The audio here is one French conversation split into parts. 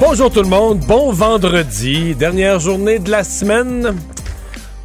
Bonjour tout le monde, bon vendredi, dernière journée de la semaine.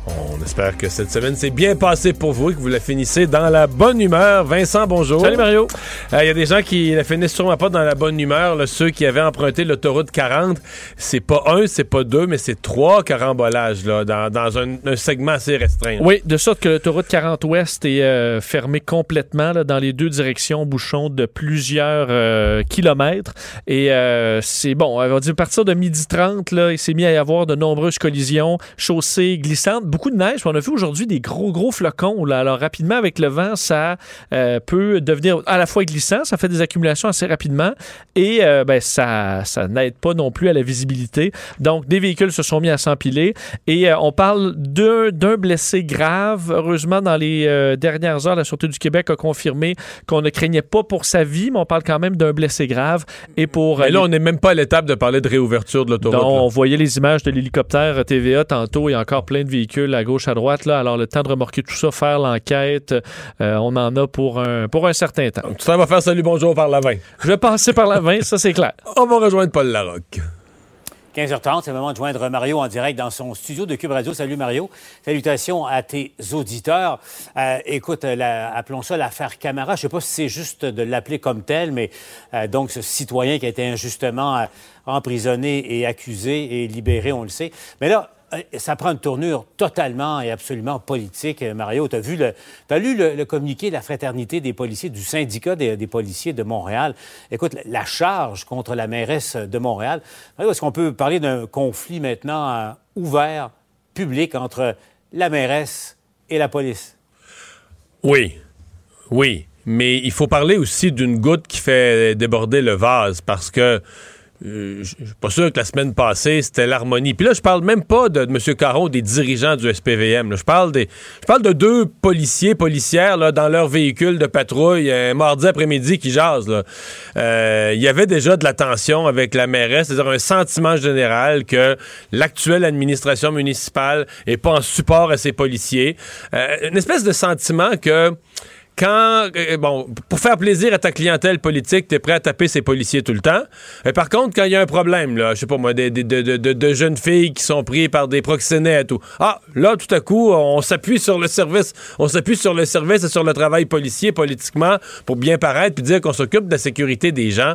On espère que cette semaine s'est bien passée pour vous et que vous la finissez dans la bonne humeur. Vincent, bonjour. Salut Mario. Il y a des gens qui la finissent sûrement pas dans la bonne humeur. là. ceux qui avaient emprunté l'autoroute 40, c'est pas un, c'est pas deux, mais c'est trois carambolages là, dans, dans un, un segment assez restreint. Oui, de sorte que l'autoroute 40 Ouest est euh, fermée complètement là, dans les deux directions, bouchons de plusieurs euh, kilomètres. Et euh, c'est bon, on va dire à partir de midi 30, là, il s'est mis à y avoir de nombreuses collisions, chaussées glissantes, beaucoup de neige. On a vu aujourd'hui des gros, gros flocons. Là. Alors rapidement, avec le vent, ça euh, peut devenir à la fois glissant, ça fait des accumulations assez rapidement et euh, ben, ça, ça n'aide pas non plus à la visibilité. Donc, des véhicules se sont mis à s'empiler et euh, on parle d'un blessé grave. Heureusement, dans les dernières heures, la Sûreté du Québec a confirmé qu'on ne craignait pas pour sa vie, mais on parle quand même d'un blessé grave. Et pour Mais là, on n'est même pas à l'étape de parler de réouverture de l'autoroute. on voyait les images de l'hélicoptère TVA tantôt. A encore plein de véhicules à gauche, à droite. Là. Alors, le temps de remorquer tout ça, faire l'enquête, euh, on en a pour un, pour un certain temps. Tu t'en vas faire salut bonjour par la 20. Je vais passer par la 20, ça c'est clair. On va rejoindre Paul Larocque. 15h30, c'est le moment de joindre Mario en direct dans son studio de Cube Radio. Salut Mario. Salutations à tes auditeurs. Euh, écoute, la- appelons ça l'affaire Camara. Je ne sais pas si c'est juste de l'appeler comme tel, mais euh, donc ce citoyen qui a été injustement euh, emprisonné et accusé et libéré, on le sait. Mais là, euh, ça prend une tournure totalement et absolument politique. Euh, Mario, tu as, vu lu le, communiqué de la fraternité des policiers, du syndicat des, policiers de Montréal? Écoute, la charge contre la mairesse de Montréal. Mario, est-ce qu'on peut parler d'un conflit maintenant euh, ouvert, public, entre la mairesse et la police? Oui, oui, mais il faut parler aussi d'une goutte qui fait déborder le vase parce que euh, je je suis pas sûr que la semaine passée, c'était l'harmonie. Puis là, je parle même pas de, M. Caron, des dirigeants du SPVM. Je parle des, je parle de deux policiers, policières là, dans leur véhicule de patrouille un mardi après-midi qui jasent. Euh, Il y avait déjà de la tension avec la mairesse, c'est-à-dire un sentiment général que l'actuelle administration municipale est pas en support à ses policiers. Euh, une espèce de sentiment que quand, euh, bon, pour faire plaisir à ta clientèle politique, t'es prêt à taper ses policiers tout le temps. Euh, par contre, quand il y a un problème, là, je sais pas moi, de, de- de- de jeunes filles qui sont prises par des proxénètes ou, ah, là, tout à coup, on s'appuie sur le service, on s'appuie sur le service et sur le travail policier politiquement pour bien paraître puis dire qu'on s'occupe de la sécurité des gens.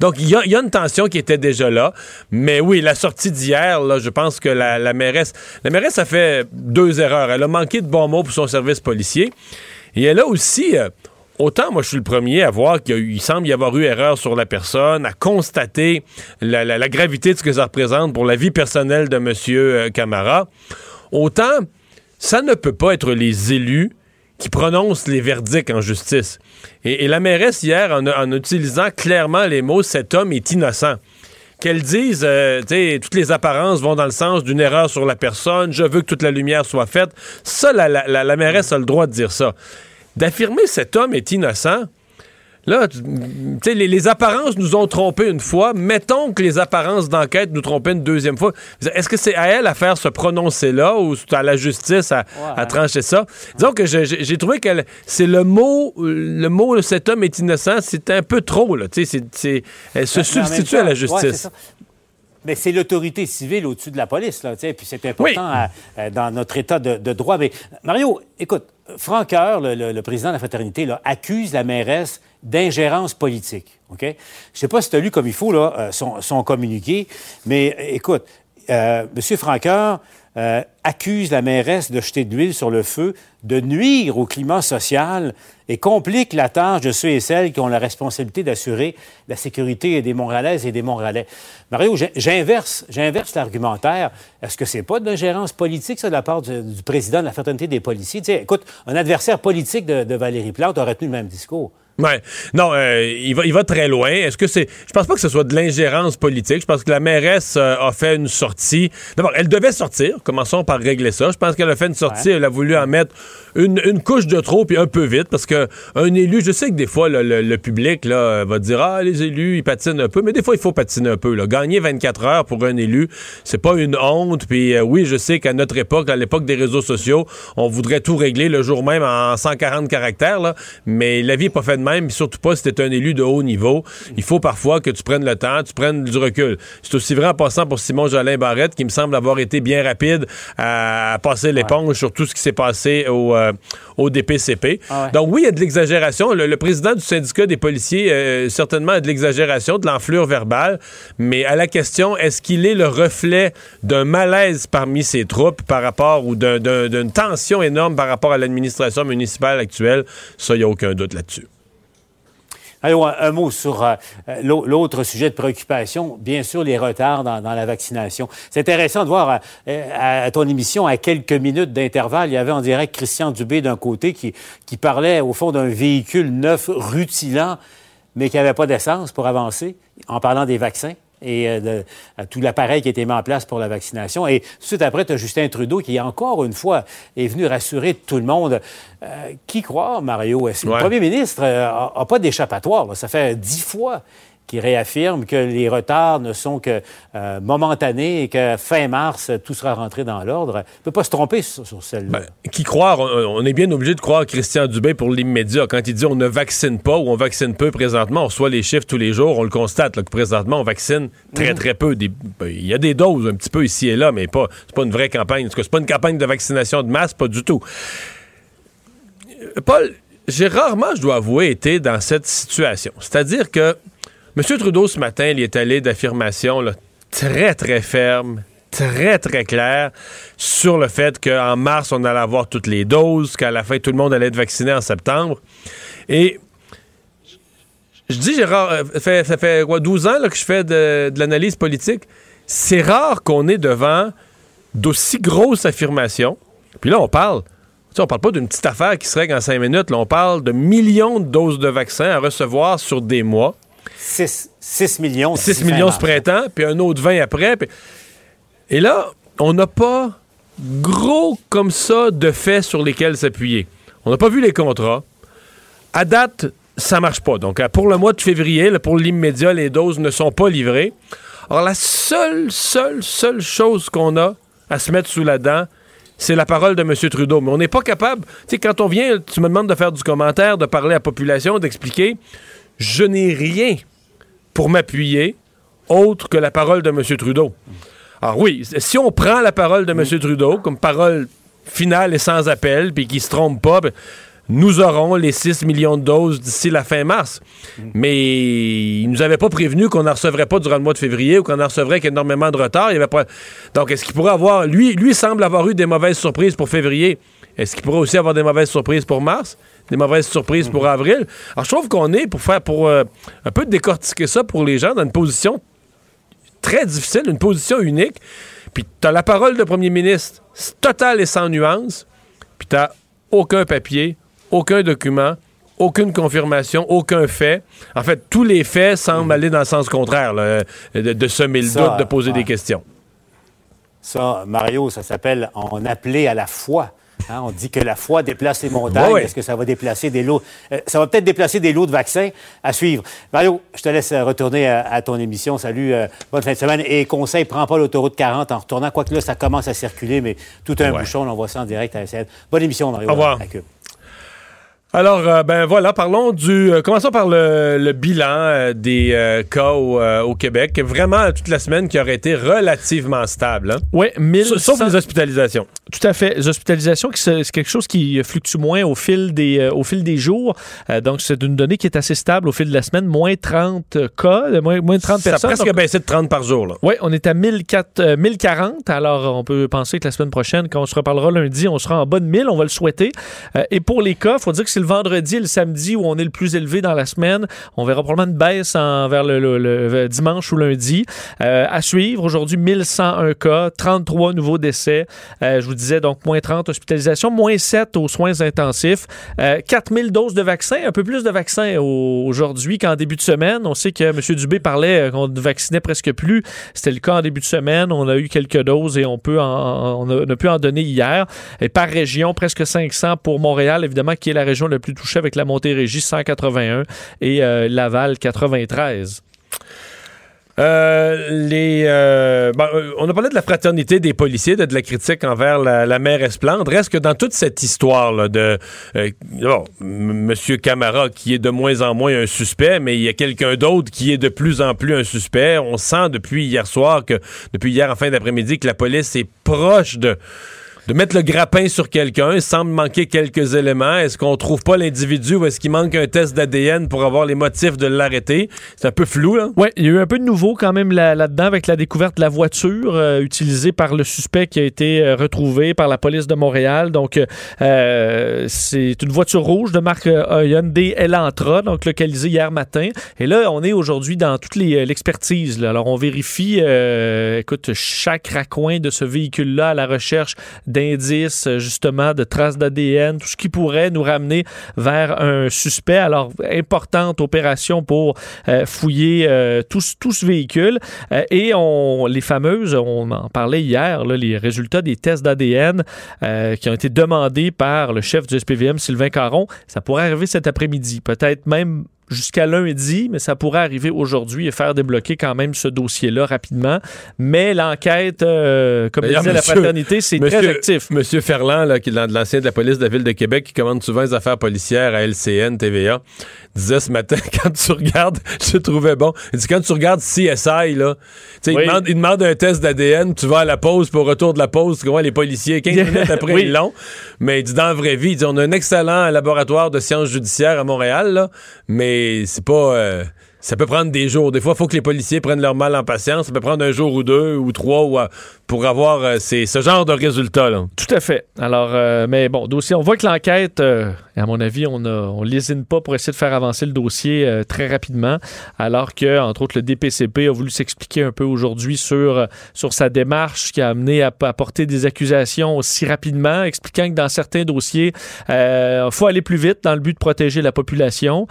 Donc, il y a, il y a une tension qui était déjà là. Mais oui, la sortie d'hier, là, je pense que la, la mairesse, la mairesse a fait deux erreurs. Elle a manqué de bons mots pour son service policier. Et a aussi, euh, autant moi je suis le premier à voir qu'il semble y avoir eu erreur sur la personne, à constater la, gravité de ce que ça représente pour la vie personnelle de M. Camara, autant ça ne peut pas être les élus qui prononcent les verdicts en justice. Et, la mairesse hier, en utilisant clairement les mots « cet homme est innocent », qu'elle dise, euh, toutes les apparences vont dans le sens d'une erreur sur la personne, je veux que toute la lumière soit faite. Ça, la mairesse a le droit de dire ça. D'affirmer cet homme est innocent, là, tu sais, les, les apparences nous ont trompés une fois. Mettons que les apparences d'enquête nous trompaient une deuxième fois. Est-ce que c'est à elle à faire ce prononcer-là ou c'est à la justice à, à trancher ça? Disons que j'ai trouvé que c'est le mot, le mot cet homme est innocent, c'est un peu trop, là. Tu sais, elle se substitue temps, à la justice. Mais c'est l'autorité civile au-dessus de la police, là, puis c'est important Oui. à- à- dans notre état de, de droit. Mais Mario, écoute, Franck Heure, le, le- le président de la fraternité, là, accuse la mairesse d'ingérence politique. Je sais pas si tu as lu comme il faut euh, son, son communiqué, mais euh, écoute, euh, M. Franqueur accuse la mairesse de jeter de l'huile sur le feu, de nuire au climat social et complique la tâche de ceux et celles qui ont la responsabilité d'assurer la sécurité des Montréalaises et des Montréalais. Mario, j'inverse, j'inverse l'argumentaire. Est-ce que c'est pas de l'ingérence politique, ça, de la part du, président de la fraternité des policiers? Tu sais, écoute, un adversaire politique de, de Valérie Plante aurait tenu le même discours. Ouais. Non, euh, il, va, il va très loin. Est-ce que c'est. Je pense pas que ce soit de l'ingérence politique. Je pense que la mairesse euh, a fait une sortie. D'abord, elle devait sortir. Commençons par régler ça. Je pense qu'elle a fait une sortie. Ouais. Elle a voulu en mettre une, une couche de trop puis un peu vite parce que un élu, je sais que des fois, là, le, le public là, va dire Ah, les élus, ils patinent un peu. Mais des fois, il faut patiner un peu. Là. Gagner 24 heures pour un élu, c'est pas une honte. Puis euh, oui, je sais qu'à notre époque, à l'époque des réseaux sociaux, on voudrait tout régler le jour même en 140 caractères. Là. Mais la vie n'est pas faite de même, surtout pas si t'es un élu de haut niveau. Il faut parfois que tu prennes le temps, tu prennes du recul. C'est aussi vrai en passant pour Simon Jolin Barrette, qui me semble avoir été bien rapide à, à passer l'éponge sur tout ce qui s'est passé au, euh, au DPCP. Ah ouais. Donc oui, il y a de l'exagération. Le, le président du syndicat des policiers, euh, certainement, a de l'exagération, de l'enflure verbale. Mais à la question, est-ce qu'il est le reflet d'un malaise parmi ses troupes par rapport ou d'un- d'un- d'une tension énorme par rapport à l'administration municipale actuelle? Ça, il n'y a aucun doute là-dessus. Alors, un, mot sur euh, l'au- l'autre sujet de préoccupation, bien sûr, les retards dans, la vaccination. C'est intéressant de voir euh, à, ton émission, à quelques minutes d'intervalle, il y avait en direct Christian Dubé d'un côté qui parlait au fond d'un véhicule neuf rutilant, mais qui n'avait pas d'essence pour avancer, en parlant des vaccins et euh, de, à tout l'appareil qui a été mis en place pour la vaccination. Et tout de suite après, tu as Justin Trudeau qui, encore une fois, est venu rassurer tout le monde. Euh, qui croire, Mario? Est-ce que Ouais. le premier ministre n'a pas d'échappatoire? Ça fait dix fois qu'il réaffirme que les retards ne sont que euh, momentanés et que fin mars, tout sera rentré dans l'ordre. Il ne peut pas se tromper sur, sur celle-là. Ben, qui croire, on, on est bien obligé de croire Christian Dubé pour l'immédiat. Quand il dit on ne vaccine pas ou on vaccine peu présentement, on reçoit les chiffres tous les jours, on le constate là, que présentement on vaccine très très peu. Ben, Il y a des doses un petit peu ici et là, mais pas c'est pas une vraie campagne. En tout cas, c'est pas une campagne de vaccination de masse, pas du tout. Euh, Paul, j'ai rarement, je dois avouer, été dans cette situation. C'est-à-dire que M. Trudeau, ce matin, il est allé d'affirmations très, très fermes, très, très claires sur le fait qu'en mars, on allait avoir toutes les doses, qu'à la fin, tout le monde allait être vacciné en septembre. Et je dis, euh, ça fait quoi, 12 ans que je fais de, l'analyse politique. C'est rare qu'on est devant d'aussi grosses affirmations. Puis là, on parle. Tu sais, on parle pas d'une petite affaire qui se règle en cinq minutes. Là, on parle de millions de doses de vaccins à recevoir sur des mois. 6, 6 millions. 6 d'ici fin millions ce printemps, puis un autre 20 après. puis- Et là, on n'a pas gros comme ça de faits sur lesquels s'appuyer. On n'a pas vu les contrats. À date, ça marche pas. Donc, pour le mois de février, là, pour l'immédiat, les doses ne sont pas livrées. Alors, la seule, seule, seule chose qu'on a à se mettre sous la dent, c'est la parole de M. Trudeau. Mais on n'est pas capable. Tu sais, quand on vient, tu me demandes de faire du commentaire, de parler à la population, d'expliquer. Je n'ai rien pour m'appuyer autre que la parole de M. Trudeau. Alors oui, si on prend la parole de M. Trudeau comme parole finale et sans appel, puis qu'il se trompe pas, ben, nous aurons les 6 millions de doses d'ici la fin mars. Mais il nous avait pas prévenu qu'on n'en recevrait pas durant le mois de février ou qu'on en recevrait qu'énormément de retard. Il y avait pas... Donc, est-ce qu'il pourrait avoir... Lui, lui semble avoir eu des mauvaises surprises pour février. Est-ce qu'il pourrait aussi avoir des mauvaises surprises pour mars? Des mauvaises surprises pour avril? Alors, je trouve qu'on est, pour faire, pour euh, un peu décortiquer ça pour les gens, dans une position très difficile, une position unique. Puis tu as la parole de premier ministre c'est total et sans nuance. Puis tu aucun papier, aucun document, aucune confirmation, aucun fait. En fait, tous les faits semblent aller dans le sens contraire, là, de, de semer le Ça, doute, de poser ouais. des questions. Ça, Mario, ça s'appelle en appeler à la foi. Hein, on dit que la foi déplace les montagnes. Est-ce que ça va déplacer des lots? euh, ça va peut-être déplacer des lots de vaccins à suivre. Mario, je te laisse euh, retourner à, à ton émission. Salut, euh, bonne fin de semaine. Et conseil, prends pas l'autoroute 40 en retournant. Quoique là, ça commence à circuler, mais tout un Ouais. bouchon, là, on voit ça en direct à la scène. Bonne émission, Mario. Au revoir. à Cube. Alors, euh, ben voilà, parlons du. euh, commençons par le, le bilan euh, des euh, cas au, au Québec. Vraiment, toute la semaine qui aurait été relativement stable. hein? Oui, 1000. Sauf- les hospitalisations. Tout à fait. Les hospitalisations, c'est quelque chose qui fluctue moins au fil des, au fil des jours. Donc, c'est une donnée qui est assez stable au fil de la semaine. Moins 30 cas, moins, moins de 30 Ça a personnes. presque Donc, baissé de 30 par jour. Là. oui, on est à 1004, euh, 1040. Alors, on peut penser que la semaine prochaine, quand on se reparlera lundi, on sera en bas de 1000. On va le souhaiter. Et pour les cas, il faut dire que c'est le vendredi le samedi où on est le plus élevé dans la semaine. On verra probablement une baisse en- vers le, dimanche ou lundi. Euh, à suivre, aujourd'hui, 1101 cas, 33 nouveaux décès. Euh, je vous disais donc moins 30 hospitalisations, moins 7 aux soins intensifs. Euh, 4000 doses de vaccins, un peu plus de vaccins au- aujourd'hui qu'en début de semaine. On sait que M. Dubé parlait euh, qu'on ne vaccinait presque plus. C'était le cas en début de semaine. On a eu quelques doses et on, peut en- on, a, on en donner hier. Et par région, presque 500 pour Montréal, évidemment, qui est la région la plus touchée avec la Montérégie, 181 et euh, Laval, 93. Euh, euh, euh, on a parlé de la fraternité des policiers, de, la critique envers la, la mère Esplendre. Reste que dans toute cette histoire de euh, M- Camara, qui est de moins en moins un suspect, mais il y a quelqu'un d'autre qui est de plus en plus un suspect. On sent depuis hier soir que, depuis hier en fin d'après-midi, que la police est proche de de mettre le grappin sur quelqu'un, semble manquer quelques éléments. Est-ce qu'on trouve pas l'individu ou est-ce qu'il manque un test d'ADN pour avoir les motifs de l'arrêter? C'est un peu flou, là. Oui, il y a eu un peu de nouveau quand même là- là-dedans avec la découverte de la voiture euh, utilisée par le suspect qui a été euh, retrouvé par la police de Montréal. Donc, euh, c'est une voiture rouge de marque Hyundai Elantra, donc localisée hier matin. Et là, on est aujourd'hui dans toute l'expertise. Alors, on vérifie, écoute, chaque raccoin de ce véhicule-là à la recherche d'indices, euh, justement, de traces d'ADN, tout ce qui pourrait nous ramener vers un suspect. Alors, importante opération pour euh, fouiller euh, tout, ce- véhicule. Et on, les fameuses, on en parlait hier, les résultats des tests d'ADN qui ont été demandés par le chef du SPVM, Sylvain Caron, ça pourrait arriver cet après-midi. Peut-être même jusqu'à lundi, mais ça pourrait arriver aujourd'hui et faire débloquer quand même ce dossier-là rapidement. Mais l'enquête, euh, comme disait la fraternité, c'est très actif. Monsieur Ferland, là, qui est l'ancien de la police de la ville de Québec, qui commande souvent les affaires policières à LCN, TVA, disait ce matin, quand tu regardes, je trouvais bon, il dit, quand tu regardes CSI, là, Oui. il, demande, il demande un test d'ADN, tu vas à la pause, puis au retour de la pause, tu vois, les policiers, 15 minutes après, Oui. ils l'ont. Mais il dit, dans la vraie vie, il dit, on a un excellent laboratoire de sciences judiciaires à Montréal, là, mais c'est pas... euh, ça peut prendre des jours. Des fois, il faut que les policiers prennent leur mal en patience. Ça peut prendre un jour ou deux ou trois ou, pour avoir euh, ce genre de résultats-là. Tout à fait. Alors, euh, mais bon, dossier, on voit que l'enquête, à mon avis, on a, lésine pas pour essayer de faire avancer le dossier très rapidement, alors que, entre autres, le DPCP a voulu s'expliquer un peu aujourd'hui sur, sur sa démarche qui a amené à, à porter des accusations aussi rapidement, expliquant que dans certains dossiers, il faut aller plus vite dans le but de protéger la population.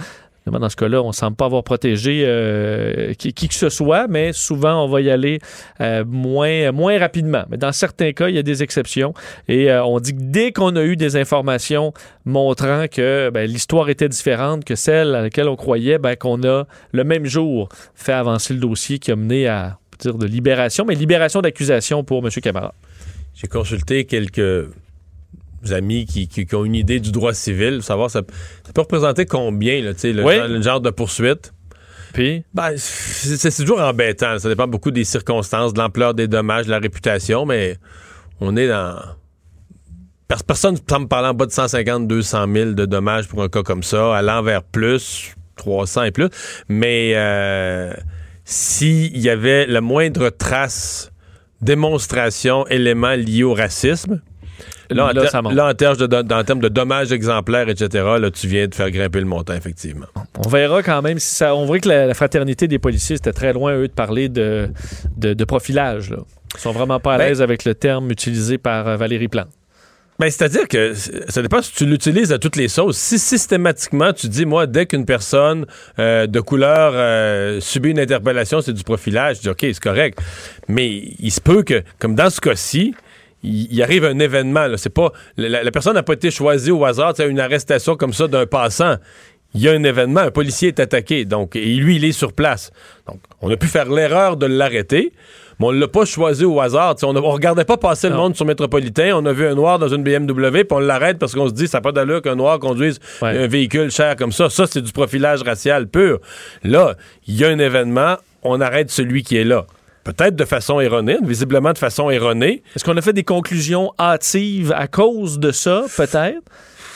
Dans ce cas-là, on ne semble pas avoir protégé euh, qui, que ce soit, mais souvent, on va y aller euh, moins, moins rapidement. Mais dans certains cas, il y a des exceptions. Et euh, on dit que dès qu'on a eu des informations montrant que ben, l'histoire était différente que celle à laquelle on croyait, ben, qu'on a le même jour fait avancer le dossier qui a mené à dire de libération, mais libération d'accusation pour M. Camara. J'ai consulté quelques amis qui, qui- qui ont une idée du droit civil, savoir ça, ça peut représenter combien, là, le, Oui. genre, le genre de poursuite. Puis, Ben, c'est toujours embêtant. Ça dépend beaucoup des circonstances, de l'ampleur des dommages, de la réputation, mais on est dans. Pers- Personne ne semble parler en bas de 150, 200 000 de dommages pour un cas comme ça, à l'envers plus, 300 et plus. Mais euh, s'il y avait la moindre trace, démonstration, élément lié au racisme, Là, en, Là, ça monte. là, en termes de, do- en termes de dommages exemplaires, etc., là, tu viens de faire grimper le montant, effectivement. On verra quand même si ça. On voit que la, la fraternité des policiers, c'était très loin, eux, de parler de, de, de profilage. Là. Ils sont vraiment pas à Ben- l'aise avec le terme utilisé par euh, Valérie Plante. Ben, c'est-à-dire que ça dépend si tu l'utilises à toutes les sauces. Si systématiquement tu dis, moi, dès qu'une personne euh, de couleur euh, subit une interpellation, c'est du profilage, je dis, OK, c'est correct. Mais il se peut que, comme dans ce cas-ci, il, il arrive un événement. là. C'est pas la, la personne n'a pas été choisie au hasard. Sais, Une arrestation comme ça d'un passant. Il y a un événement, un policier est attaqué, donc et lui, il est sur place. Donc, on a pu faire l'erreur de l'arrêter. mais on l'a pas choisi au hasard. T'sais, on, on regardait pas passer le monde sur Métropolitain. On a vu un noir dans une BMW, puis on l'arrête parce qu'on se dit, ça n'a pas d'allure qu'un noir conduise Ouais. un véhicule cher comme ça. Ça, c'est du profilage racial pur. Là, il y a un événement, on arrête celui qui est là. Peut-être de façon erronée, visiblement de façon erronée. Est-ce qu'on a fait des conclusions hâtives à cause de ça, peut-être?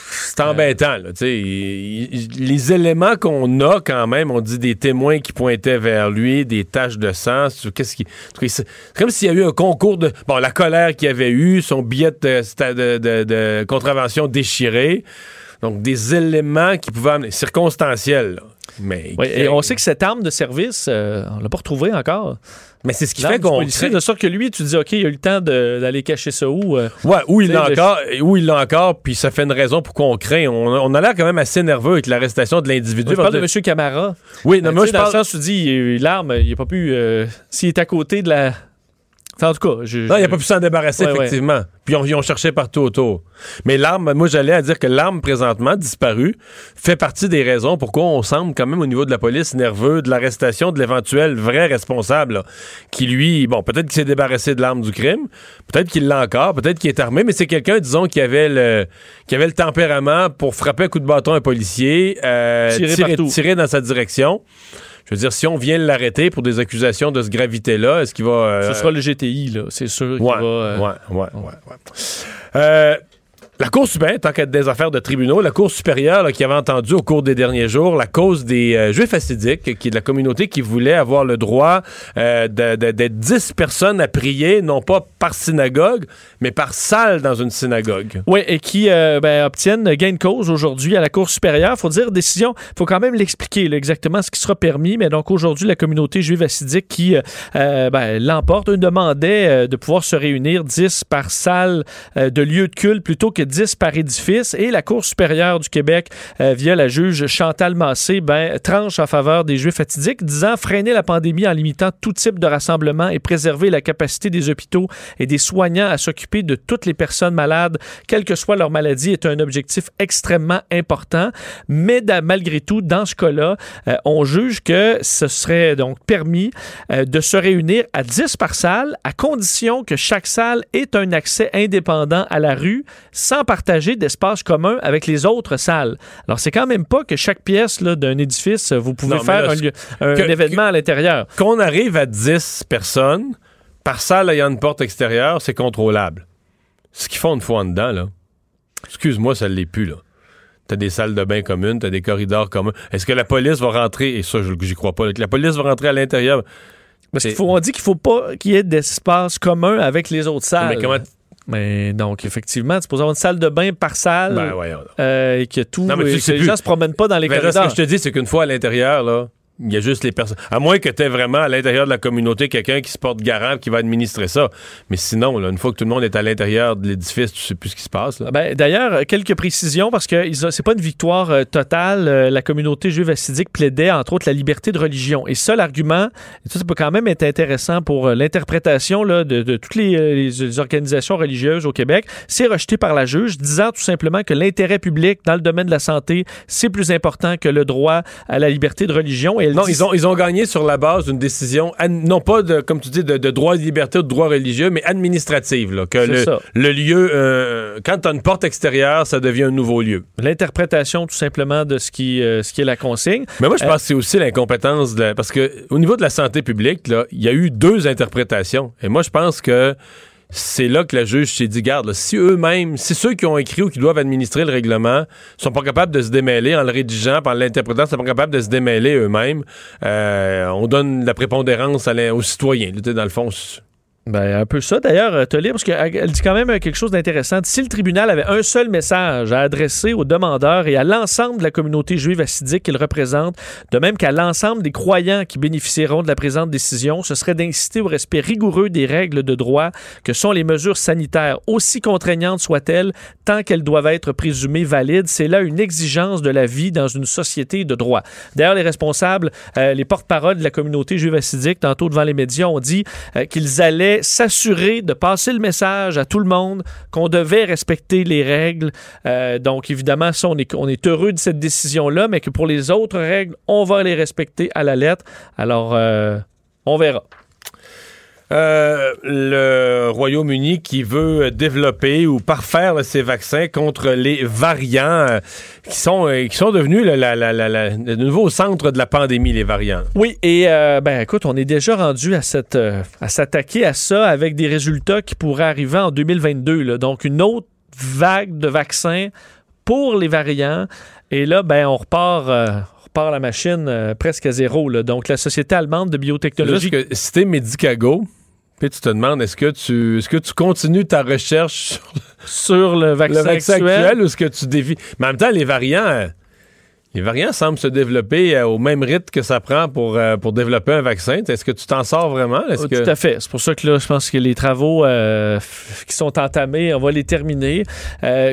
C'est embêtant, là. Les éléments qu'on a quand même, on dit des témoins qui pointaient vers lui, des taches de sang. c'est- Qu'est-ce qui. C'est comme s'il y a eu un concours de. Bon, la colère qu'il avait eu, son billet de, sta- de- de- de contravention déchiré. Donc, des éléments qui pouvaient amener. circonstanciels, là. Mais, Oui, et on sait que cette arme de service, euh, on l'a pas retrouvée encore. Mais c'est ce qui fait qu'on. crée- de sorte que lui, tu dis, OK, il a eu le temps d'aller cacher ça où? euh, Ouais, où il l'a encore, où il l'a encore, puis ça fait une raison pour qu'on craint. On, on a l'air quand même assez nerveux avec l'arrestation de l'individu. je parle de M. Camara. Oui, non, Euh, moi je sais, dans le sens tu dis, il- l'arme, il n'a pas pu. euh, S'il est à côté de la. Enfin, en tout cas, je. Non, il n'a pas pu s'en débarrasser, Ouais, ouais. effectivement. Puis on- ils ont cherché partout autour. Mais l'arme, moi j'allais à dire que l'arme présentement disparue fait partie des raisons pourquoi on semble quand même au niveau de la police nerveux de l'arrestation de l'éventuel vrai responsable là, qui lui, bon, peut-être qu'il s'est débarrassé de l'arme du crime, peut-être qu'il l'a encore, peut-être qu'il est armé, mais c'est quelqu'un, disons, qui avait le qui avait le tempérament pour frapper un coup de bâton à un policier, euh, Tirer tirer, partout. tirer dans sa direction. Je veux dire, si on vient l'arrêter pour des accusations de ce gravité-là, est-ce qu'il va... euh, Ce sera le GTI, là. C'est sûr qu'il Ouais, va. euh, ouais, ouais, ouais, ouais. Euh, la Cour supérieure, tant qu'être des affaires de tribunaux, la Cour supérieure qui avait entendu au cours des derniers jours la cause des euh, Juifs assidiques, qui est de la communauté qui voulait avoir le droit euh, d'être 10 personnes à prier, non pas par synagogue, mais par salle dans une synagogue. Oui, et qui euh, ben, obtiennent gain de cause aujourd'hui à la Cour supérieure. faut dire, décision, faut quand même l'expliquer exactement ce qui sera permis. Mais donc aujourd'hui, la communauté juive assidique qui ben, l'emporte, euh, de pouvoir se réunir 10 par salle de lieu de culte plutôt que 10 par édifice. Et la Cour supérieure du Québec, euh, via la juge Chantal Massé, ben, tranche en faveur des juifs assidiques, disant freiner la pandémie en limitant tout type de rassemblement et préserver la capacité des hôpitaux et des soignants à s'occuper de toutes les personnes malades, quelle que soit leur maladie, est un objectif extrêmement important. Mais malgré tout, dans ce cas-là, euh, on juge que ce serait donc permis euh, de se réunir à 10 par salle, à condition que chaque salle ait un accès indépendant à la rue, sans partager d'espace commun avec les autres salles. Alors, c'est quand même pas que chaque pièce là, d'un édifice, vous pouvez Non, faire là, un, lieu- un que- événement à l'intérieur. Qu'on arrive à 10 personnes, par salle ayant une porte extérieure, c'est contrôlable. Ce qu'ils font une fois en dedans, là, excuse-moi, ça ne l'est plus, là. T'as des salles de bain communes, t'as des corridors communs. Est-ce que la police va rentrer, et ça, je- j'y crois pas, là, que la police va rentrer à l'intérieur? Parce C'est- qu'il faut, on dit qu'il faut pas qu'il y ait d'espace commun avec les autres salles. Mais comment. Mais donc, effectivement, tu supposé avoir une salle de bain par salle Ben, euh, et que tout. Non, mais tu et le que sais les gens se promènent pas dans les Mais là, ce corridors. que je te dis, c'est qu'une fois à l'intérieur, là, il y a juste les personnes. À moins que tu aies vraiment à l'intérieur de la communauté quelqu'un qui se porte garant qui va administrer ça. Mais sinon, une fois que tout le monde est à l'intérieur de l'édifice, tu sais plus ce qui se passe. Ben, D'ailleurs, quelques précisions parce que c'est pas une victoire euh, totale. Euh, la communauté juive assidique plaidait entre autres la liberté de religion. Et ça, l'argument, ça, ça peut quand même être intéressant pour euh, l'interprétation de, toutes les, organisations religieuses au Québec. C'est rejeté par la juge, disant tout simplement que l'intérêt public dans le domaine de la santé, c'est plus important que le droit à la liberté de religion. Non, ils ont, ils ont gagné sur la base d'une décision, non pas de, comme tu dis, de, de droit de liberté ou de droit religieux, mais administrative. Là, que C'est le, ça. le lieu, euh, quand tu as une porte extérieure, ça devient un nouveau lieu. l'interprétation tout simplement de ce qui, euh, ce qui est la consigne. Mais moi, je Euh, pense que c'est aussi l'incompétence Parce que au niveau de la santé publique, il y a eu deux interprétations. Et moi, je pense que c'est là que la juge s'est dit, garde, si eux-mêmes, si ceux qui ont écrit ou qui doivent administrer le règlement sont pas capables de se démêler en le rédigeant, par l'interprétant, sont pas capables de se démêler eux-mêmes, euh, on donne la prépondérance à aux citoyens. Là, dans le fond, Ben, un peu ça. D'ailleurs, euh, lire, parce qu'elle dit quand même euh, quelque chose d'intéressant. Si le tribunal avait un seul message à adresser aux demandeurs et à l'ensemble de la communauté juive assidique qu'il représente, de même qu'à l'ensemble des croyants qui bénéficieront de la présente décision, ce serait d'inciter au respect rigoureux des règles de droit que sont les mesures sanitaires, aussi contraignantes soient-elles, tant qu'elles doivent être présumées valides. C'est là une exigence de la vie dans une société de droit. D'ailleurs, les responsables, euh, les porte-paroles de la communauté juive assidique, tantôt devant les médias, ont dit qu'ils allaient s'assurer de passer le message à tout le monde qu'on devait respecter les règles. Euh, donc, évidemment, ça, on est, heureux de cette décision-là, mais que pour les autres règles, on va les respecter à la lettre. Alors, euh, on verra. Euh, le Royaume-Uni qui veut développer ou parfaire ses vaccins contre les variants euh, qui sont euh, qui sont devenus le, la, la, le nouveau centre de la pandémie, les variants. Oui, et ben écoute, on est déjà rendu à cette à s'attaquer à ça avec des résultats qui pourraient arriver en 2022. Là. Donc une autre vague de vaccins pour les variants. Et là, ben on repart. Repart la machine euh, presque à zéro. Là. Donc, la Société allemande de biotechnologie juste que si t'es Medicago, puis tu te demandes est-ce que tu est-ce que tu continues ta recherche sur sur le vaccin, le vaccin actuel, actuel, ou est-ce que tu dévies Mais en même temps, les variants euh, les variants semblent se développer euh, au même rythme que ça prend pour, euh, pour développer un vaccin. Est-ce que tu t'en sors vraiment? Oh, que... Tout à fait. C'est pour ça que là, je pense que les travaux euh, qui sont entamés, on va les terminer.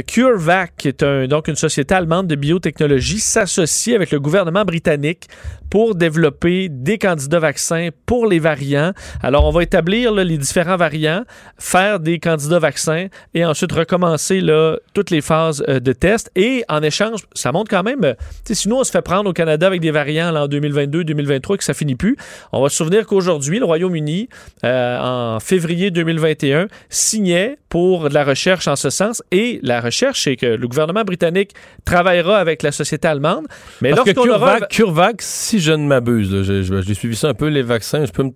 CureVac, qui est un, donc une société allemande de biotechnologie, s'associe avec le gouvernement britannique pour développer des candidats vaccins pour les variants. Alors, on va établir là, les différents variants, faire des candidats vaccins et ensuite recommencer là, toutes les phases de test. Et en échange, ça montre quand même, euh, tu sais, si nous, on se fait prendre au Canada avec des variants là, en 2022-2023 et que ça finit plus, on va se souvenir qu'aujourd'hui, le Royaume-Uni, euh, en février 2021, signait pour de la recherche en ce sens. Et la recherche, c'est que le gouvernement britannique travaillera avec la société allemande. Mais lorsqu'on aura... CureVac, si je ne m'abuse, j'ai suivi ça un peu, les vaccins, je peux me...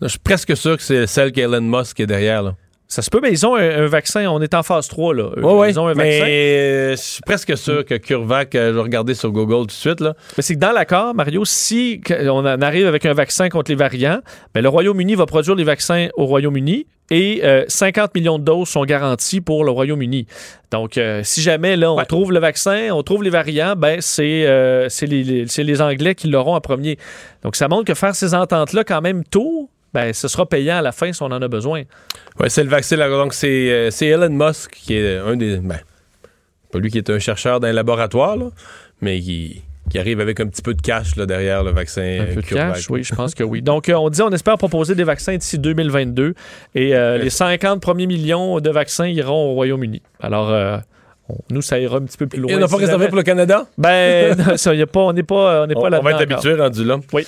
Non, je suis presque sûr que c'est celle qu'Elon Musk est derrière. Là. Ça se peut, mais ils ont un, un vaccin. On est en phase 3, là. Eux, Oui, oui. Ils ont un mais vaccin. euh, je suis presque sûr que CureVac, euh, je vais regarder sur Google tout de suite. Là. Mais c'est que dans l'accord, Mario, si on en arrive avec un vaccin contre les variants, ben, le Royaume-Uni va produire les vaccins au Royaume-Uni et euh, 50 millions de doses sont garanties pour le Royaume-Uni. Donc, euh, si jamais là, on Ouais. trouve le vaccin, on trouve les variants, ben, c'est euh, c'est les, les Anglais qui l'auront en premier. Donc, ça montre que faire ces ententes-là quand même tôt, ben, ce sera payant à la fin si on en a besoin. Ouais, c'est le vaccin. Donc, c'est euh, c'est Elon Musk qui est un des. Ben, pas lui qui est un chercheur d'un laboratoire, là, mais qui, qui arrive avec un petit peu de cash là, derrière le vaccin. Un euh, peu de cash, oui, je pense que oui. Donc, euh, on dit, on espère proposer des vaccins d'ici 2022 et euh, les 50 premiers millions de vaccins iront au Royaume-Uni. Alors, euh, on- nous, ça ira un petit peu plus loin. Et on n'a pas réservé pour le Canada? Ben, non, ça, y a pas, on n'est pas, on n'est On, pas on là-dedans va être habitué rendu là. Oui.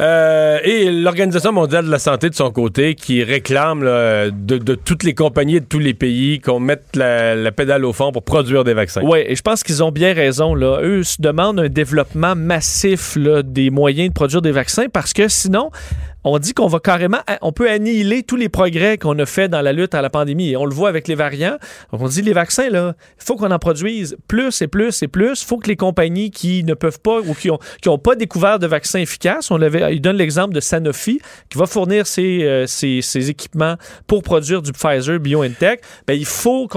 Euh, et l'Organisation mondiale de la santé, de son côté, qui réclame de, toutes les compagnies de tous les pays qu'on mette la, pédale au fond pour produire des vaccins. Oui, et je pense qu'ils ont bien raison. Là. Eux se demandent un développement massif des moyens de produire des vaccins parce que sinon, on dit qu'on va carrément, on peut annihiler tous les progrès qu'on a fait dans la lutte à la pandémie. On le voit avec les variants. Donc on dit les vaccins, là, il faut qu'on en produise plus et plus et plus. Il faut que les compagnies qui ne peuvent pas ou qui n'ont pas découvert de vaccins efficaces, on l'avait, il donne l'exemple de Sanofi qui va fournir ses, euh, équipements pour produire du Pfizer BioNTech. Ben, il, faut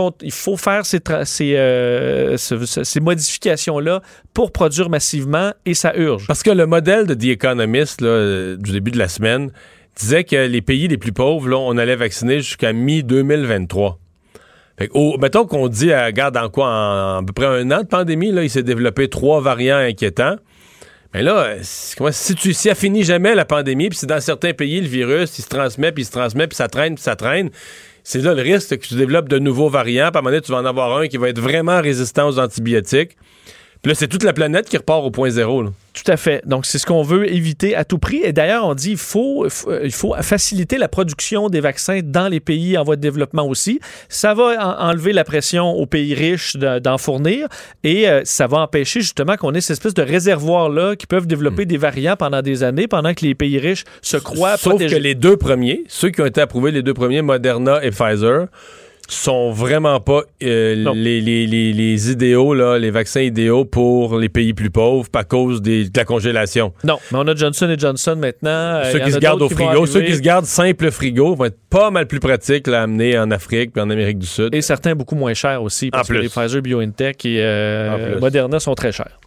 faire euh, ce- ce- ces modifications-là pour produire massivement et ça urge. Parce que le modèle de The Economist du début de la semaine disait que les pays les plus pauvres, on allait vacciner jusqu'à mi-2023. Fait mettons qu'on dit, euh, regarde, en quoi, en, à peu près un an de pandémie, là, il s'est développé trois variants inquiétants. Mais là, si tu si finit jamais la pandémie, puis si dans certains pays, le virus, il se transmet, puis il se transmet, puis ça traîne, puis ça traîne, c'est là le risque que tu développes de nouveaux variants. Puis à un moment donné, tu vas en avoir un qui va être vraiment résistant aux antibiotiques. Puis là, c'est toute la planète qui repart au point zéro. là. Tout à fait. Donc, c'est ce qu'on veut éviter à tout prix. Et d'ailleurs, on dit qu'il faut, il faut- il faut faciliter la production des vaccins dans les pays en voie de développement aussi. Ça va en- enlever la pression aux pays riches de- d'en fournir et euh, ça va empêcher justement qu'on ait cette espèce de réservoir-là qui peuvent développer des variants pendant des années pendant que les pays riches se croient Sauf protégés. que les deux premiers, ceux qui ont été approuvés, les deux premiers, Moderna et Pfizer, sont vraiment pas euh, les, les- les- les idéaux, là, les vaccins idéaux pour les pays plus pauvres à cause des- de la congélation. Non, mais on a Johnson Johnson maintenant. Euh, ceux qui se gardent au frigo, ceux qui se gardent simple frigo vont être pas mal plus pratiques à amener en Afrique puis en Amérique du Sud. Et certains beaucoup moins chers aussi, parce En que plus. les Pfizer, BioNTech et euh, plus. Moderna sont très chers.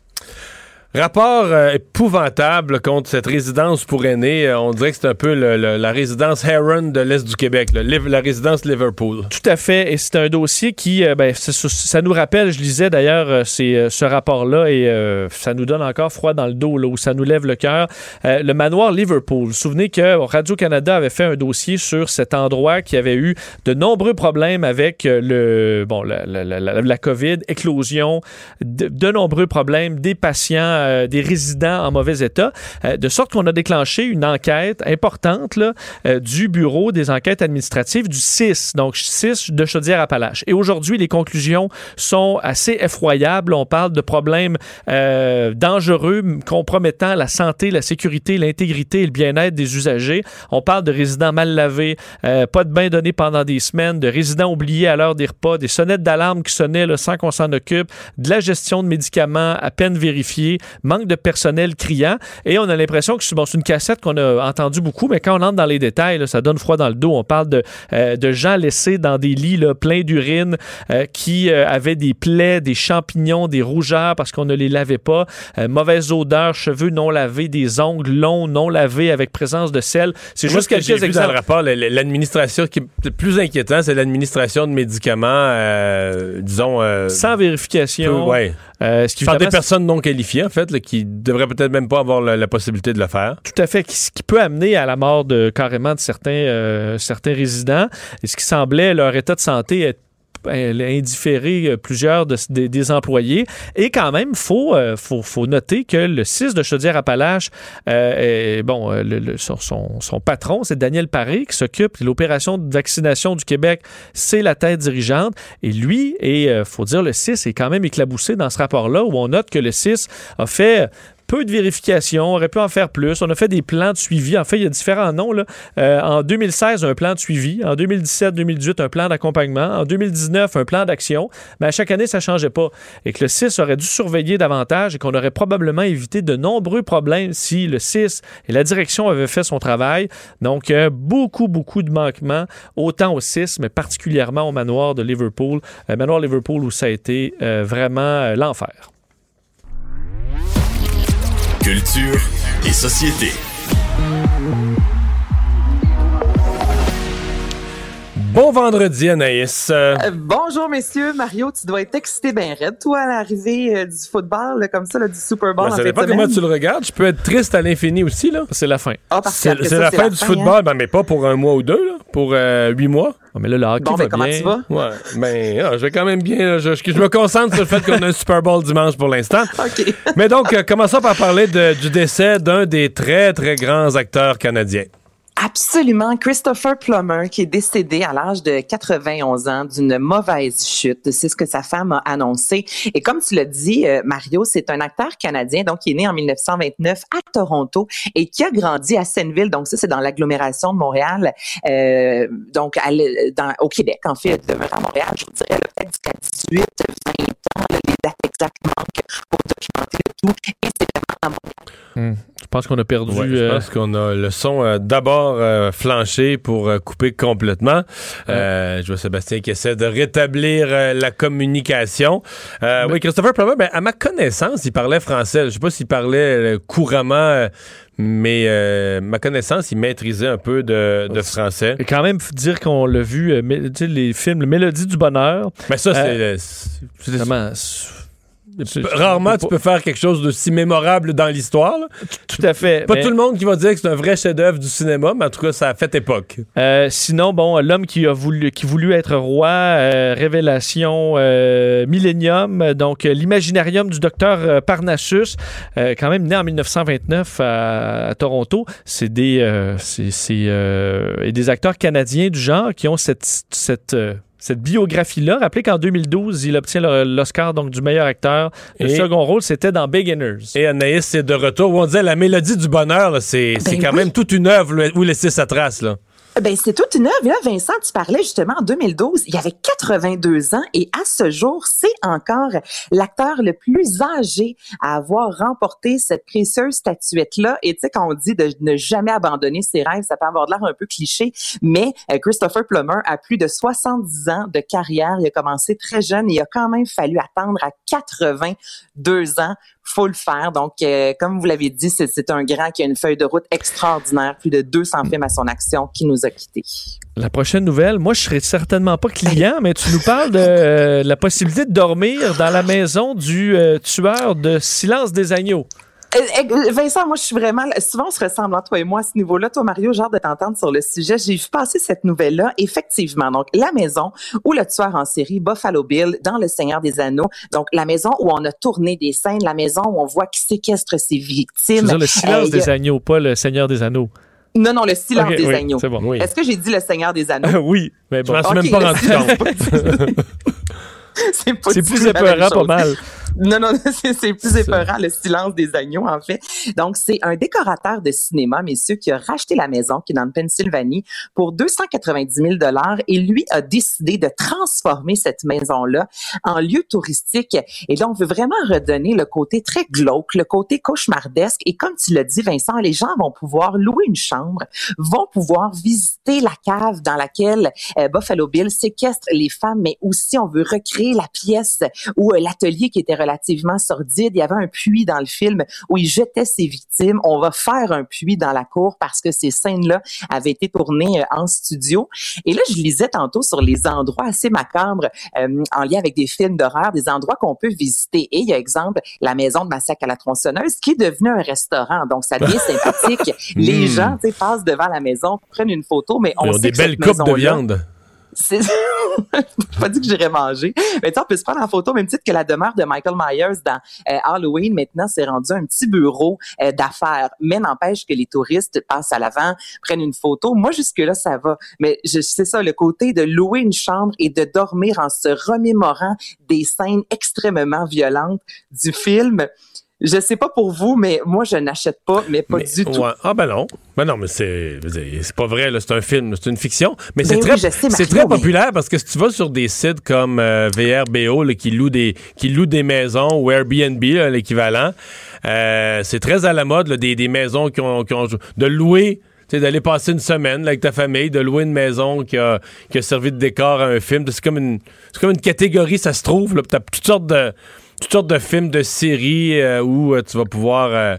Rapport euh, épouvantable contre cette résidence pour aînés. Euh, on dirait que c'est un peu le- le- la résidence Heron de l'Est du Québec. Liv- la résidence Liverpool. Tout à fait. Et c'est un dossier qui, euh, ben, ça nous rappelle, je lisais d'ailleurs euh, euh, ce rapport-là et ça nous donne encore froid dans le dos, là, où ça nous lève le cœur. Le manoir Liverpool. Vous vous souvenez que Radio-Canada avait fait un dossier sur cet endroit qui avait eu de nombreux problèmes avec le, bon, la, la, la, la- COVID, éclosion, de nombreux problèmes, des patients euh, des résidents en mauvais état, euh, de sorte qu'on a déclenché une enquête importante là, euh, du bureau des enquêtes administratives du 6, donc 6 de Chaudière-Appalaches. Et aujourd'hui, les conclusions sont assez effroyables. On parle de problèmes dangereux, compromettant la santé, la sécurité, l'intégrité et le bien-être des usagers. On parle de résidents mal lavés, pas de bain donné pendant des semaines, de résidents oubliés à l'heure des repas, des sonnettes d'alarme qui sonnaient sans qu'on s'en occupe, de la gestion de médicaments à peine vérifiée, manque de personnel criant. Et on a l'impression que c'est bon, c'est une cassette qu'on a entendue beaucoup, mais quand on entre dans les détails, là, ça donne froid dans le dos. On parle de, euh, de gens laissés dans des lits là, pleins d'urine, euh, qui euh, avaient des plaies, des champignons, des rougeurs parce qu'on ne les lavait pas, mauvaise odeur, cheveux non lavés, des ongles longs non lavés avec présence de sel. C'est juste ce que quelques vu dans le exemples. rapport, l'administration qui est le plus inquiétant, c'est l'administration de médicaments, disons, Sans peu- vérification. ouais, Euh, ce qui par des personnes non qualifiées, en fait, là, qui devraient peut-être même pas avoir la, possibilité de le faire. Tout à fait, ce qui peut amener à la mort carrément de certains, euh, certains résidents. Et ce qui semblait leur état de santé être indifféré euh, plusieurs de- des, employés. Et quand même, il faut, euh, faut, faut noter que le 6 de Chaudière-Appalaches, euh, bon, euh, son, patron, c'est Daniel Paré, qui s'occupe de l'opération de vaccination du Québec. C'est la tête dirigeante. Et lui, et faut dire, le 6 est quand même éclaboussé dans ce rapport-là, où on note que le 6 a fait peu de vérifications, on aurait pu en faire plus. On a fait des plans de suivi. En fait, il y a différents noms. Là. Euh, en 2016, un plan de suivi. En 2017-2018, un plan d'accompagnement. En 2019, un plan d'action. Mais à chaque année, ça ne changeait pas. Et que le 6 aurait dû surveiller davantage et qu'on aurait probablement évité de nombreux problèmes si le 6 et la direction avaient fait son travail. Donc, beaucoup, beaucoup de manquements, autant au 6, mais particulièrement au manoir de Liverpool. Euh, manoir Liverpool où ça a été euh, vraiment euh, l'enfer. Culture et société. Bon vendredi, Anaïs. Euh, bonjour, messieurs. Mario, tu dois être excité bien raide, toi, à l'arrivée euh, du football, là, comme ça, là, du Super Bowl ben, en ça dépend comment tu le regardes. Je peux être triste à l'infini aussi, là. C'est la fin. Ah, parce C'est la fin du hein? football, ben, mais pas pour un mois ou deux, là. Pour euh, huit mois. Ah, mais là, le hockey Bon, va ben, comment bien. tu vas? Ouais. Ben, ah, je vais quand même bien. là. Je, je- je me concentre sur le fait qu'on a un Super Bowl dimanche pour l'instant. OK. Mais donc, euh, commençons par parler de- du décès d'un des très, très grands acteurs canadiens. Absolument. Christopher Plummer, qui est décédé à l'âge de 91 ans d'une mauvaise chute. C'est ce que sa femme a annoncé. Et comme tu l'as dit, euh, Mario, c'est un acteur canadien, donc qui est né en 1929 à Toronto et qui a grandi à Senneville. Donc ça, c'est dans l'agglomération de Montréal, euh, donc au Québec, en fait, de à Montréal, je vous dirais peut-être jusqu'à 18, 20 ans. les dates exactes manquent pour documenter le tout. Pense qu'on a perdu. Ouais, je euh, pense qu'on a le son euh, d'abord euh, flanché pour couper complètement. Je vois Sébastien qui essaie de rétablir la communication. Euh, oui, Christopher Plummer, ben, à ma connaissance, il parlait français. Je sais pas s'il parlait couramment, mais euh, ma connaissance, il maîtrisait un peu de, de français. Et quand même, dire qu'on l'a vu, euh, mé- tu sais, les films, le Mélodie du bonheur. Mais ça, c'est... Euh, Rarement, tu peux faire quelque chose de si mémorable dans l'histoire. Tout à fait. Pas mais, tout le monde qui va dire que c'est un vrai chef-d'œuvre du cinéma, mais en tout cas, ça a fait époque. euh, sinon, bon, l'homme qui a voulu, qui voulut être roi, euh, révélation euh, Millennium, donc euh, l'imaginarium du docteur Parnassus, quand même né en 1929 à, à Toronto. C'est des, et des acteurs canadiens du genre qui ont cette, cette cette biographie-là. Rappelez qu'en 2012, il obtient le- l'Oscar donc du meilleur acteur. Le Et- second rôle, c'était dans Beginners. Et Anaïs, c'est de retour. Où on disait la mélodie du bonheur, c'est c'est Ben quand oui. même toute une œuvre où laisser sa trace. Là. Ben, c'est toute une œuvre. Là, Vincent, tu parlais justement en 2012, il avait 82 ans et à ce jour, c'est encore l'acteur le plus âgé à avoir remporté cette précieuse statuette-là. Et tu sais, quand on dit de ne jamais abandonner ses rêves, ça peut avoir l'air un peu cliché, mais euh, Christopher Plummer a plus de 70 ans de carrière. Il a commencé très jeune il a quand même fallu attendre à 82 ans faut le faire. Donc, euh, comme vous l'avez dit, c'est, un grand qui a une feuille de route extraordinaire, plus de 200 films à son action, qui nous a quittés. La prochaine nouvelle, moi, je serais certainement pas client, mais tu nous parles de euh, la possibilité de dormir dans la maison du euh, tueur de Silence des agneaux. Euh, Vincent, moi, je suis vraiment. Souvent, on se ressemble, toi et moi, à ce niveau-là. Toi, Mario, genre de t'entendre sur le sujet. J'ai vu passer cette nouvelle-là. Effectivement. Donc, la maison où le tueur en série, Buffalo Bill, dans Le Seigneur des Anneaux. Donc, la maison où on a tourné des scènes, la maison où on voit qu'il séquestre ses victimes. C'est le silence Euh, des a- agneaux, pas le Seigneur des Anneaux. Non, non, le silence des oui, agneaux. c'est bon. Oui. Est-ce que j'ai dit le Seigneur des Anneaux? oui, mais Je bon. m'en suis même pas rendu compte. C'est plus épeurant, pas mal. Non, non, c'est c'est plus épeurant, le silence des agneaux, en fait. Donc, c'est un décorateur de cinéma, messieurs, qui a racheté la maison, qui est dans le Pennsylvanie, pour 290 000 et lui a décidé de transformer cette maison-là en lieu touristique. Et là, on veut vraiment redonner le côté très glauque, le côté cauchemardesque. Et comme tu l'as dit, Vincent, les gens vont pouvoir louer une chambre, vont pouvoir visiter la cave dans laquelle euh, Buffalo Bill séquestre les femmes, mais aussi on veut recréer la pièce ou euh, l'atelier qui était relativement sordide. Il y avait un puits dans le film où il jetait ses victimes. On va faire un puits dans la cour parce que ces scènes-là avaient été tournées euh, en studio. Et là, je lisais tantôt sur les endroits assez macabres euh, en lien avec des films d'horreur, des endroits qu'on peut visiter. Et il y a exemple la maison de Massacre à la tronçonneuse qui est devenue un restaurant. Donc, ça devient sympathique. Les Mm. gens, tu sais, passent devant la maison, prennent une photo, mais on Ils ont sait des que belles coupes de viande. C'est pas dit que j'irais manger. Mais tu on peut se prendre en photo, même titre que la demeure de Michael Myers dans euh, Halloween, maintenant, c'est rendu un petit bureau euh, d'affaires. Mais n'empêche que les touristes passent à l'avant, prennent une photo. Moi, jusque-là, ça va. Mais c'est ça, le côté de louer une chambre et de dormir en se remémorant des scènes extrêmement violentes du film. Je sais pas pour vous, mais moi, je n'achète pas, mais pas Mais- du tout. Ah ben non. Ben non, mais c'est c'est pas vrai, là, c'est un film, c'est une fiction. Mais c'est Ben très, oui, c'est très mais- populaire parce que si tu vas sur des sites comme euh, VRBO là, qui louent des qui louent des maisons ou Airbnb, l'équivalent, euh, c'est très à la mode là, des, des maisons qui ont, qui ont de louer tu sais, d'aller passer une semaine là, avec ta famille, de louer une maison qui a, qui a servi de décor à un film. C'est comme une, c'est comme une catégorie, ça se trouve. Là, tu as toutes sortes de, toutes sortes de films, de séries euh, où euh, tu vas pouvoir. euh,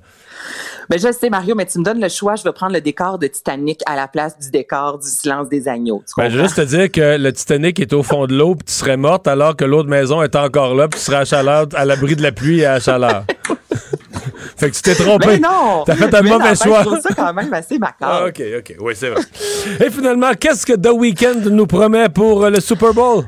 Ben, je sais, Mario, mais tu me donnes le choix. Je vais prendre le décor de Titanic à la place du décor du silence des agneaux. Ben, je veux comprends? juste te dire que le Titanic est au fond de l'eau, puis tu serais morte alors que l'autre maison est encore là, puis tu serais à chaleur, à l'abri de la pluie et à la chaleur. fait que tu t'es trompé. Mais non! T'as fait un mauvais n'empêche, choix. Je trouve ça quand même assez macabre. Ah, ok, ok, oui, c'est vrai. et finalement, qu'est-ce que The Weeknd nous promet pour euh, le Super Bowl?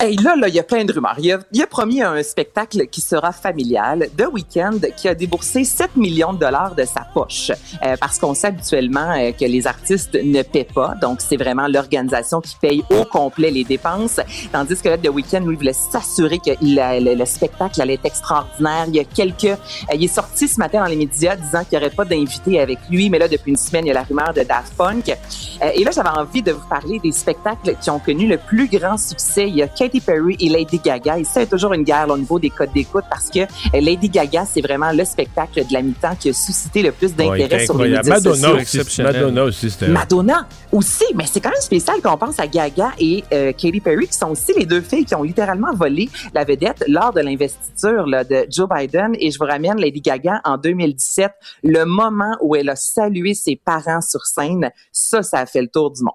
Hey, là, là, il y a plein de rumeurs. Il a, il a promis un spectacle qui sera familial. The Weeknd, qui a déboursé 7 millions de dollars de sa poche. Euh, parce qu'on sait habituellement euh, que les artistes ne paient pas. Donc, c'est vraiment l'organisation qui paye au complet les dépenses. Tandis que là, The Weeknd, lui, voulait s'assurer que le, le spectacle allait être extraordinaire. Il y a quelques... euh, il est sorti ce matin dans les médias disant qu'il n'y aurait pas d'invité avec lui. Mais là, depuis une semaine, il y a la rumeur de Daft Punk. Euh, et là, j'avais envie de vous parler des spectacles qui ont connu le plus grand succès. Il y a Katy Perry et Lady Gaga. Et ça, c'est toujours une guerre là, au niveau des codes d'écoute parce que euh, Lady Gaga, c'est vraiment le spectacle de la mi-temps qui a suscité le plus il d'intérêt sur les médias Madonna sociaux. aussi, Exceptionnel. Madonna aussi, c'était. Madonna aussi, mais c'est quand même spécial quand on pense à Gaga et euh, Katy Perry, qui sont aussi les deux filles qui ont littéralement volé la vedette lors de l'investiture là, de Joe Biden. Et je vous ramène Lady Gaga en 2017, le moment où elle a salué ses parents sur scène. Ça, ça a fait le tour du monde.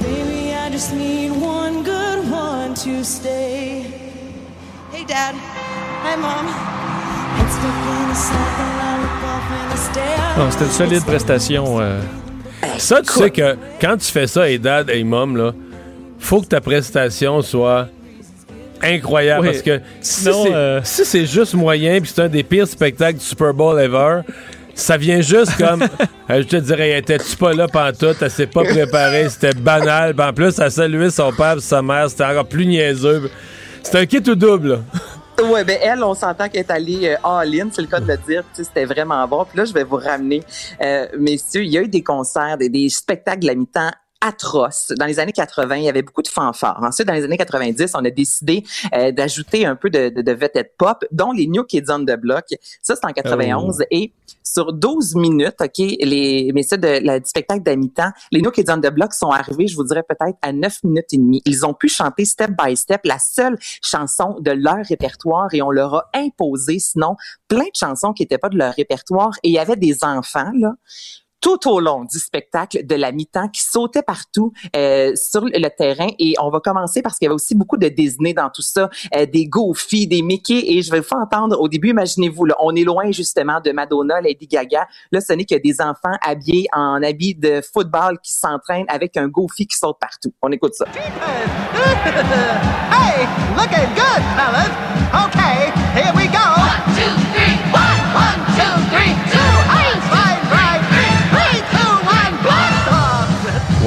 Baby, I just need Stare. Non, C'était une solide prestation. euh, Ça, tu sais que quand tu fais ça, et dad, et mom, là, faut que ta prestation soit incroyable. Oui. Parce que si Sinon, c'est euh, si c'est juste moyen, puis c'est un des pires spectacles du Super Bowl ever, ça vient juste comme. euh, je te dirais, étais-tu pas là pantoute, elle s'est pas préparée, c'était banal. En plus, elle saluait son père et sa mère, c'était encore plus niaiseux. C'est un kit ou double. Ouais, ben elle, on s'entend qu'elle est allée euh, all-in, c'est le cas de le dire. C'était vraiment bon. Puis là, je vais vous ramener, euh, messieurs, il y a eu des concerts, des, spectacles la mi-temps atroces. Dans les années 80, il y avait beaucoup de fanfares. Ensuite, dans les années 90, on a décidé euh, d'ajouter un peu de, de, de vedettes pop, dont les New Kids on the Block. Ça, c'est en 91. Et sur 12 minutes, OK, les messieurs de, la, du spectacle la mi-temps, les New Kids on the Block sont arrivés, je vous dirais peut-être à 9 minutes et demie. Ils ont pu chanter step by step la seule chanson de leur répertoire et on leur a imposé sinon plein de chansons qui n'étaient pas de leur répertoire et il y avait des enfants là tout au long du spectacle de la mi-temps qui sautait partout euh, sur le terrain. Et on va commencer parce qu'il y avait aussi beaucoup de Disney dans tout ça, euh, des Goofy, des Mickey. Et je vais vous faire entendre au début, imaginez-vous, là, on est loin justement de Madonna, Lady Gaga. Là, ce n'est que des enfants habillés en habits de football qui s'entraînent avec un Goofy qui saute partout. On écoute ça. hey, looking good, fellas. Okay, here we go. One, two, three. One, one, two, three. Two,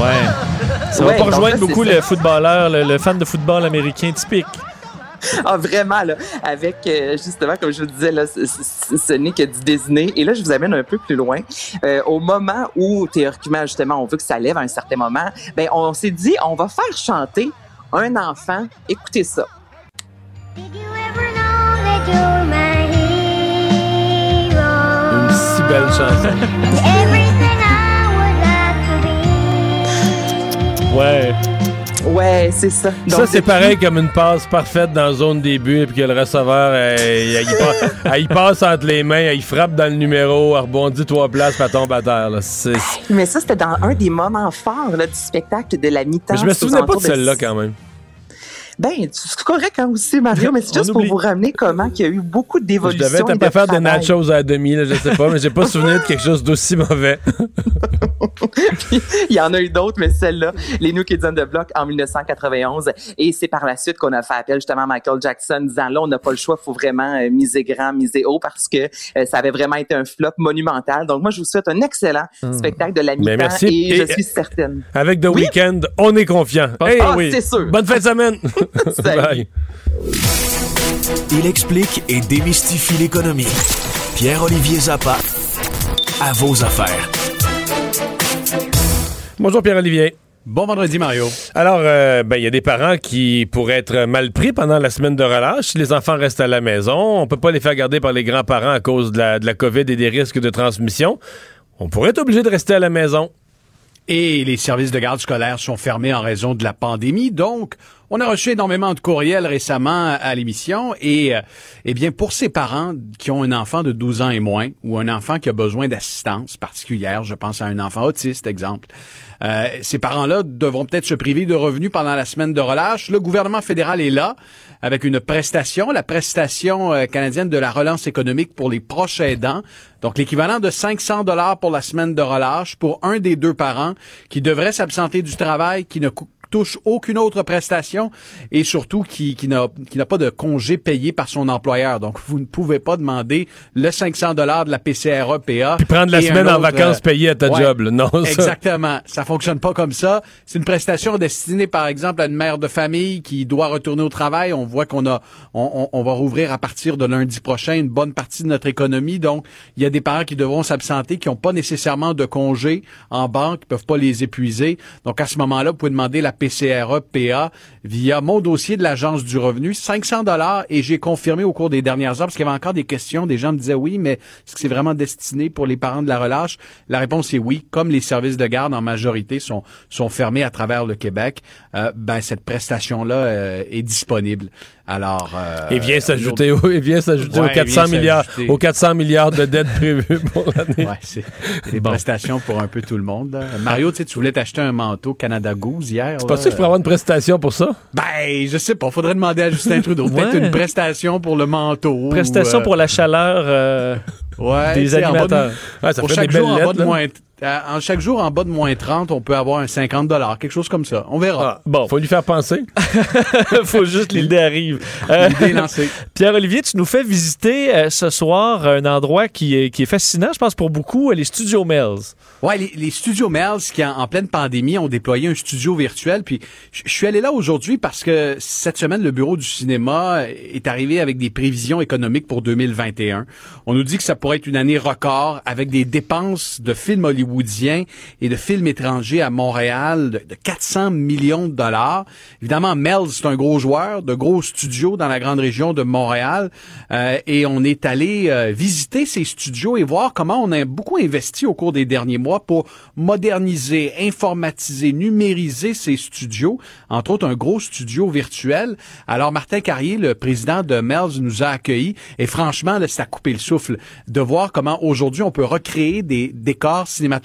Ouais. Ça Ouais, va pas rejoindre là, beaucoup ça. le footballeur, le, le fan de football américain typique. Ah, vraiment, là, avec, euh, justement, comme je vous disais, là, ce, ce- ce n'est que du Disney. Et là, je vous amène un peu plus loin. Euh, au moment où, théoriquement, justement, on veut que ça lève à un certain moment, ben, on s'est dit, on va faire chanter un enfant. Écoutez ça. Did you ever know that you're my hero? Une si belle chanson. Ouais. Ouais, c'est ça. Ça, c'est pareil comme une passe parfaite dans la zone début, puis que le receveur, euh, il, il passe, il passe entre les mains, il frappe dans le numéro, elle rebondit trois places, puis elle tombe à terre. là. Mais ça, c'était dans un des moments forts là, du spectacle de la mi-temps. Je me souvenais pas de celle-là quand même. Ben, c'est correct hein, aussi, Mario, mais c'est juste pour vous ramener comment il y a eu beaucoup Je d'évolutions. devais être et à de pas faire des travail. nachos à la demi, là, je sais pas, mais j'ai pas souvenir de quelque chose d'aussi mauvais. Il y en a eu d'autres, mais celle-là, les New Kids on the Block en 1991. Et c'est par la suite qu'on a fait appel justement à Michael Jackson, disant là, on n'a pas le choix, faut vraiment euh, miser grand, miser haut, parce que euh, ça avait vraiment été un flop monumental. Donc moi, je vous souhaite un excellent spectacle de la mi-temps Ben, merci. et, Et- je suis certaine. Avec The Oui? Weeknd, on est confiant. Hey, Ah, oui. c'est sûr. bonne fin de semaine. Bye. Il explique et démystifie l'économie. Pierre-Olivier Zappa, à vos affaires. Bonjour Pierre-Olivier. Bon vendredi, Mario. Alors, euh, ben, il y a des parents qui pourraient être mal pris pendant la semaine de relâche. Si les enfants restent à la maison, on peut pas les faire garder par les grands-parents à cause de la, de la COVID et des risques de transmission. On pourrait être obligé de rester à la maison. Et les services de garde scolaire sont fermés en raison de la pandémie. Donc, on a reçu énormément de courriels récemment à l'émission. Et, euh, eh bien, pour ces parents qui ont un enfant de 12 ans et moins ou un enfant qui a besoin d'assistance particulière, je pense à un enfant autiste, exemple, euh, ces parents-là devront peut-être se priver de revenus pendant la semaine de relâche. Le gouvernement fédéral est là avec une prestation, la prestation euh, canadienne de la relance économique pour les proches aidants. Donc, l'équivalent de 500 dollars pour la semaine de relâche pour un des deux parents qui devrait s'absenter du travail, qui ne cou- touche aucune autre prestation et surtout qui, qui n'a qui n'a pas de congé payé par son employeur. Donc, vous ne pouvez pas demander le 500 dollars de la PCRE PA. Puis prendre la semaine en autre, vacances euh, payées à ta ouais. job. là. Non, ça. Exactement. Ça fonctionne pas comme ça. C'est une prestation destinée, par exemple, à une mère de famille qui doit retourner au travail. On voit qu'on a, on, on- on va rouvrir à partir de lundi prochain une bonne partie de notre économie. Donc, il y a des parents qui devront s'absenter, qui n'ont pas nécessairement de congés en banque, qui peuvent pas les épuiser. Donc, à ce moment-là, vous pouvez demander la PCRE PA via mon dossier de l'Agence du revenu, 500 dollars. Et j'ai confirmé au cours des dernières heures, parce qu'il y avait encore des questions. Des gens me disaient oui, mais est-ce que c'est vraiment destiné pour les parents de la relâche? La réponse est oui. Comme les services de garde en majorité sont, sont fermés à travers le Québec, euh, ben, cette prestation-là euh, est disponible. Alors, euh, Et vient s'ajouter, au- et vient s'ajouter Ouais, aux 400 vient milliards, aux 400 milliards de dettes prévues pour l'année. Ouais, c'est des prestations pour un peu tout le monde. là. Mario, tu sais, tu voulais t'acheter un manteau Canada Goose hier. C'est pas ça qu'il faut avoir une prestation pour ça? Ben, je sais pas. Faudrait demander à Justin Trudeau. Peut-être Ouais. une prestation pour le manteau. Prestation ou, euh, pour la chaleur euh, ouais, des de- animateurs. Ouais, ça pour fait chaque des jour en bas de moins, en chaque jour en bas de moins 30, on peut avoir un 50 dollars, quelque chose comme ça. On verra. Ah, Bon. Faut lui faire penser. faut juste l'idée arrive. Euh, L'idée est lancée. Pierre-Olivier, tu nous fais visiter euh, ce soir un endroit qui est, qui est fascinant, je pense, pour beaucoup, euh, les Studios Mills. Ouais, les, les studios Mel's qui en, en pleine pandémie ont déployé un studio virtuel. Puis je suis allé là aujourd'hui parce que cette semaine le bureau du cinéma est arrivé avec des prévisions économiques pour 2021. On nous dit que ça pourrait être une année record avec des dépenses de films hollywoodiens et de films étrangers à Montréal de, de 400 millions de dollars. Évidemment, Mel's c'est un gros joueur, de gros studios dans la grande région de Montréal, Euh, et on est allé euh, visiter ces studios et voir comment on a beaucoup investi au cours des derniers mois pour moderniser, informatiser, numériser ces studios, entre autres un gros studio virtuel. Alors Martin Carrier, le président de Mel's, nous a accueillis et franchement, là, c'est à couper le souffle de voir comment aujourd'hui on peut recréer des décors cinématographiques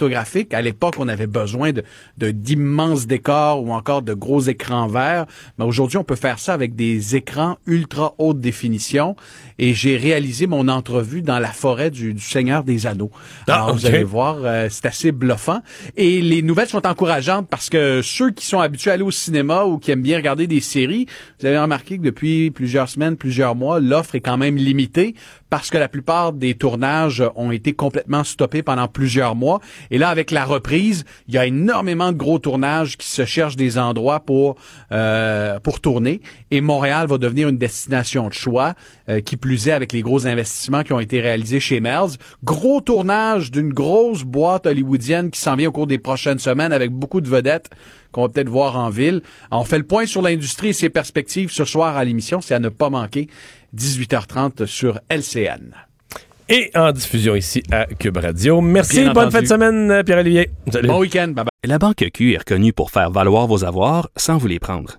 À l'époque, on avait besoin de de- d'immenses décors ou encore de gros écrans verts. Mais aujourd'hui, on peut faire ça avec des écrans ultra haute définition. Et j'ai réalisé mon entrevue dans la forêt du, du Seigneur des Anneaux. Ah, Alors, vous allez voir, euh, c'est assez bluffant. Et les nouvelles sont encourageantes parce que ceux qui sont habitués à aller au cinéma ou qui aiment bien regarder des séries, vous avez remarqué que depuis plusieurs semaines, plusieurs mois, l'offre est quand même limitée parce que la plupart des tournages ont été complètement stoppés pendant plusieurs mois. Et là, avec la reprise, il y a énormément de gros tournages qui se cherchent des endroits pour euh, pour tourner. Et Montréal va devenir une destination de choix, euh, qui plus est avec les gros investissements qui ont été réalisés chez Melz. Gros tournage d'une grosse boîte hollywoodienne qui s'en vient au cours des prochaines semaines avec beaucoup de vedettes qu'on va peut-être voir en ville. On fait le point sur l'industrie et ses perspectives ce soir à l'émission. C'est à ne pas manquer. 18h30 sur LCN. Et en diffusion ici à Cube Radio. Merci, Bien bonne entendu. fin de semaine, euh, Pierre-Olivier. Salut. Bon week-end. Bye bye. La Banque Q est reconnue pour faire valoir vos avoirs sans vous les prendre.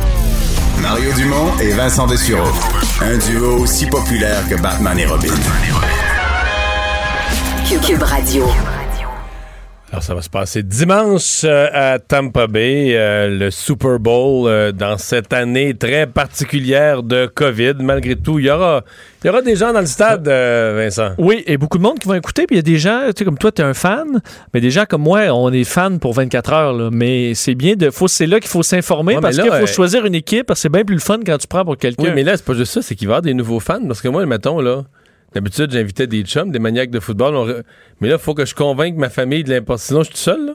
Mario Dumont et Vincent Dessureau. Un duo aussi populaire que Batman et Robin. Cube Radio. Alors, ça va se passer dimanche euh, à Tampa Bay, euh, le Super Bowl, euh, dans cette année très particulière de COVID. Malgré tout, il y aura, il y aura des gens dans le stade, euh, Vincent. Oui, et beaucoup de monde qui vont écouter. Puis il y a des gens, tu sais, comme toi, tu es un fan, mais des gens comme moi, on est fan pour 24 heures. là. Mais c'est bien de. faut- C'est là qu'il faut s'informer Ouais, parce qu'il faut choisir une équipe parce que c'est bien plus le fun quand tu prends pour quelqu'un. Oui, mais là, c'est pas juste ça, c'est qu'il va y avoir des nouveaux fans. Parce que moi, mettons, là, d'habitude, j'invitais des chums, des maniaques de football. on Mais là, il faut que je convainque ma famille de l'importance. Sinon, je suis tout seul, là.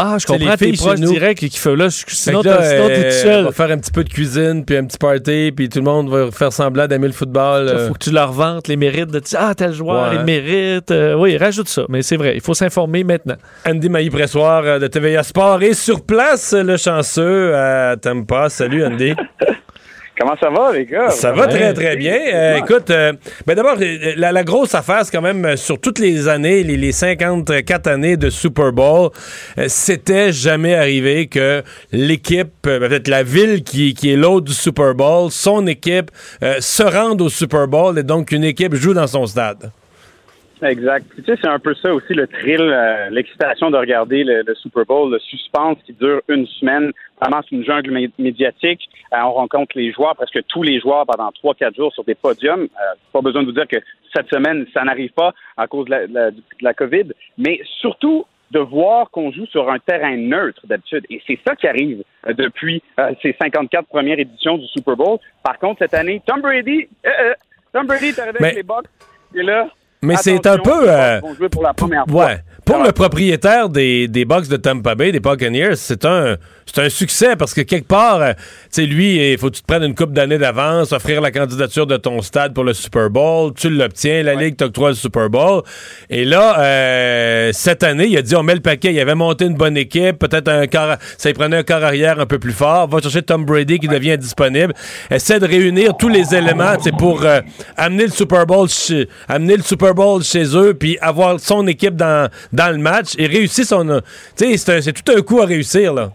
Ah, je comprends tes proches directs et qui font là, sinon, t'es euh, tout seul. On va faire un petit peu de cuisine, puis un petit party, puis tout le monde va faire semblant d'aimer le football. Il euh. faut que tu leur vantes les mérites de ah tel joueur Ouais. il mérite Euh, oui rajoute ça mais c'est vrai il faut s'informer maintenant Andy Mailly-Pressoir euh, de TVA Sport est sur place, le chanceux à Tampa. Salut, Andy. Comment ça va, les gars? Ça va très, très bien. Euh, écoute, euh, ben d'abord, euh, la, la grosse affaire, c'est quand même sur toutes les années, les, les 54 années de Super Bowl, euh, c'était jamais arrivé que l'équipe, euh, peut-être la ville qui, qui est l'hôte du Super Bowl, son équipe, se rende au Super Bowl et donc une équipe joue dans son stade. Exact. Tu sais, c'est un peu ça aussi, le thrill, euh, l'excitation de regarder le, le Super Bowl, le suspense qui dure une semaine. Vraiment, c'est une jungle mé- médiatique. Euh, on rencontre les joueurs, presque tous les joueurs pendant trois, quatre jours sur des podiums. Euh, pas besoin de vous dire que cette semaine, ça n'arrive pas à cause de la, de la- de la COVID. Mais surtout, de voir qu'on joue sur un terrain neutre d'habitude. Et c'est ça qui arrive depuis ces 54 premières éditions du Super Bowl. Par contre, cette année, Tom Brady, Tom Brady est arrivé Mais- avec les Bucks. Et là, Mais c'est un peu, euh, pour la première fois. Ouais. Pour le propriétaire des, des Bucks de Tampa Bay, des Buccaneers, c'est un, un succès parce que quelque part, euh, tu sais, lui, il faut que tu te prennes une coupe d'années d'avance, offrir la candidature de ton stade pour le Super Bowl, tu l'obtiens, la Ligue t'octroie le Super Bowl. Et là, euh, cette année, il a dit on met le paquet, il avait monté une bonne équipe, peut-être un quart, ça y prenait un quart arrière un peu plus fort, va chercher Tom Brady qui devient disponible, essaie de réunir tous les éléments, pour amener le Super Bowl amener le Super Bowl chez eux, puis avoir son équipe dans, dans le match et réussir son, euh, tu sais, c'est tout un coup à réussir là.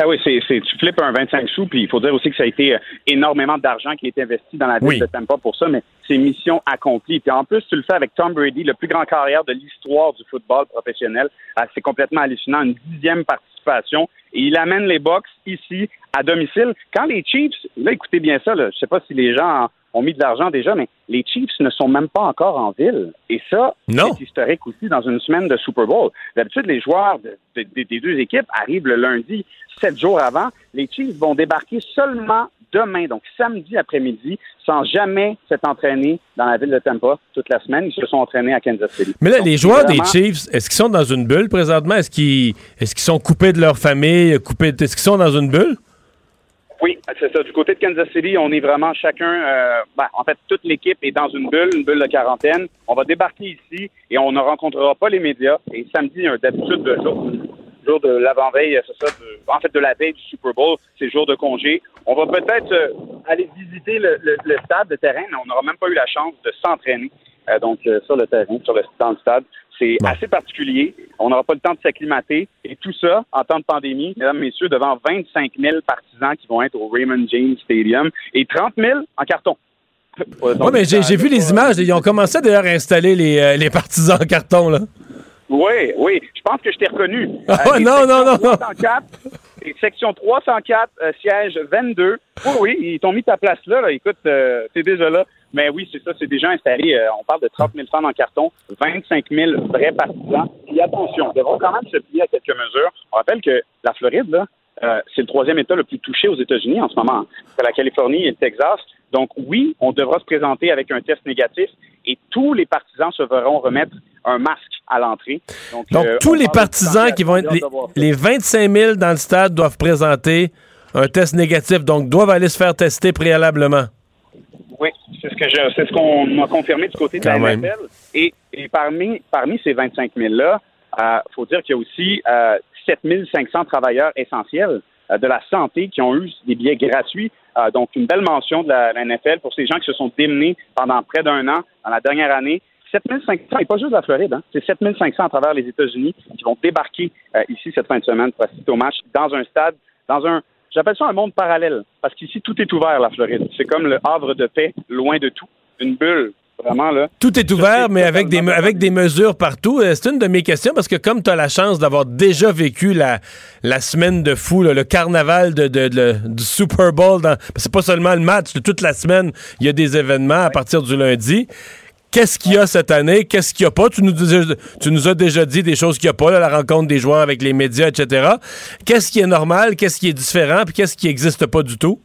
Ah oui, c'est, tu flippes un 25 sous, puis il faut dire aussi que ça a été euh, énormément d'argent qui a été investi dans la ville Oui. de Tampa pour ça, mais c'est mission accomplie. Puis en plus, tu le fais avec Tom Brady, le plus grand carrière de l'histoire du football professionnel. Ah, c'est complètement hallucinant, une dixième participation. Et il amène les Bucks ici, à domicile. Quand les Chiefs, là, écoutez bien ça, là, je sais pas si les gens ont mis de l'argent déjà, mais les Chiefs ne sont même pas encore en ville. Et ça, c'est historique aussi dans une semaine de Super Bowl. D'habitude, les joueurs de- de- de- des deux équipes arrivent le lundi, sept jours avant. Les Chiefs vont débarquer seulement demain, donc samedi après-midi, sans jamais s'être entraînés dans la ville de Tampa toute la semaine. Ils se sont entraînés à Kansas City. Mais là, Donc, les joueurs des Chiefs, est-ce qu'ils sont dans une bulle présentement? Est-ce qu'ils sont coupés de leur famille? Coupés, est-ce qu'ils sont dans une bulle? Oui, c'est ça. Du côté de Kansas City, on est vraiment chacun. euh, ben, en fait, toute l'équipe est dans une bulle, une bulle de quarantaine. On va débarquer ici et on ne rencontrera pas les médias. Et samedi, d'habitude, le jour, jour de l'avant-veille, c'est ça, de- en fait de la veille du Super Bowl, c'est jour de congé. On va peut-être euh, aller visiter le, le- le stade, le terrain, mais on n'aura même pas eu la chance de s'entraîner euh, donc euh, sur le terrain, sur le dans le stade. C'est assez particulier. On n'aura pas le temps de s'acclimater. Et tout ça, en temps de pandémie, mesdames, messieurs, devant 25 000 partisans qui vont être au Raymond James Stadium et 30 000 en carton. Oui, mais j'ai vu les images. Ils ont commencé d'ailleurs à installer les, euh, les partisans en carton, là. Oui, oui. Je pense que je t'ai reconnu. Ah, les non, non, non, non. 304, et section 304, euh, siège 22. Oui, oui, ils t'ont mis ta place là. là. Écoute, euh, t'es déjà là. Mais oui, c'est ça, c'est déjà installé. Euh, on parle de 30 000 fans en carton, 25 000 vrais partisans. Et attention, devront quand même se plier à quelques mesures. On rappelle que la Floride, là, euh, c'est le troisième État le plus touché aux États-Unis en ce moment. C'est la Californie et le Texas. Donc oui, on devra se présenter avec un test négatif et tous les partisans se verront remettre un masque à l'entrée. Donc, Donc, euh, tous les partisans qui vont être. Les, distanciation, les 25 000 dans le stade doivent présenter un test négatif, donc doivent aller se faire tester préalablement. Oui, c'est ce que je, c'est ce qu'on m'a confirmé du côté de Quand la. NFL. Et, et parmi, parmi ces 25 000 là, euh, faut dire qu'il y a aussi euh, 7 500 travailleurs essentiels euh, de la santé qui ont eu des billets gratuits. Euh, donc une belle mention de la, NFL pour ces gens qui se sont démenés pendant près d'un an dans la dernière année. 7 500, et pas juste la Floride, hein, c'est 7 500 à travers les États-Unis qui vont débarquer euh, ici cette fin de semaine pour assister au match dans un stade, dans un, j'appelle ça un monde parallèle, parce qu'ici tout est ouvert, la Floride. C'est comme le havre de paix, loin de tout, une bulle, vraiment là. Tout est ouvert, mais avec des, me- avec des mesures partout. Euh, C'est une de mes questions parce que comme tu as la chance d'avoir déjà vécu la, la semaine de fou, là, le carnaval de, de- de- du Super Bowl, dans- c'est pas seulement le match, toute la semaine, il y a des événements à partir du lundi. Qu'est-ce qu'il y a cette année? Qu'est-ce qu'il n'y a pas? Tu nous, dis- tu nous as déjà dit des choses qu'il n'y a pas, là, la rencontre des joueurs avec les médias, etc. Qu'est-ce qui est normal? Qu'est-ce qui est différent? Puis qu'est-ce qui n'existe pas du tout?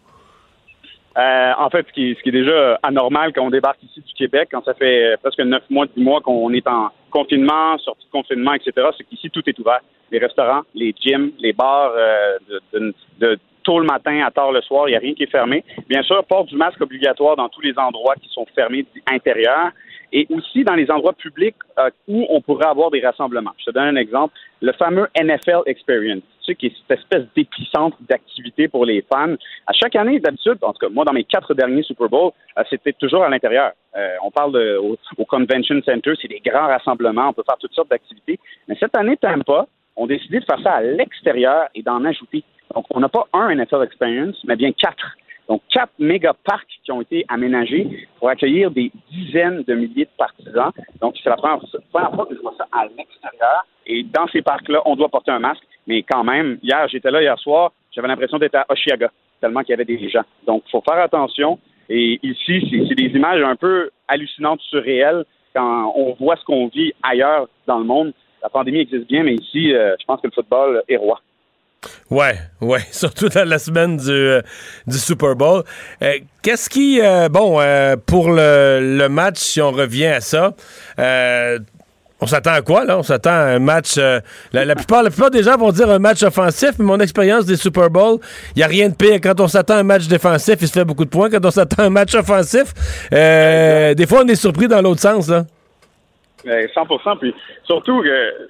Euh, en fait, ce qui, est, ce qui est déjà anormal quand on débarque ici du Québec, quand ça fait euh, presque neuf mois, dix mois qu'on est en confinement, sortie de confinement, etc., c'est qu'ici, tout est ouvert. Les restaurants, les gyms, les bars, euh, de, de- de tôt le matin à tard le soir, il n'y a rien qui est fermé. Bien sûr, port du masque obligatoire dans tous les endroits qui sont fermés intérieurs et aussi dans les endroits publics euh, où on pourrait avoir des rassemblements. Je te donne un exemple. Le fameux NFL Experience, tu sais, qui est cette espèce d'épicentre d'activité pour les fans. À chaque année, d'habitude, en tout cas, moi, dans mes quatre derniers Super Bowls, euh, c'était toujours à l'intérieur. Euh, on parle de, au, Convention Center, c'est des grands rassemblements, on peut faire toutes sortes d'activités. Mais cette année, Tampa ont décidé de faire ça à l'extérieur et d'en ajouter. Donc, on n'a pas un NFL Experience, mais bien quatre. Donc, quatre méga parcs qui ont été aménagés pour accueillir des dizaines de milliers de partisans. Donc, c'est la première, fois que je vois ça à l'extérieur. Et dans ces parcs-là, on doit porter un masque. Mais quand même, hier, j'étais là hier soir, j'avais l'impression d'être à Oshiaga, tellement qu'il y avait des gens. Donc, il faut faire attention. Et ici, c'est c'est des images un peu hallucinantes, surréelles, quand on voit ce qu'on vit ailleurs dans le monde. La pandémie existe bien, mais ici, euh, je pense que le football est roi. Ouais, ouais, surtout dans la semaine du, euh, du Super Bowl. Euh, Qu'est-ce qui, euh, bon, euh, pour le, le match, si on revient à ça, euh, on s'attend à quoi, là? On s'attend à un match. euh, la, la plupart, la plupart des gens vont dire un match offensif, mais mon expérience des Super Bowl, il n'y a rien de pire. Quand on s'attend à un match défensif, il se fait beaucoup de points. Quand on s'attend à un match offensif, euh, des fois, on est surpris dans l'autre sens, là. Euh, 100 Puis surtout que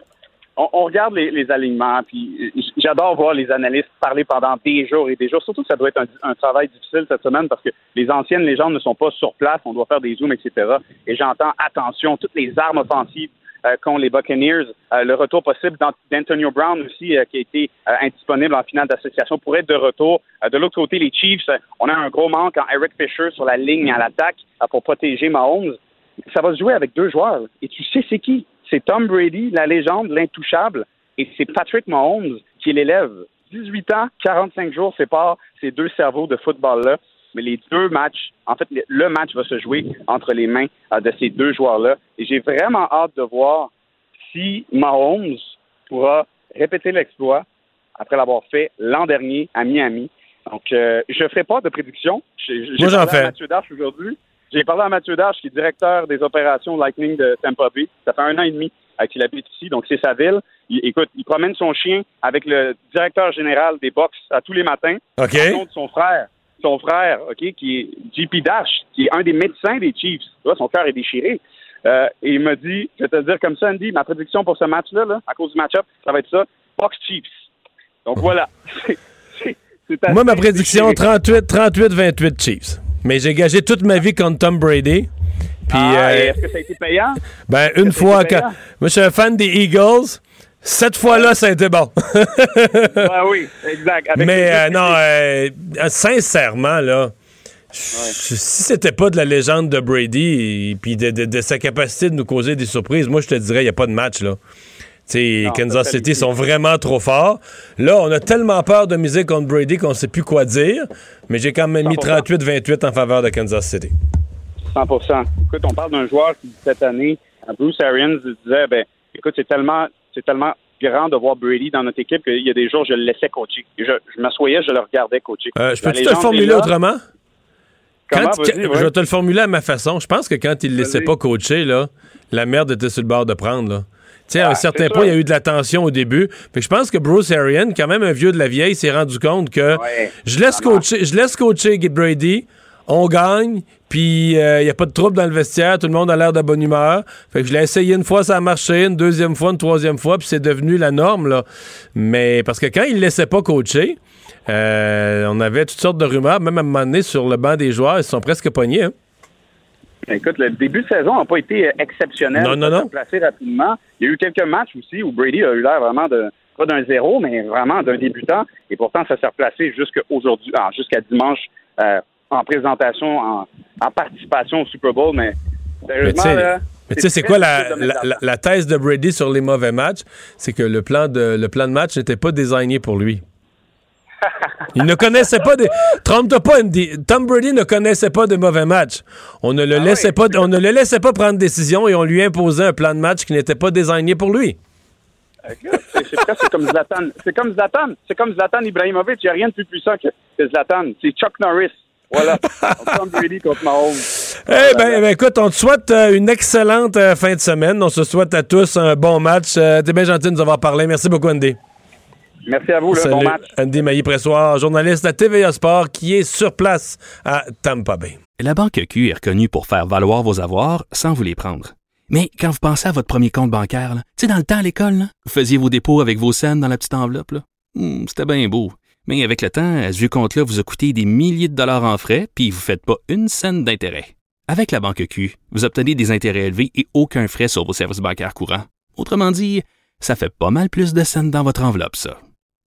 on, on regarde les, les alignements, puis euh, j'adore voir les analystes parler pendant des jours et des jours. Surtout que ça doit être un, un travail difficile cette semaine parce que les anciennes légendes ne sont pas sur place. On doit faire des zooms, etc. Et j'entends attention, toutes les armes offensives euh, qu'ont les Buccaneers, euh, le retour possible d'Ant- d'Antonio Brown aussi, euh, qui a été euh, indisponible en finale d'association, pourrait être de retour. Euh, de l'autre côté, les Chiefs, on a un gros manque en Eric Fisher sur la ligne à l'attaque pour protéger Mahomes. Ça va se jouer avec deux joueurs. Et tu sais c'est qui? C'est Tom Brady, la légende, l'intouchable, et c'est Patrick Mahomes qui est l'élève. 18 ans, 45 jours séparent ces deux cerveaux de football-là. Mais les deux matchs, en fait, le- match va se jouer entre les mains euh, de ces deux joueurs-là. Et j'ai vraiment hâte de voir si Mahomes pourra répéter l'exploit après l'avoir fait l'an dernier à Miami. Donc, euh, je ne ferai pas de prédiction. J'ai Moi, j'en fais. Mathieu Darche aujourd'hui. J'ai parlé à Mathieu Darche, qui est directeur des opérations Lightning de Tampa Bay. Ça fait un an et demi euh, qu'il habite ici, donc c'est sa ville. Il, écoute, il promène son chien avec le directeur général des box à tous les matins. OK. Son frère, son frère, OK, qui est JP Dash, qui est un des médecins des Chiefs. Vois, son cœur est déchiré. Euh, et il m'a dit, je vais te le dire comme ça, Andy, ma prédiction pour ce match-là, là, à cause du match-up, ça va être ça. Bucks Chiefs. Donc voilà. C'est- c'est- c'est Moi, ma prédiction, déchiré. 38, 38, 28 Chiefs. Mais j'ai gagé toute ma vie contre Tom Brady. Puis, Ah, euh, Est-ce que ça a été payant? ben, une fois, quand... moi, je suis un fan des Eagles. Cette fois-là, ça a été bon. Ah oui, exact. Avec Mais euh, non, euh, sincèrement, là, je- si c'était pas de la légende de Brady et puis de, de- de sa capacité de nous causer des surprises, moi, je te dirais, il n'y a pas de match, là. Tu sais, Non, Kansas City sont vraiment trop forts. Là, on a tellement peur de miser contre Brady qu'on ne sait plus quoi dire, mais j'ai quand même mis 100%. 38-28 en faveur de Kansas City. 100% Écoute, on parle d'un joueur qui, cette année, Bruce Arians, disait, ben, écoute, c'est tellement, c'est tellement grand de voir Brady dans notre équipe qu'il y a des jours, je le laissais coacher. Je, je m'assoyais, je le regardais coacher. Euh, je peux-tu te le formuler là. autrement? Comment? Quand- Je vais te le formuler à ma façon. Je pense que quand il ne laissait pas coacher, là, la merde était sur le bord de prendre. Là. Sais, à un Ah, certain point, il y a eu de la tension au début. Fait que je pense que Bruce Arian, quand même un vieux de la vieille, s'est rendu compte que Ouais, je, laisse coacher, je laisse coacher Brady, on gagne, puis il n'y a pas de trouble dans le vestiaire, tout le monde a l'air de bonne humeur. Fait que je l'ai essayé une fois, ça a marché, une deuxième fois, une troisième fois, puis c'est devenu la norme. Là. Mais parce que quand il ne laissait pas coacher, euh, on avait toutes sortes de rumeurs, même à un moment donné, sur le banc des joueurs, ils se sont presque pognés. Hein? Écoute, le début de saison n'a pas été euh, exceptionnel. Non, non, non. placé rapidement. Il y a eu quelques matchs aussi où Brady a eu l'air vraiment de pas d'un zéro, mais vraiment d'un débutant. Et pourtant, ça s'est replacé jusqu'à aujourd'hui, ah, jusqu'à dimanche euh, en présentation, en, en participation au Super Bowl. Mais sérieusement, tu sais, là, mais tu sais, c'est quoi la- la thèse de Brady sur les mauvais matchs? C'est que le plan de, le plan de match n'était pas désigné pour lui. Il ne connaissait pas des. Trompe-toi pas, Andy. Tom Brady ne connaissait pas de mauvais matchs. On ne le Ah laissait pas, on ne le laissait pas prendre décision et on lui imposait un plan de match qui n'était pas désigné pour lui. C'est comme Zlatan. C'est comme Zlatan. C'est comme Zlatan Ibrahimovic. Il n'y a rien de plus puissant que, que Zlatan. C'est Chuck Norris. Voilà. Tom Brady contre Mahomes. Eh ben, ben, écoute, on te souhaite euh, une excellente euh, fin de semaine. On se souhaite à tous un bon match. Euh, T'es bien gentil de nous avoir parlé. Merci beaucoup, Andy. Merci à vous. Là, Salut, bon match. Andy Mailly-Pressoir, journaliste à TVA Sport, qui est sur place à Tampa Bay. La Banque Q est reconnue pour faire valoir vos avoirs sans vous les prendre. Mais quand vous pensez à votre premier compte bancaire, tu sais, dans le temps à l'école, là, vous faisiez vos dépôts avec vos scènes dans la petite enveloppe. Hmm, C'était bien beau. Mais avec le temps, à ce vieux compte-là vous a coûté des milliers de dollars en frais, puis vous ne faites pas une scène d'intérêt. Avec la Banque Q, vous obtenez des intérêts élevés et aucun frais sur vos services bancaires courants. Autrement dit, ça fait pas mal plus de scènes dans votre enveloppe, ça.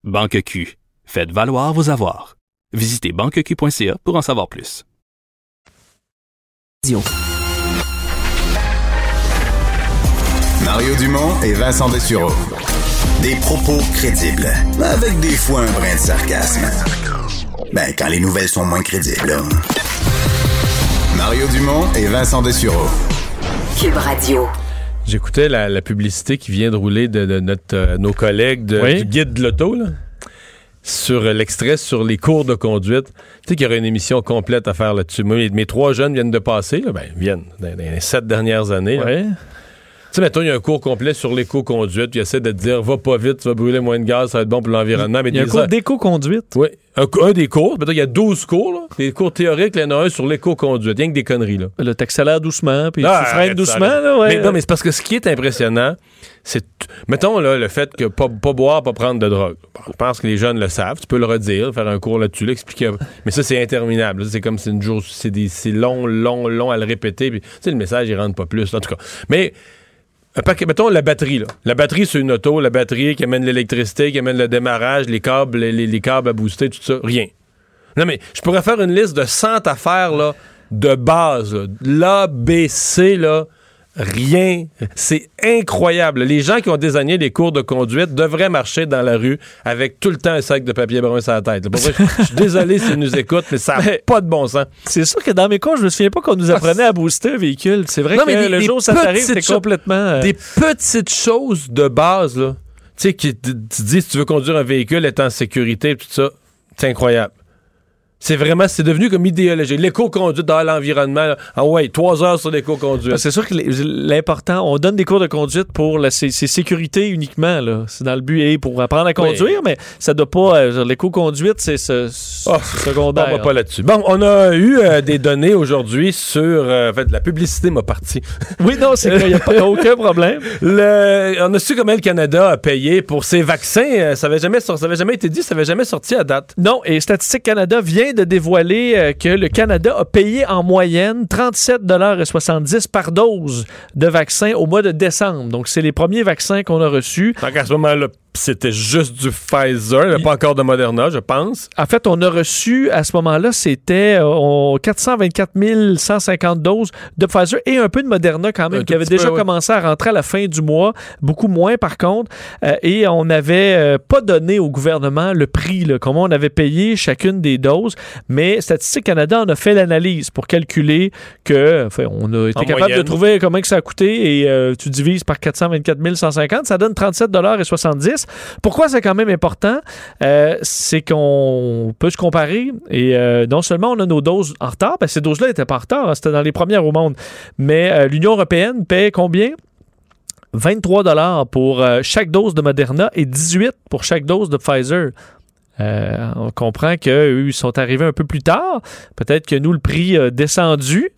Banque Q. Faites valoir vos avoirs. Visitez banqueq.ca pour en savoir plus. Mario Dumont et Vincent Dessureau. Des propos crédibles, avec des fois un brin de sarcasme. Ben, quand les nouvelles sont moins crédibles. Mario Dumont et Vincent Dessureau. Cube Radio. J'écoutais la, la publicité qui vient de rouler de, de notre, euh, nos collègues de- Oui. du guide de l'auto, là, sur euh, l'extrait sur les cours de conduite. Tu sais qu'il y aurait une émission complète à faire là-dessus. Mes, mes trois jeunes viennent de passer, là, ben, viennent dans, dans les sept dernières années. Ouais. Sais, mettons, il y a un cours complet sur l'éco-conduite, puis il essaie de te dire, va pas vite, tu vas brûler moins de gaz, ça va être bon pour l'environnement. Mais Il y a un cours d'éco-conduite. Oui, un, des cours. Mettons, il y a 12 cours, là. Des cours théoriques, il y en a un sur l'éco-conduite. Rien que des conneries, là. Là, t'accélères doucement, puis Ah, tu freines arrête, doucement. Là, ouais. Mais non, mais c'est parce que ce qui est impressionnant, c'est. Mettons, là, le fait que pas, pas boire, pas prendre de drogue. Bon, je pense que les jeunes le savent. Tu peux le redire, faire un cours là-dessus, l'expliquer. Mais ça, c'est interminable. C'est comme c'est une jour. C'est long, long, long à le répéter. Puis, tu sais, le message, il rentre pas plus. En tout cas. Mais. Un paquet, mettons la batterie, là. La batterie sur une auto, la batterie qui amène l'électricité, qui amène le démarrage, les câbles, les, les câbles à booster, tout ça, rien. Non, mais je pourrais faire une liste de 100 affaires, de base. L'ABC, là, rien. C'est incroyable. Les gens qui ont désigné les cours de conduite devraient marcher dans la rue avec tout le temps un sac de papier brun sur la tête. là. Pour vrai, je suis désolé s'ils nous écoutent, mais ça n'a pas de bon sens. C'est sûr que dans mes cours, je me souviens pas qu'on nous apprenait à booster un véhicule. C'est vrai Non, que mais des- le jour où ça t'arrive, c'est complètement. euh, Des petites choses de base, là. Tu sais, qui t- tu dis, si tu veux conduire un véhicule, être en sécurité, tout ça, c'est incroyable. C'est vraiment, c'est devenu comme idéologie. L'éco-conduite dans l'environnement. Ah ouais, trois heures sur l'éco-conduite. C'est sûr que l'important, on donne des cours de conduite pour la c'est sécurité uniquement. là. C'est dans le but et pour apprendre à conduire, mais ça doit pas. euh, L'éco-conduite, c'est ce- c'est Oh, secondaire. On va pas là-dessus. Bon, on a eu euh, des données aujourd'hui sur. euh, en fait, la publicité m'a parti. Oui, non, c'est qu'il n'y a pas aucun problème. Le, on a su combien le Canada a payé pour ses vaccins. Ça avait jamais, sor- ça avait jamais été dit, ça avait jamais sorti à date. Non, et Statistique Canada vient de dévoiler euh, que le Canada a payé en moyenne 37,70 par dose de vaccins au mois de décembre. Donc, c'est les premiers vaccins qu'on a reçus. C'était juste du Pfizer, il n'y a pas encore de Moderna, je pense. En fait, on a reçu à ce moment-là, c'était euh, on- 424 150 doses de Pfizer et un peu de Moderna quand même, qui avait déjà peu, ouais. commencé à rentrer à la fin du mois, beaucoup moins par contre. Euh, et on n'avait euh, pas donné au gouvernement le prix, là, comment on avait payé chacune des doses. Mais Statistique Canada en a fait l'analyse pour calculer que, enfin, on a été En capable moyenne. de trouver combien que ça a coûté et euh, tu divises par 424 150, ça donne 37,70 Pourquoi c'est quand même important? Euh, c'est qu'on peut se comparer et euh, non seulement on a nos doses en retard, que ces doses-là n'étaient pas en retard, hein, c'était dans les premières au monde, mais euh, l'Union européenne paie combien? 23 dollars pour chaque dose de Moderna et 18 pour chaque dose de Pfizer. Euh, on comprend qu'eux, ils sont arrivés un peu plus tard. Peut-être que nous, le prix a descendu.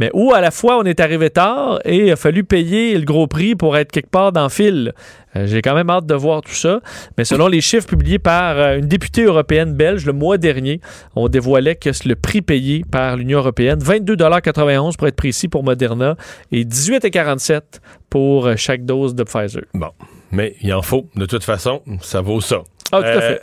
Mais ou à la fois, on est arrivé tard et il a fallu payer le gros prix pour être quelque part dans le fil. Euh, J'ai quand même hâte de voir tout ça. Mais selon les chiffres publiés par euh, une députée européenne belge le mois dernier, on dévoilait que le prix payé par l'Union européenne, 22,91 pour être précis pour Moderna et 18,47 pour chaque dose de Pfizer. Bon, mais il en faut. De toute façon, ça vaut ça. Ah, tout à fait.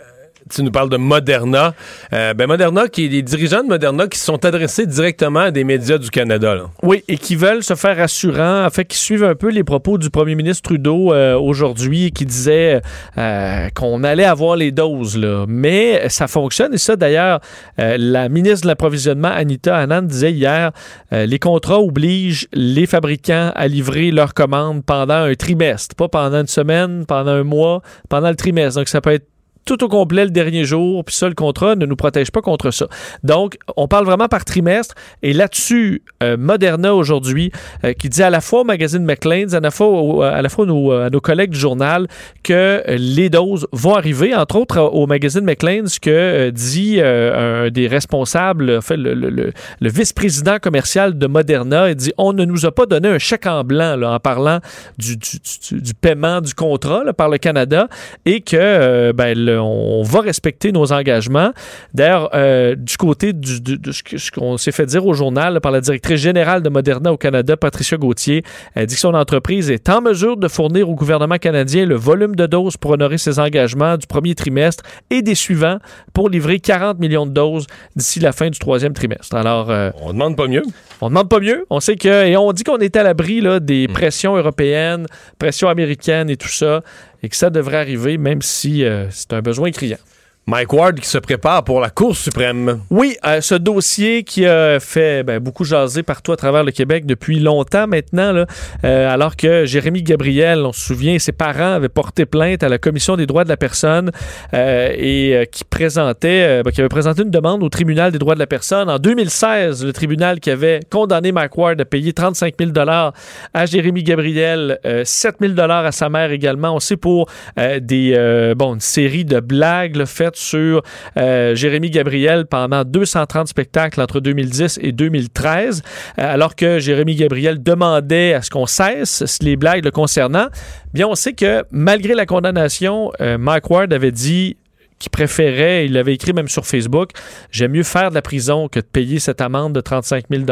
Tu nous parles de Moderna. Euh, ben Moderna, qui les dirigeants de Moderna qui se sont adressés directement à des médias du Canada. Oui, et qui veulent se faire rassurants, en fait, qui suivent un peu les propos du premier ministre Trudeau euh, aujourd'hui, qui disait euh, qu'on allait avoir les doses, là. Mais ça fonctionne, et ça, d'ailleurs, euh, la ministre de l'Approvisionnement, Anita Anand, disait hier, euh, les contrats obligent les fabricants à livrer leurs commandes pendant un trimestre, pas pendant une semaine, pendant un mois, pendant le trimestre. Donc, ça peut être tout au complet le dernier jour, puis ça, le contrat ne nous protège pas contre ça. Donc, on parle vraiment par trimestre, et là-dessus, euh, Moderna aujourd'hui, euh, qui dit à la fois au magazine McLean's, à la fois, à, la fois nos- à nos collègues du journal, que euh, les doses vont arriver, entre autres euh, au magazine McLean's, que euh, dit euh, un des responsables, en fait, le, le- vice-président commercial de Moderna, il dit on ne nous a pas donné un chèque en blanc en parlant du, du- paiement du contrat par le Canada, et que euh, ben, le- on va respecter nos engagements. D'ailleurs, euh, du côté du- du- de ce qu'on s'est fait dire au journal là, par la directrice générale de Moderna au Canada, Patricia Gauthier, elle dit que son entreprise est en mesure de fournir au gouvernement canadien le volume de doses pour honorer ses engagements du premier trimestre et des suivants pour livrer 40 millions de doses d'ici la fin du troisième trimestre. Alors, euh, On demande pas mieux. on demande pas mieux. On sait que et on dit qu'on est à l'abri là, des pressions européennes, pressions américaines et tout ça, et que ça devrait arriver, même si euh, c'est un besoin criant. Mike Ward qui se prépare pour la Cour suprême. Oui, euh, ce dossier qui a fait ben, beaucoup jaser partout à travers le Québec depuis longtemps maintenant, euh, alors que Jérémy Gabriel, on se souvient, ses parents avaient porté plainte à la Commission des droits de la personne euh, et qui présentait, ben, qui avait présenté une demande au tribunal des droits de la personne. En 2016, le tribunal qui avait condamné Mike Ward à payer 35 000 à Jérémy Gabriel, euh, 7 000 à sa mère également. On sait pour des bon une série de blagues faites sur euh, Jérémy Gabriel pendant 230 spectacles entre 2010 et 2013, euh, alors que Jérémy Gabriel demandait à ce qu'on cesse les blagues le concernant. Bien, on sait que malgré la condamnation, euh, Mike Ward avait dit qu'il préférait, il l'avait écrit même sur Facebook, j'aime mieux faire de la prison que de payer cette amende de 35 000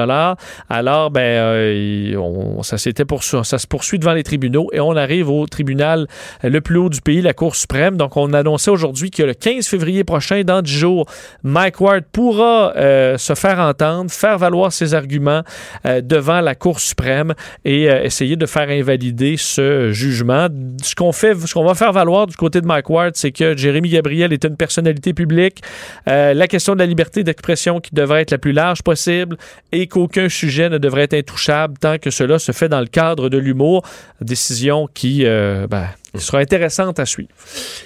Alors, ben, euh, ça, s'était poursu- ça se poursuit devant les tribunaux et on arrive au tribunal le plus haut du pays, la Cour suprême. Donc, on annonçait aujourd'hui que le 15 février prochain, dans 10 jours, Mike Ward pourra euh, se faire entendre, faire valoir ses arguments euh, devant la Cour suprême et euh, essayer de faire invalider ce jugement. Ce qu'on fait, ce qu'on va faire valoir du côté de Mike Ward, c'est que Jérémy Gabriel est es une personnalité publique, euh, la question de la liberté d'expression qui devrait être la plus large possible et qu'aucun sujet ne devrait être intouchable tant que cela se fait dans le cadre de l'humour. Décision qui euh, ben, sera intéressante à suivre.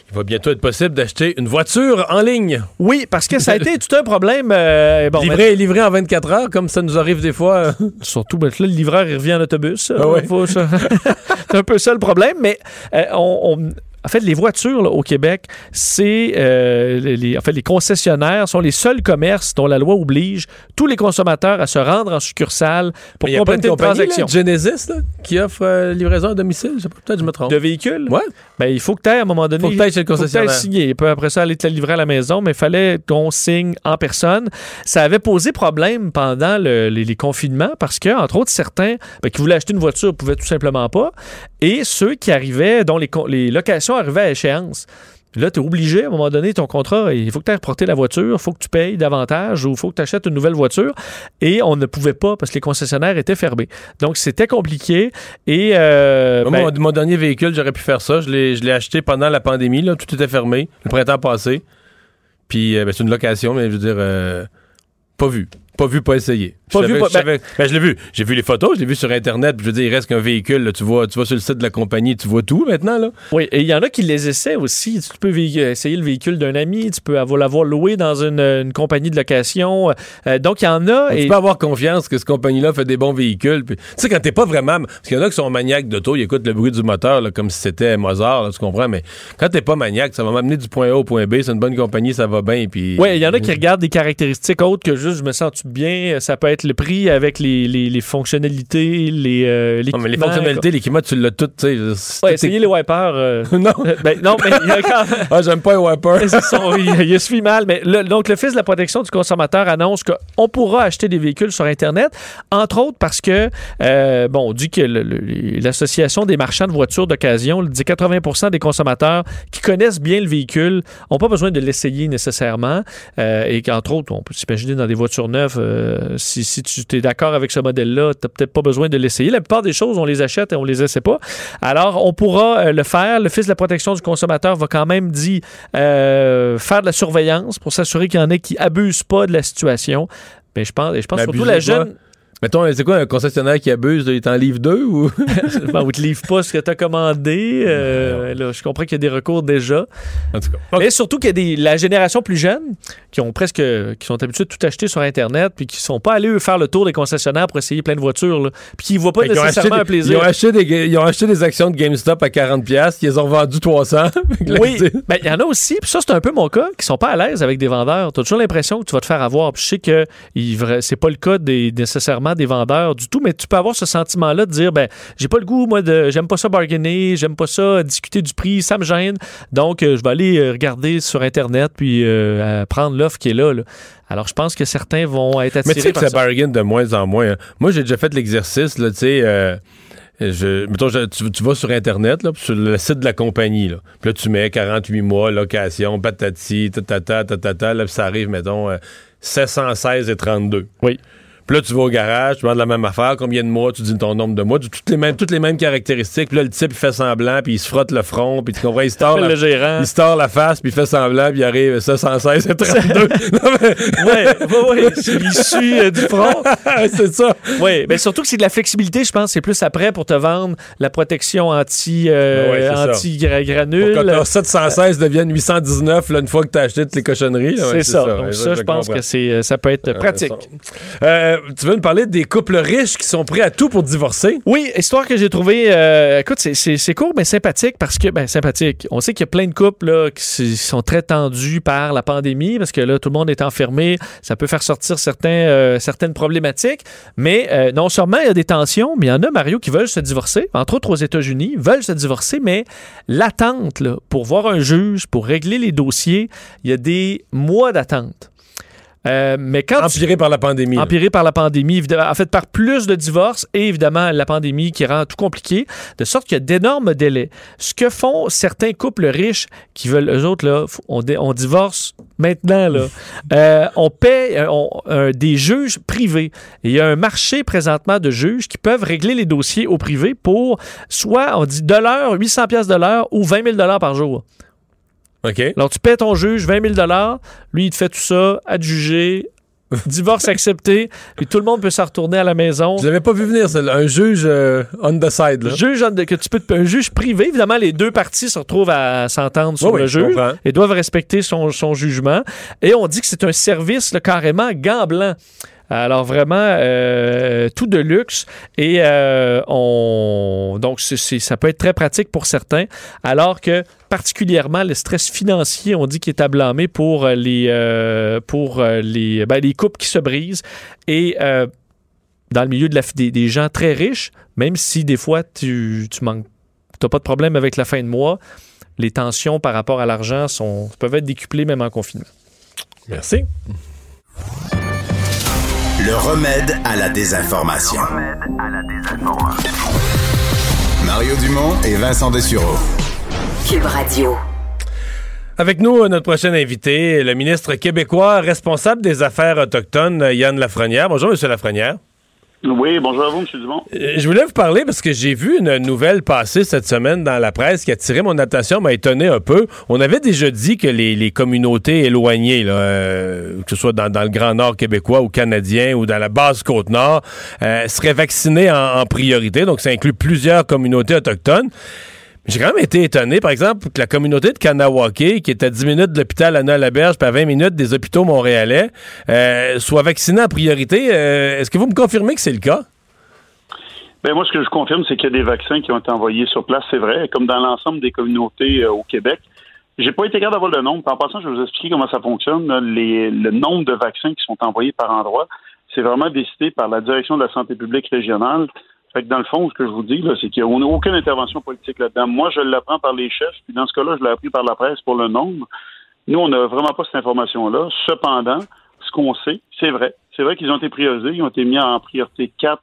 Il va bientôt être possible d'acheter une voiture en ligne. Oui, parce que ça a été tout un problème. euh, bon, livré, livré en 24 heures, comme ça nous arrive des fois. Surtout, ben, là, le livreur, il revient en autobus. Ah ouais. C'est un peu ça le problème, mais euh, on, on- en fait, les voitures là, au Québec, c'est euh, les, en fait les concessionnaires sont les seuls commerces dont la loi oblige tous les consommateurs à se rendre en succursale pour Il y a pas une compléter une compagnie, transaction. là, Genesis, là, qui offre euh, livraison à domicile. Je sais pas, Peut-être je me trompe. De véhicules? Ouais. Ben, il faut que tu à un moment donné. Faut que t'ailles chez le faut que concessionnaire. signer. Puis après ça, aller te la livrer à la maison, mais il fallait qu'on signe en personne. Ça avait posé problème pendant le- les, les confinements parce que, entre autres, certains ben, qui voulaient acheter une voiture pouvaient tout simplement pas. Et ceux qui arrivaient, dont les locations arrivaient à échéance. Là, tu es obligé, à un moment donné, ton contrat, il faut que tu aies reporté la voiture, il faut que tu payes davantage ou il faut que tu achètes une nouvelle voiture. Et on ne pouvait pas parce que les concessionnaires étaient fermés. Donc, c'était compliqué. Et. euh, Moi, ben, mon, mon dernier véhicule, j'aurais pu faire ça. Je l'ai, je l'ai acheté pendant la pandémie. Là, tout était fermé. Le printemps passé. Puis, euh, ben, c'est une location, mais je veux dire, euh, pas vu. Pas vu, pas essayé. Pas je vu, savais- pas- je savais- ben, je l'ai vu. J'ai vu les photos, je l'ai vu sur Internet. Je veux dire, il reste qu'un véhicule. là. tu, vois, tu vas sur le site de la compagnie, tu vois tout maintenant. Là. Oui, et il y en a qui les essaient aussi. Tu peux essayer le véhicule d'un ami, tu peux avoir- l'avoir loué dans une, une compagnie de location. Euh, donc, il y en a. Tu peux avoir confiance que cette compagnie-là fait des bons véhicules. Puis, tu sais, quand t'es pas vraiment. Parce qu'il y en a qui sont maniaques d'auto, ils écoutent le bruit du moteur là, comme si c'était Mozart, là, tu comprends. Mais quand t'es pas maniaque, ça va m'amener du point A au point B. C'est une bonne compagnie, ça va bien. Puis, Oui, il y en a qui regardent des caractéristiques autres que juste je me sens-tu bien. Ça peut être le prix avec les, les, les fonctionnalités, les, euh, Non, mais les fonctionnalités, l'équipement, tu l'as tout. Ouais, essayez les wipers. euh, non. ben, non, mais il y a quand même. Ah, j'aime pas les wipers. Sont- il, il suit mal. Mais le- donc, l'Office de la protection du consommateur annonce qu'on pourra acheter des véhicules sur Internet, entre autres parce que, euh, bon, on dit que l'Association des marchands de voitures d'occasion dit 80% des consommateurs qui connaissent bien le véhicule n'ont pas besoin de l'essayer nécessairement. Euh, et qu'entre autres, on peut s'imaginer dans des voitures neuves, euh, si, si tu es d'accord avec ce modèle-là, tu n'as peut-être pas besoin de l'essayer. La plupart des choses, on les achète et on les essaie pas. Alors, on pourra euh, le faire. L'Office de la protection du consommateur va quand même dit euh, faire de la surveillance pour s'assurer qu'il y en ait qui abusent pas de la situation. Mais je pense, et je pense surtout la pas. Mettons, c'est quoi un concessionnaire qui abuse, il t'en livre deux ou? Ben, ou te livre pas ce que tu as commandé. Euh, là, je comprends qu'il y a des recours déjà. En tout cas. Mais surtout qu'il y a des, la génération plus jeune qui ont presque qui sont habitués de tout acheter sur Internet puis qui sont pas allés eux, faire le tour des concessionnaires pour essayer plein de voitures. Là, puis qui ne voient pas Fait nécessairement un plaisir. Ils ont, acheté des, ils ont acheté des actions de GameStop à 40$, ils les ont vendues 300. Fait que là, Oui, tu sais, ben, il y en a aussi, puis ça, c'est un peu mon cas, qui sont pas à l'aise avec des vendeurs. Tu as toujours l'impression que tu vas te faire avoir. Puis je sais que c'est pas le cas des, nécessairement des vendeurs du tout, mais tu peux avoir ce sentiment-là de dire, ben, j'ai pas le goût, moi, de, j'aime pas ça bargainer, j'aime pas ça discuter du prix, ça me gêne. Donc, euh, je vais aller euh, regarder sur Internet puis euh, prendre l'offre qui est là, là. Alors, je pense que certains vont être Mais attirés tu sais que ça ça. bargain de moins en moins. hein. Moi, j'ai déjà fait l'exercice, là, tu sais. euh, je, mettons, je- tu, tu vas sur Internet, là, sur le site de la compagnie, là. Puis là, tu mets 48 mois, location, patati, tatata, tatata, là, puis ça arrive, mettons, euh, 716 et 32. Oui. Puis là, tu vas au garage, tu demandes la même affaire, combien de mois, tu dis ton nombre de mois, tu- toutes les mêmes, toutes les mêmes caractéristiques. Puis là, le type, il fait semblant, puis il se frotte le front, puis tu comprends, il se tord, la, Le gérant. il se tord la face, puis il fait semblant, puis il arrive 716 et 32. Non, mais- Ouais, ouais, ouais, c'est issu euh, du front. c'est ça. Oui, mais surtout que c'est de la flexibilité, je pense. C'est plus après pour te vendre la protection anti, euh, Ben ouais, ça. anti-granule. Pour que ton 716 devienne 819 là, une fois que tu as acheté toutes les cochonneries. ouais, c'est ça. Donc ouais, ça, je pense que c'est, euh, ça peut être pratique. Euh, tu veux nous parler des couples riches qui sont prêts à tout pour divorcer? Oui, histoire que j'ai trouvé. euh, écoute, c'est- court, mais sympathique parce que, ben, sympathique. On sait qu'il y a plein de couples là, qui sont très tendus par la pandémie parce que là, tout le monde est enfermé. Ça peut faire sortir euh, certaines problématiques. Mais euh, non seulement il y a des tensions, mais il y en a, Mario, qui veulent se divorcer, entre autres aux États-Unis, veulent se divorcer, mais l'attente pour voir un juge, pour régler les dossiers, il y a des mois d'attente. Euh, mais quand tu- Empiré par la pandémie. là. empiré par la pandémie, évidemment, en fait par plus de divorces et évidemment la pandémie qui rend tout compliqué, de sorte qu'il y a d'énormes délais. Ce que font certains couples riches qui veulent, eux autres, là, on, divorce maintenant, là. Euh, on paie euh, on- euh, des juges privés. Et il y a un marché présentement de juges qui peuvent régler les dossiers au privé pour soit, on dit de l'heure, 800 pièces de l'heure ou 20 000 dollars par jour. OK. Alors, tu paies ton juge 20 000 lui, il te fait tout ça, adjugé, divorce accepté, puis tout le monde peut s'en retourner à la maison. Je l'avais pas vu venir, celle-là. Un juge euh, on the side, là. Juge on the- que tu peux te- un juge privé, évidemment, les deux parties se retrouvent à s'entendre sur Oui, le oui, juge et doivent respecter son, son jugement. Et on dit que c'est un service là, carrément gant blanc. Alors vraiment euh, tout de luxe et euh, on donc c'est- c'est- ça peut être très pratique pour certains alors que particulièrement le stress financier on dit qu'il est à blâmer pour euh, les euh, pour euh, les ben, les couples qui se brisent et euh, dans le milieu de la, des, des gens très riches, même si des fois tu, tu manques, t'as pas de problème avec la fin de mois, les tensions par rapport à l'argent sont, peuvent être décuplées même en confinement. Merci. Le remède à la désinformation. Mario Dumont et Vincent Dessureau. Cube Radio. Avec nous, notre prochain invité, le ministre québécois responsable des affaires autochtones, Yann Lafrenière. Bonjour, Monsieur Lafrenière. Oui, bonjour à vous, M. Dumont. Euh, Je voulais vous parler parce que j'ai vu une nouvelle passer cette semaine dans la presse qui a attiré mon attention, m'a étonné un peu. On avait déjà dit que les, les communautés éloignées, là, euh, que ce soit dans, dans le Grand Nord québécois ou canadien ou dans la basse Côte-Nord, euh, seraient vaccinées en, en priorité. Donc, ça inclut plusieurs communautés autochtones. J'ai quand même été étonné, par exemple, que la communauté de Kanawake, qui est à 10 minutes de l'hôpital Anna-Laberge, puis à 20 minutes des hôpitaux montréalais, euh, soit vaccinée en priorité. Euh, Est-ce que vous me confirmez que c'est le cas? Ben moi, ce que je confirme, c'est qu'il y a des vaccins qui ont été envoyés sur place, c'est vrai, comme dans l'ensemble des communautés euh, au Québec. J'ai pas été capable d'avoir le nombre. En passant, je vais vous expliquer comment ça fonctionne. le nombre de vaccins qui sont envoyés par endroit, c'est vraiment décidé par la direction de la santé publique régionale. Fait que dans le fond, ce que je vous dis, là, c'est qu'il n'y a aucune intervention politique là-dedans. Moi, je l'apprends par les chefs, puis dans ce cas-là, je l'ai appris par la presse pour le nombre. Nous, on n'a vraiment pas cette information-là. Cependant, ce qu'on sait, c'est vrai. C'est vrai qu'ils ont été priorisés. Ils ont été mis en priorité 4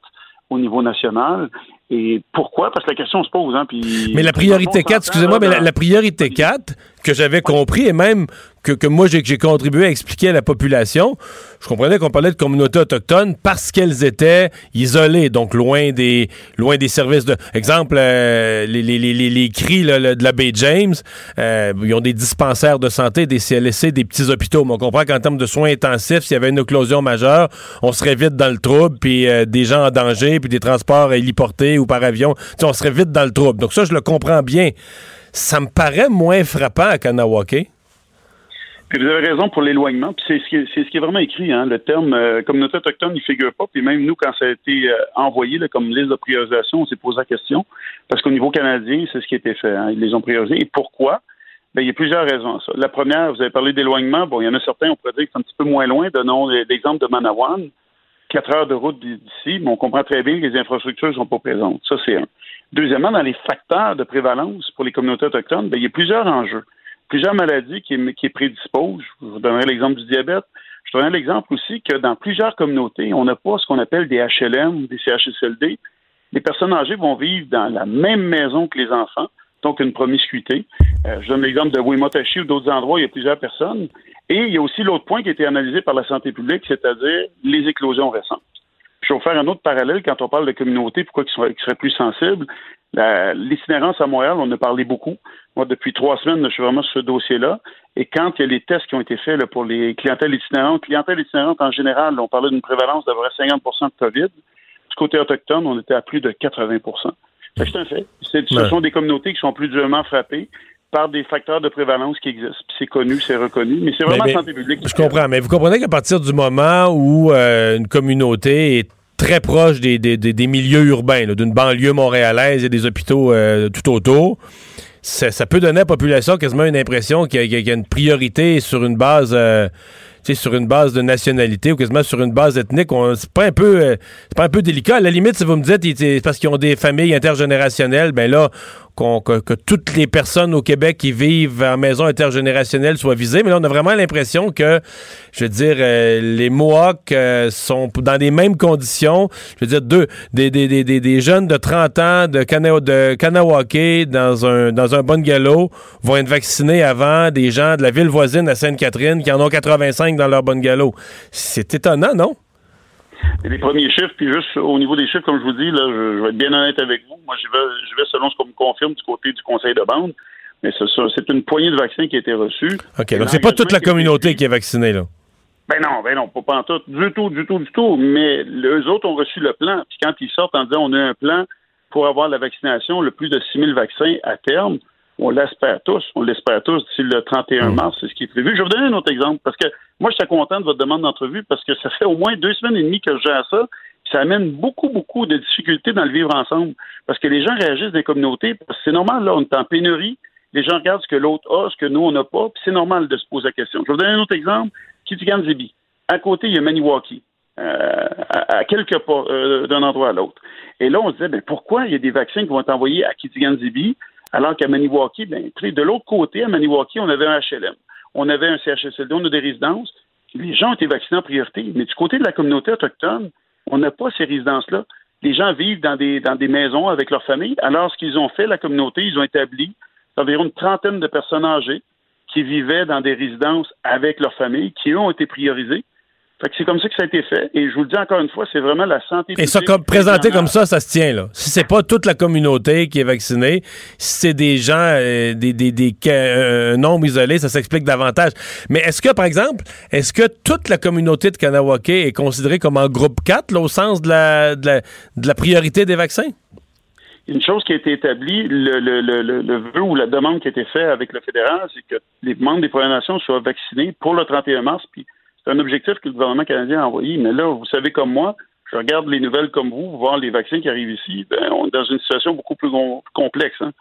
au niveau national. Et pourquoi? Parce que la question se pose. Hein, puis Mais la priorité 4, excusez-moi, mais la, la priorité 4, que j'avais compris et même que, que moi j'ai contribué à expliquer à la population, je comprenais qu'on parlait de communautés autochtones parce qu'elles étaient isolées, donc loin des loin des services de. Exemple, euh, les, les, les, les, cris là, de la baie James, euh, ils ont des dispensaires de santé, des CLSC, des petits hôpitaux. Mais on comprend qu'en termes de soins intensifs, s'il y avait une éclosion majeure, on serait vite dans le trouble, puis euh, des gens en danger, puis des transports héliportés ou par avion, on serait vite dans le trouble. Donc ça, je le comprends bien. Ça me paraît moins frappant à Kanawake. Puis vous avez raison pour l'éloignement. Puis c'est ce, qui est- vraiment écrit. Hein. Le terme euh, communauté autochtone, il figure pas. Puis même nous, quand ça a été euh, envoyé comme liste de priorisation, on s'est posé la question. Parce qu'au niveau canadien, c'est ce qui a été fait. hein. Ils les ont priorisés. Et pourquoi? Ben, il y a plusieurs raisons. La première, vous avez parlé d'éloignement. Bon, il y en a certains, on pourrait dire que c'est un petit peu moins loin. Donnons l'exemple de Manawan. Quatre heures de route d'ici, mais on comprend très bien que les infrastructures ne sont pas présentes. Ça, c'est un. Deuxièmement, dans les facteurs de prévalence pour les communautés autochtones, ben, il y a plusieurs enjeux plusieurs maladies qui, qui prédisposent. Je vous donnerai l'exemple du diabète. Je donnerai l'exemple aussi que dans plusieurs communautés, on n'a pas ce qu'on appelle des HLM ou des CHSLD. Les personnes âgées vont vivre dans la même maison que les enfants, donc une promiscuité. Euh, je donne l'exemple de Wimotashi ou d'autres endroits où il y a plusieurs personnes. Et il y a aussi l'autre point qui a été analysé par la santé publique, c'est-à-dire les éclosions récentes. Je vais vous faire un autre parallèle quand on parle de communautés, pourquoi ils seraient, seraient plus sensibles. L'itinérance à Montréal, on en a parlé beaucoup. Moi, depuis trois semaines, je suis vraiment sur ce dossier-là. Et quand il y a les tests qui ont été faits pour les clientèles itinérantes, clientèle itinérante en général, on parlait d'une prévalence d'à peu près 50 de COVID. Du côté autochtone, on était à plus de 80 Fait que C'est un fait. Ce sont des communautés qui sont plus durement frappées par des facteurs de prévalence qui existent. C'est connu, c'est reconnu, mais c'est vraiment Mais- mais- santé publique. Je comprends, mais vous comprenez qu'à partir du moment où euh, une communauté est très proche des, des- des- des milieux urbains, d'une banlieue montréalaise et des hôpitaux euh, tout autour, ça, ça peut donner à la population quasiment une impression qu'il y, a- qu'il y a une priorité sur une base... euh, sur une base de nationalité ou quasiment sur une base ethnique, c'est pas un peu euh, c'est pas un peu délicat. À la limite, si vous me dites c'est parce qu'ils ont des familles intergénérationnelles, ben là, que, toutes les personnes au Québec qui vivent en maison intergénérationnelle soient visées. Mais là, on a vraiment l'impression que, je veux dire, euh, les Mohawks euh, sont dans les mêmes conditions. Je veux dire, deux, des, des, des, des, jeunes de 30 ans de, Kana, Kanawake dans un, dans un bungalow vont être vaccinés avant des gens de la ville voisine à Sainte-Catherine qui en ont 85 dans leur bungalow. C'est étonnant, non? Les premiers chiffres, puis juste au niveau des chiffres, comme je vous dis, là, je, je vais être bien honnête avec vous. Moi, je vais, je vais selon ce qu'on me confirme du côté du conseil de bande. Mais c'est ça, c'est une poignée de vaccins qui a été reçue. OK, donc c'est pas toute la qui communauté qui est vaccinée, là? Ben non, ben non, pas, en tout, du tout, du tout, du tout. Mais les autres ont reçu le plan. Puis quand ils sortent en disant on a un plan pour avoir la vaccination, le plus de 6 000 vaccins à terme, on l'espère tous. On l'espère tous d'ici le 31 mars, c'est ce qui est prévu. Je vais vous donner un autre exemple parce que moi, je suis content de votre demande d'entrevue parce que ça fait au moins deux semaines et demie que je gère ça. Puis ça amène beaucoup, beaucoup de difficultés dans le vivre ensemble parce que les gens réagissent des communautés. Parce que c'est normal, là, on est en pénurie. Les gens regardent ce que l'autre a, ce que nous, on n'a pas. Puis c'est normal de se poser la question. Je vais vous donner un autre exemple. Kitigan Zibi. À côté, il y a Maniwaki. euh, à, à quelques pas euh, d'un endroit à l'autre. Et là, on se disait, ben, pourquoi il y a des vaccins qui vont être envoyés à Kitigan-Zibi, alors qu'à Maniwaki, ben, de l'autre côté, à Maniwaki, on avait un HLM, on avait un CHSLD, on a des résidences. Les gens ont été vaccinés en priorité. Mais du côté de la communauté autochtone, on n'a pas ces résidences-là. Les gens vivent dans des, dans des maisons avec leur famille. Alors, ce qu'ils ont fait, la communauté, ils ont établi environ une trentaine de personnes âgées qui vivaient dans des résidences avec leur famille, qui, eux, ont été priorisés. Fait que c'est comme ça que ça a été fait. Et je vous le dis encore une fois, c'est vraiment la santé Et ça, comme, présenté comme ça, ça se tient, là. Si c'est pas toute la communauté qui est vaccinée, si c'est des gens, euh, des, des, des, ca- euh, un nombre isolé, ça s'explique davantage. Mais est-ce que, par exemple, est-ce que toute la communauté de Kanawake est considérée comme en groupe 4, là, au sens de la, de la, de la priorité des vaccins? une chose qui a été établie, le, le, le, le, le vœu ou la demande qui a été faite avec le fédéral, c'est que les membres des Premières Nations soient vaccinés pour le 31 mars. Puis c'est un objectif que le gouvernement canadien a envoyé. Mais là, vous savez comme moi, je regarde les nouvelles comme vous, voir les vaccins qui arrivent ici. Ben, on est dans une situation beaucoup plus complexe. hein.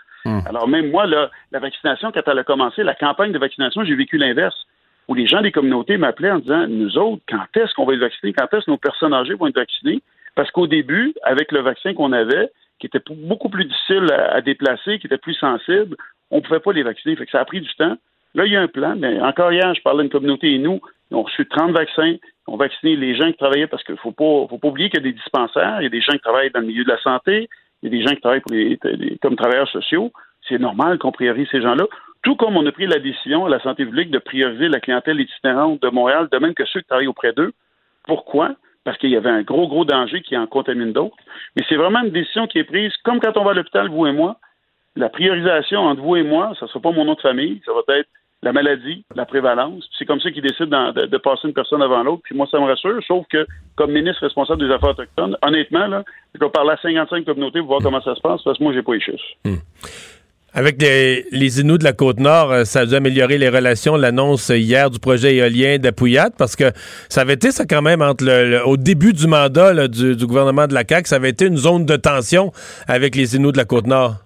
Alors même moi, là, la vaccination, quand elle a commencé, la campagne de vaccination, j'ai vécu l'inverse, où les gens des communautés m'appelaient en disant, nous autres, quand est-ce qu'on va être vaccinés? Quand est-ce que nos personnes âgées vont être vaccinées? Parce qu'au début, avec le vaccin qu'on avait, qui était beaucoup plus difficile à, à déplacer, qui était plus sensible, on ne pouvait pas les vacciner. Fait que ça a pris du temps. Là, il y a un plan, mais encore hier, je parlais d'une communauté et nous, ils ont reçu 30 vaccins, ils ont vacciné les gens qui travaillaient parce qu'il ne faut pas, faut pas oublier qu'il y a des dispensaires, il y a des gens qui travaillent dans le milieu de la santé, il y a des gens qui travaillent pour les- comme travailleurs sociaux. C'est normal qu'on priorise ces gens-là. Tout comme on a pris la décision à la santé publique de prioriser la clientèle itinérante de Montréal, de même que ceux qui travaillent auprès d'eux. Pourquoi? Parce qu'il y avait un gros, gros danger qui en contamine d'autres. Mais c'est vraiment une décision qui est prise, comme quand on va à l'hôpital, vous et moi, la priorisation entre vous et moi, ça ne sera pas mon nom de famille, ça va être la maladie, la prévalence. C'est comme ça qu'ils décident d'en- de, passer une personne avant l'autre. Puis moi, ça me rassure, sauf que comme ministre responsable des Affaires autochtones, honnêtement, là, je vais parler à 55 communautés pour voir comment ça se passe, parce que moi, j'ai pas les chiffres. Avec les, les Inuits de la Côte-Nord, euh, ça a dû améliorer les relations, l'annonce hier du projet éolien d'Apouillat, parce que ça avait été ça quand même entre le, au début du mandat du gouvernement de la CAQ, ça avait été une zone de tension avec les Inuits de la Côte-Nord.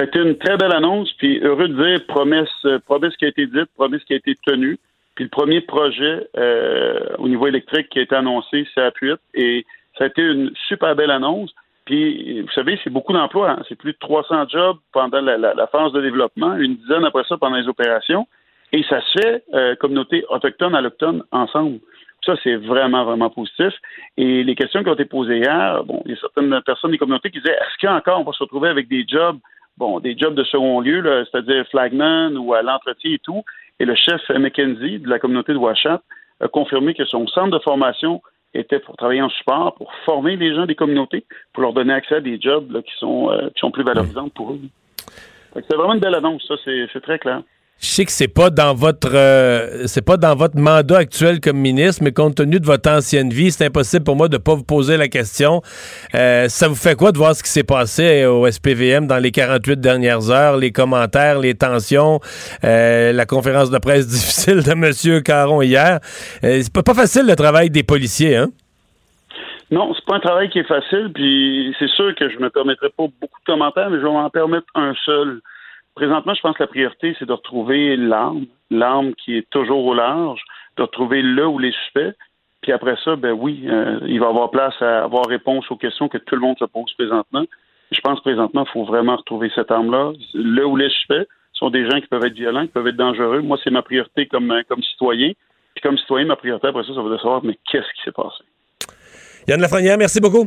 Été une très belle annonce, puis heureux de dire promesse, euh, promesse qui a été dite, promesse qui a été tenue. Puis le premier projet euh, au niveau électrique qui a été annoncé, c'est Appuit, et ça a été une super belle annonce. Puis, vous savez, c'est beaucoup d'emplois. hein. C'est plus de 300 jobs pendant la, phase de développement, une dizaine après ça pendant les opérations. Et ça se fait, euh, communauté autochtone, allochtone, ensemble. Ça, c'est vraiment, vraiment positif. Et les questions qui ont été posées hier, bon, il y a certaines personnes des communautés qui disaient, est-ce qu'encore on va se retrouver avec des jobs, bon, des jobs de second lieu, c'est-à-dire flagman ou à l'entretien et tout. Et le chef McKenzie de la communauté de Ouachat a confirmé que son centre de formation était pour travailler en support, pour former les gens des communautés, pour leur donner accès à des jobs là, qui sont euh, qui sont plus valorisants pour eux. C'est vraiment une belle annonce, ça, c'est très clair. Je sais que c'est pas dans votre euh, c'est pas dans votre mandat actuel comme ministre, mais compte tenu de votre ancienne vie, c'est impossible pour moi de pas vous poser la question. Euh, ça vous fait quoi de voir ce qui s'est passé au SPVM dans les 48 dernières heures, les commentaires, les tensions, euh, la conférence de presse difficile de M. Caron hier. Euh, c'est pas, pas facile le travail des policiers, hein? Non, c'est pas un travail qui est facile, puis c'est sûr que je me permettrai pas beaucoup de commentaires, mais je vais m'en permettre un seul. Présentement, je pense que la priorité, c'est de retrouver l'arme, l'arme qui est toujours au large, de retrouver là où les suspects. Puis après ça, ben oui, euh, il va y avoir place à avoir réponse aux questions que tout le monde se pose présentement. Je pense présentement, il faut vraiment retrouver cette arme-là. Là où les suspects sont des gens qui peuvent être violents, qui peuvent être dangereux. Moi, c'est ma priorité comme, euh, comme citoyen. Puis comme citoyen, ma priorité après ça, ça va de savoir, mais qu'est-ce qui s'est passé? Yann Lafrenière, merci beaucoup.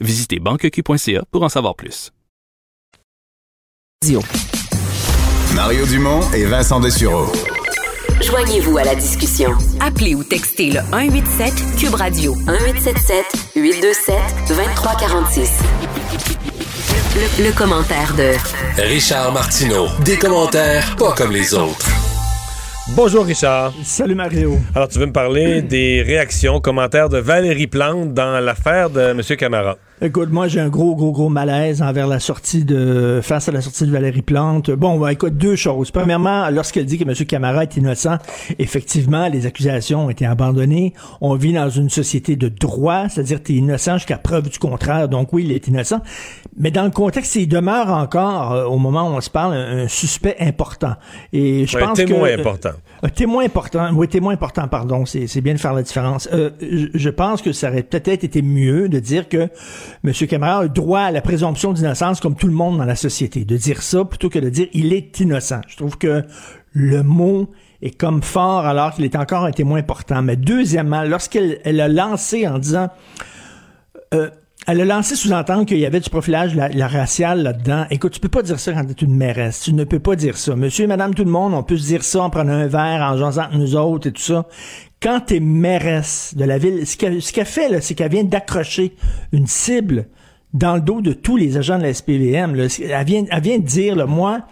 Visitez banqueq.ca pour en savoir plus. Mario Dumont et Vincent Dessureau. Joignez-vous à la discussion. Appelez ou textez le 187 Cube Radio 1877 827 2346. Le, le commentaire de Richard Martineau. Des commentaires pas comme les autres. Bonjour Richard. Salut Mario. Alors tu veux me parler des réactions, commentaires de Valérie Plante dans l'affaire de M. Camara. Écoute, moi j'ai un gros, gros, gros malaise envers la sortie de face à la sortie de Valérie Plante. Bon, bah, écoute, deux choses. Premièrement, lorsqu'elle dit que M. Camara est innocent, effectivement, les accusations ont été abandonnées. On vit dans une société de droit, c'est-à-dire tu es innocent jusqu'à preuve du contraire. Donc oui, il est innocent. Mais dans le contexte, il demeure encore, euh, au moment où on se parle, un, un suspect important. Et je pense témoin que, important. Un témoin important, oui, témoin important, pardon, c'est bien de faire la différence. Euh, je, je pense que ça aurait peut-être été mieux de dire que M. Camara a droit à la présomption d'innocence comme tout le monde dans la société. De dire ça plutôt que de dire il est innocent. Je trouve que le mot est comme fort alors qu'il est encore un témoin important. Mais deuxièmement, lorsqu'elle elle a lancé en disant... euh, elle a lancé sous-entendre qu'il y avait du profilage la, racial là-dedans. Écoute, tu peux pas dire ça quand tu es une mairesse. Tu ne peux pas dire ça. Monsieur et madame tout le monde, on peut se dire ça en prenant un verre, en jasant entre nous autres et tout ça. Quand tu es mairesse de la ville, ce qu'elle ce fait, c'est qu'elle vient d'accrocher une cible dans le dos de tous les agents de la SPVM. Elle, vient, elle vient de dire, là, moi,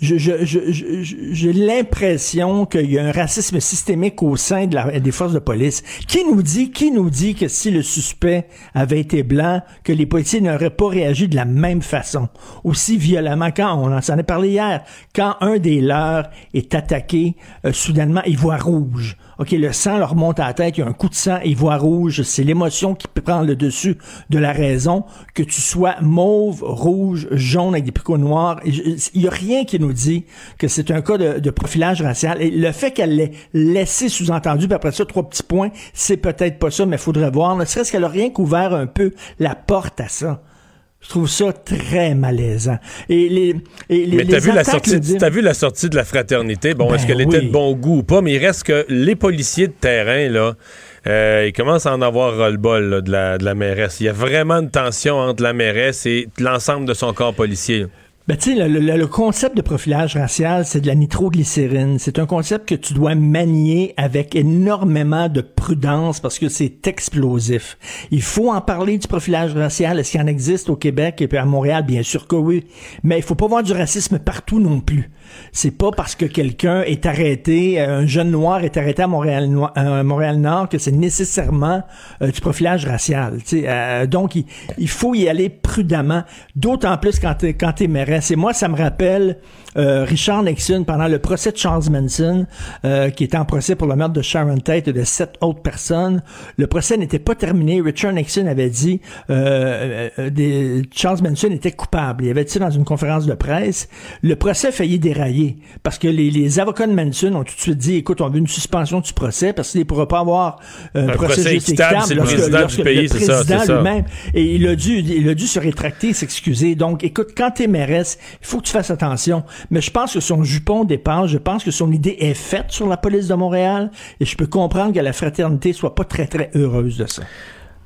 je- je- je- j'ai l'impression qu'il y a un racisme systémique au sein des forces de police. Qui nous dit, qui nous dit que si le suspect avait été blanc, que les policiers n'auraient pas réagi de la même façon, aussi violemment quand on en s'en parlé hier, quand un des leurs est attaqué, euh, soudainement il voit rouge. OK, le sang leur monte à la tête, il y a un coup de sang, il voit rouge, c'est l'émotion qui prend le dessus de la raison, que tu sois mauve, rouge, jaune avec des picots noirs, il y a rien qui nous dit que c'est un cas de, de profilage racial. Et le fait qu'elle l'ait laissé sous-entendu, puis après ça, trois petits points, c'est peut-être pas ça, mais faudrait voir. Ne serait-ce qu'elle a rien qu'ouvert un peu la porte à ça. Je trouve ça très malaisant. Et les, et les, Mais t'as vu, la sortie, le dire- t'as vu la sortie de la fraternité? Bon, Ben est-ce qu'elle était de bon goût ou pas? Mais il reste que les policiers de terrain, là, euh, ils commencent à en avoir ras-le-bol là, de, la, de la mairesse. Il y a vraiment une tension entre la mairesse et l'ensemble de son corps policier. Ben, tu sais, le, concept de profilage racial, c'est de la nitroglycérine. C'est un concept que tu dois manier avec énormément de prudence parce que c'est explosif. Il faut en parler du profilage racial. Est-ce qu'il en existe au Québec et puis à Montréal? Bien sûr que oui. Mais il faut pas voir du racisme partout non plus. C'est pas parce que quelqu'un est arrêté, euh, un jeune noir est arrêté à Montréal, Nord- euh, que c'est nécessairement euh, du profilage racial. donc, il, faut y aller prudemment, d'autant plus quand t'es, quand mairesse. Et moi, ça me rappelle euh, Richard Nixon pendant le procès de Charles Manson, euh, qui était en procès pour le meurtre de Sharon Tate et de sept autres personnes. Le procès n'était pas terminé. Richard Nixon avait dit euh, euh, des, Charles Manson était coupable. Il avait dit dans une conférence de presse. Le procès a failli dérailler parce que les, les avocats de Manson ont tout de suite dit, écoute, on veut une suspension du procès parce qu'il ne pourra pas avoir euh, un, Un procès, procès équitable, équitable c'est le lorsque- président du lorsque pays, c'est ça, ça. lui-même et il a dû, il a dû se rétracter, s'excuser. Donc, écoute, quand t'es mairesse, il faut que tu fasses attention. Mais je pense que son jupon dépasse. Je pense que son idée est faite sur la police de Montréal. Et je peux comprendre que la fraternité soit pas très, très heureuse de ça.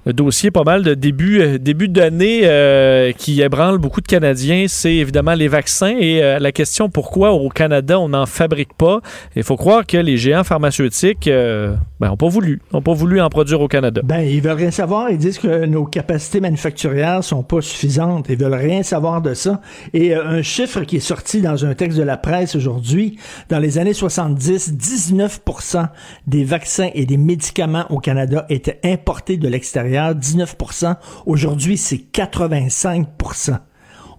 Le dossier pas mal de début, euh, début d'année euh, qui ébranle beaucoup de Canadiens, c'est évidemment les vaccins et euh, la question pourquoi au Canada on n'en fabrique pas. Il faut croire que les géants pharmaceutiques euh, ben, pas voulu, pas voulu en produire au Canada. Ben, ils veulent rien savoir. Ils disent que nos capacités manufacturières sont pas suffisantes. Ils veulent rien savoir de ça. Et un chiffre qui est sorti dans un texte de la presse aujourd'hui, dans les années 70, 19% des vaccins et des médicaments au Canada étaient importés de l'extérieur. 19%. Aujourd'hui, c'est 85%.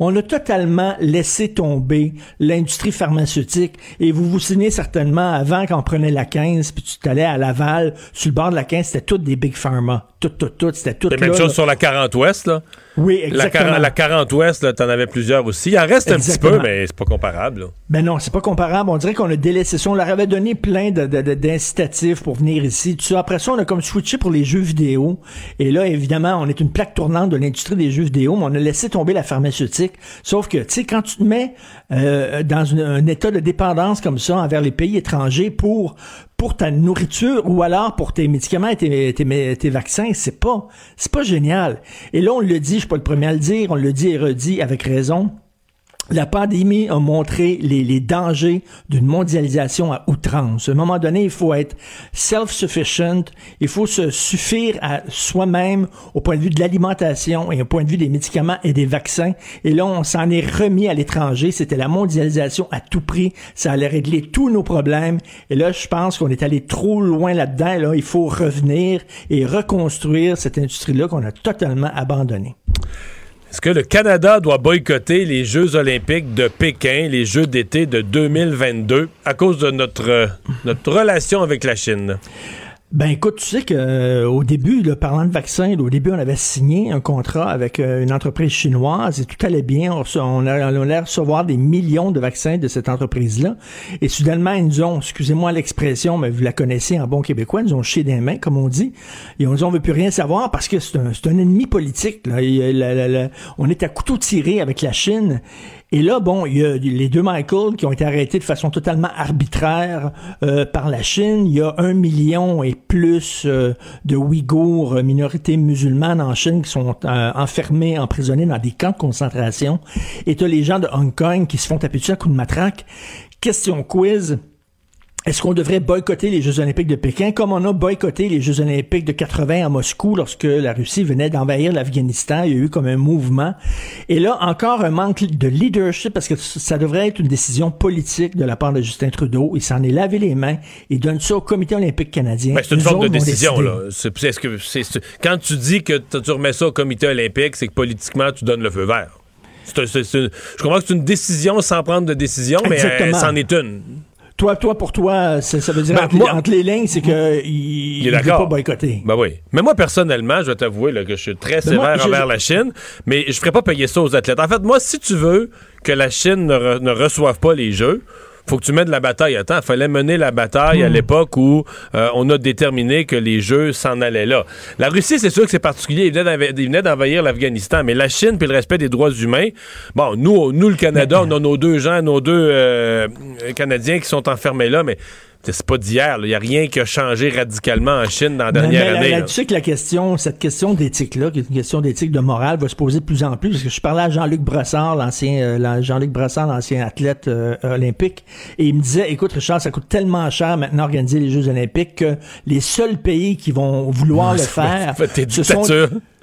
On a totalement laissé tomber l'industrie pharmaceutique. Et vous vous souvenez certainement, avant qu'on prenait la 15, puis tu t'allais à Laval, sur le bord de la 15, c'était toutes des big pharma. Tout, tout, tout, c'était tout là. même chose sur la 40 Ouest, là. Oui, La, exactement. 40 la 40 Ouest, là, t'en avais plusieurs aussi. Il en reste un petit peu, mais c'est pas comparable. là. Ben non, c'est pas comparable. On dirait qu'on a délaissé ça. On leur avait donné plein d'incitatifs pour venir ici. Tout ça. Après ça, on a comme switché pour les jeux vidéo. Et là, évidemment, on est une plaque tournante de l'industrie des jeux vidéo, mais on a laissé tomber la pharmaceutique. Sauf que, tu sais, quand tu te mets euh, dans une- un état de dépendance comme ça envers les pays étrangers pour pour ta nourriture ou alors pour tes médicaments et tes, tes, tes vaccins, c'est pas c'est pas génial. Et là, on le dit, je suis pas le premier à le dire, on le dit et redit avec raison. La pandémie a montré les, dangers d'une mondialisation à outrance. À un moment donné, il faut être self-sufficient, il faut se suffire à soi-même au point de vue de l'alimentation et au point de vue des médicaments et des vaccins. Et là, on s'en est remis à l'étranger. C'était la mondialisation à tout prix. Ça allait régler tous nos problèmes. Et là, je pense qu'on est allé trop loin là-dedans. Là, il faut revenir et reconstruire cette industrie-là qu'on a totalement abandonnée. Est-ce que le Canada doit boycotter les Jeux olympiques de Pékin, les Jeux d'été de 2022, à cause de notre, euh, notre relation avec la Chine? Ben écoute, tu sais que euh, au début, là, parlant de vaccins, là, au début, on avait signé un contrat avec euh, une entreprise chinoise et tout allait bien. On, on allait recevoir des millions de vaccins de cette entreprise-là. Et soudainement, ils nous ont, excusez-moi l'expression, mais vous la connaissez en bon québécois, ils nous ont chié des mains, comme on dit. Et on dit, on veut plus rien savoir parce que c'est un, un ennemi politique. Là. On est à couteau tiré avec la Chine. Et là, bon, il y a les deux Michael qui ont été arrêtés de façon totalement arbitraire euh, par la Chine. Il y a un million et plus euh, de Ouïghours, euh, minorités musulmanes en Chine, qui sont enfermés, emprisonnés dans des camps de concentration. Et tu as les gens de Hong Kong qui se font taper à coups de matraque. Question quiz. Est-ce qu'on devrait boycotter les Jeux olympiques de Pékin? Comme on a boycotté les Jeux olympiques de 80 à Moscou lorsque la Russie venait d'envahir l'Afghanistan? Il y a eu comme un mouvement. Et là, encore un manque de leadership parce que ça devrait être une décision politique de la part de Justin Trudeau. Il s'en est lavé les mains. Il donne ça au Comité olympique canadien. Ben, c'est une forme de décision. Là. C'est- c'est- c'est- quand tu dis que tu remets ça au comité olympique, c'est que politiquement, tu donnes le feu vert. C'est je comprends que c'est une décision sans prendre de décision, mais euh, c'en est une. Toi, toi, pour toi, ça, ça veut dire Ben, entre, moi- les, entre les lignes, c'est que il, Il est d'accord. pas boycotter. Ben oui. Mais moi, personnellement, je vais t'avouer là, que je suis très Ben sévère moi, je- envers la Chine, mais je ferai pas payer ça aux athlètes. En fait, moi, si tu veux que la Chine ne, re- ne reçoive pas les Jeux, faut que tu mettes la bataille temps. Il fallait mener la bataille Hmm. à l'époque où euh, on a déterminé que les Jeux s'en allaient là. La Russie, c'est sûr que c'est particulier. Ils venaient d'enva- ils venaient d'envahir l'Afghanistan, mais la Chine puis le respect des droits humains, bon, nous, nous le Canada, on a nos deux gens, nos deux euh, Canadiens qui sont enfermés là, mais c'est pas d'hier. Il n'y a rien qui a changé radicalement en Chine dans la Mais- dernière mais là- année. là, là. tu sais que la question, cette question d'éthique-là, qui est une question d'éthique de morale, va se poser de plus en plus, parce que je parlais à Jean-Luc Brassard, l'ancien, euh, Jean-Luc Brassard, l'ancien athlète euh, olympique, et il me disait, écoute Richard, ça coûte tellement cher maintenant organiser les Jeux olympiques que les seuls pays qui vont vouloir le faire, ce sont.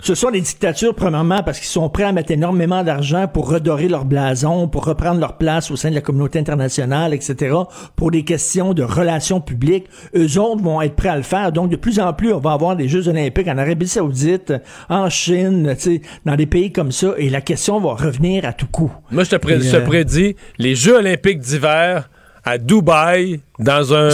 Ce sont des dictatures, premièrement, parce qu'ils sont prêts à mettre énormément d'argent pour redorer leur blason, pour reprendre leur place au sein de la communauté internationale, etc., pour des questions de relations publiques. Eux autres vont être prêts à le faire. Donc, de plus en plus, on va avoir des Jeux olympiques en Arabie saoudite, en Chine, tu sais, dans des pays comme ça, et la question va revenir à tout coup. Moi, je te, pré- Et, je te euh, prédis les Jeux olympiques d'hiver à Dubaï, dans un... Un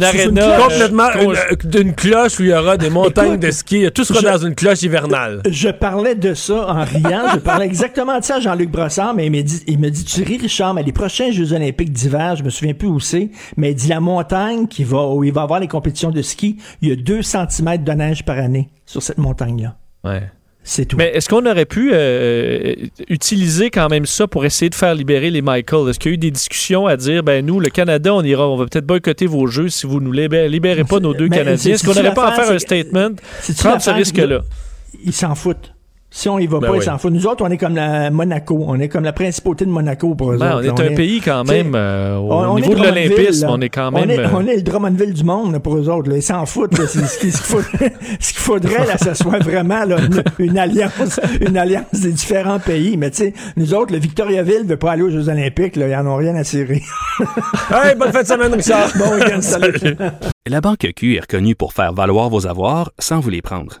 C'est aréna, Complètement euh, une, d'une cloche où il y aura des montagnes Écoute, de ski. Tout sera je- dans une cloche hivernale. Je parlais de ça en riant. je parlais exactement de ça à Jean-Luc Brossard, mais il me dit, il me dit, tu ris, Richard, mais les prochains Jeux olympiques d'hiver, je me souviens plus où c'est, mais il dit la montagne qui va, où il va avoir les compétitions de ski, il y a 2 cm de neige par année sur cette montagne-là. Ouais. C'est tout. Mais est-ce qu'on aurait pu euh, utiliser quand même ça pour essayer de faire libérer les Michael? Est-ce qu'il y a eu des discussions à dire, ben nous, le Canada, on ira, on va peut-être boycotter vos jeux si vous nous libérez, libérez pas nos deux Canadiens? Est-ce qu'on n'aurait pas à faire un statement? Prendre ce risque-là. Ils s'en foutent. Si on y va Ben pas, oui. ils s'en foutent. Nous autres, on est comme la Monaco. On est comme la principauté de Monaco pour eux Ben, autres. on est un pays quand même, euh, au on- niveau est de l'olympisme, on est quand même, On est, euh, on est le Drummondville du monde là, pour eux autres. là. Ils s'en foutent. là. C'est ce qu'il ce faudrait, ce qu'il faudrait, là, ça soit vraiment là, une, une alliance, une alliance des différents pays. Mais tu sais, nous autres, le Victoriaville veut pas aller aux Jeux Olympiques. Là. Ils en ont rien à cirer. hey, bonne fin de semaine, Richard. bon week-end, salut. La Banque Q est reconnue pour faire valoir vos avoirs sans vous les prendre.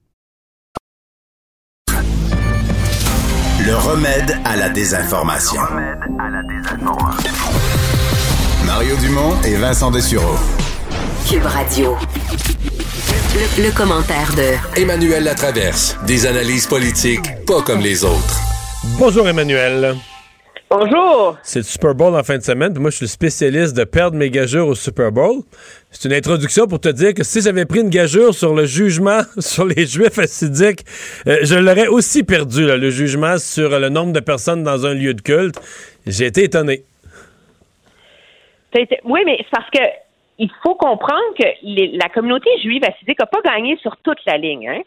Le remède à la désinformation. Mario Dumont et Vincent Dessureau. Cube Radio. Le, le commentaire de Emmanuel Latraverse. Des analyses politiques pas comme les autres. Bonjour Emmanuel. Bonjour. C'est le Super Bowl en fin de semaine. puis Moi, je suis le spécialiste de perdre mes gageures au Super Bowl. C'est une introduction pour te dire que si j'avais pris une gageure sur le jugement sur les Juifs assidiques, euh, je l'aurais aussi perdu, là, le jugement sur le nombre de personnes dans un lieu de culte. J'ai été étonné. Oui, mais c'est parce que il faut comprendre que les- la communauté juive assidique n'a pas gagné sur toute la ligne. Hein?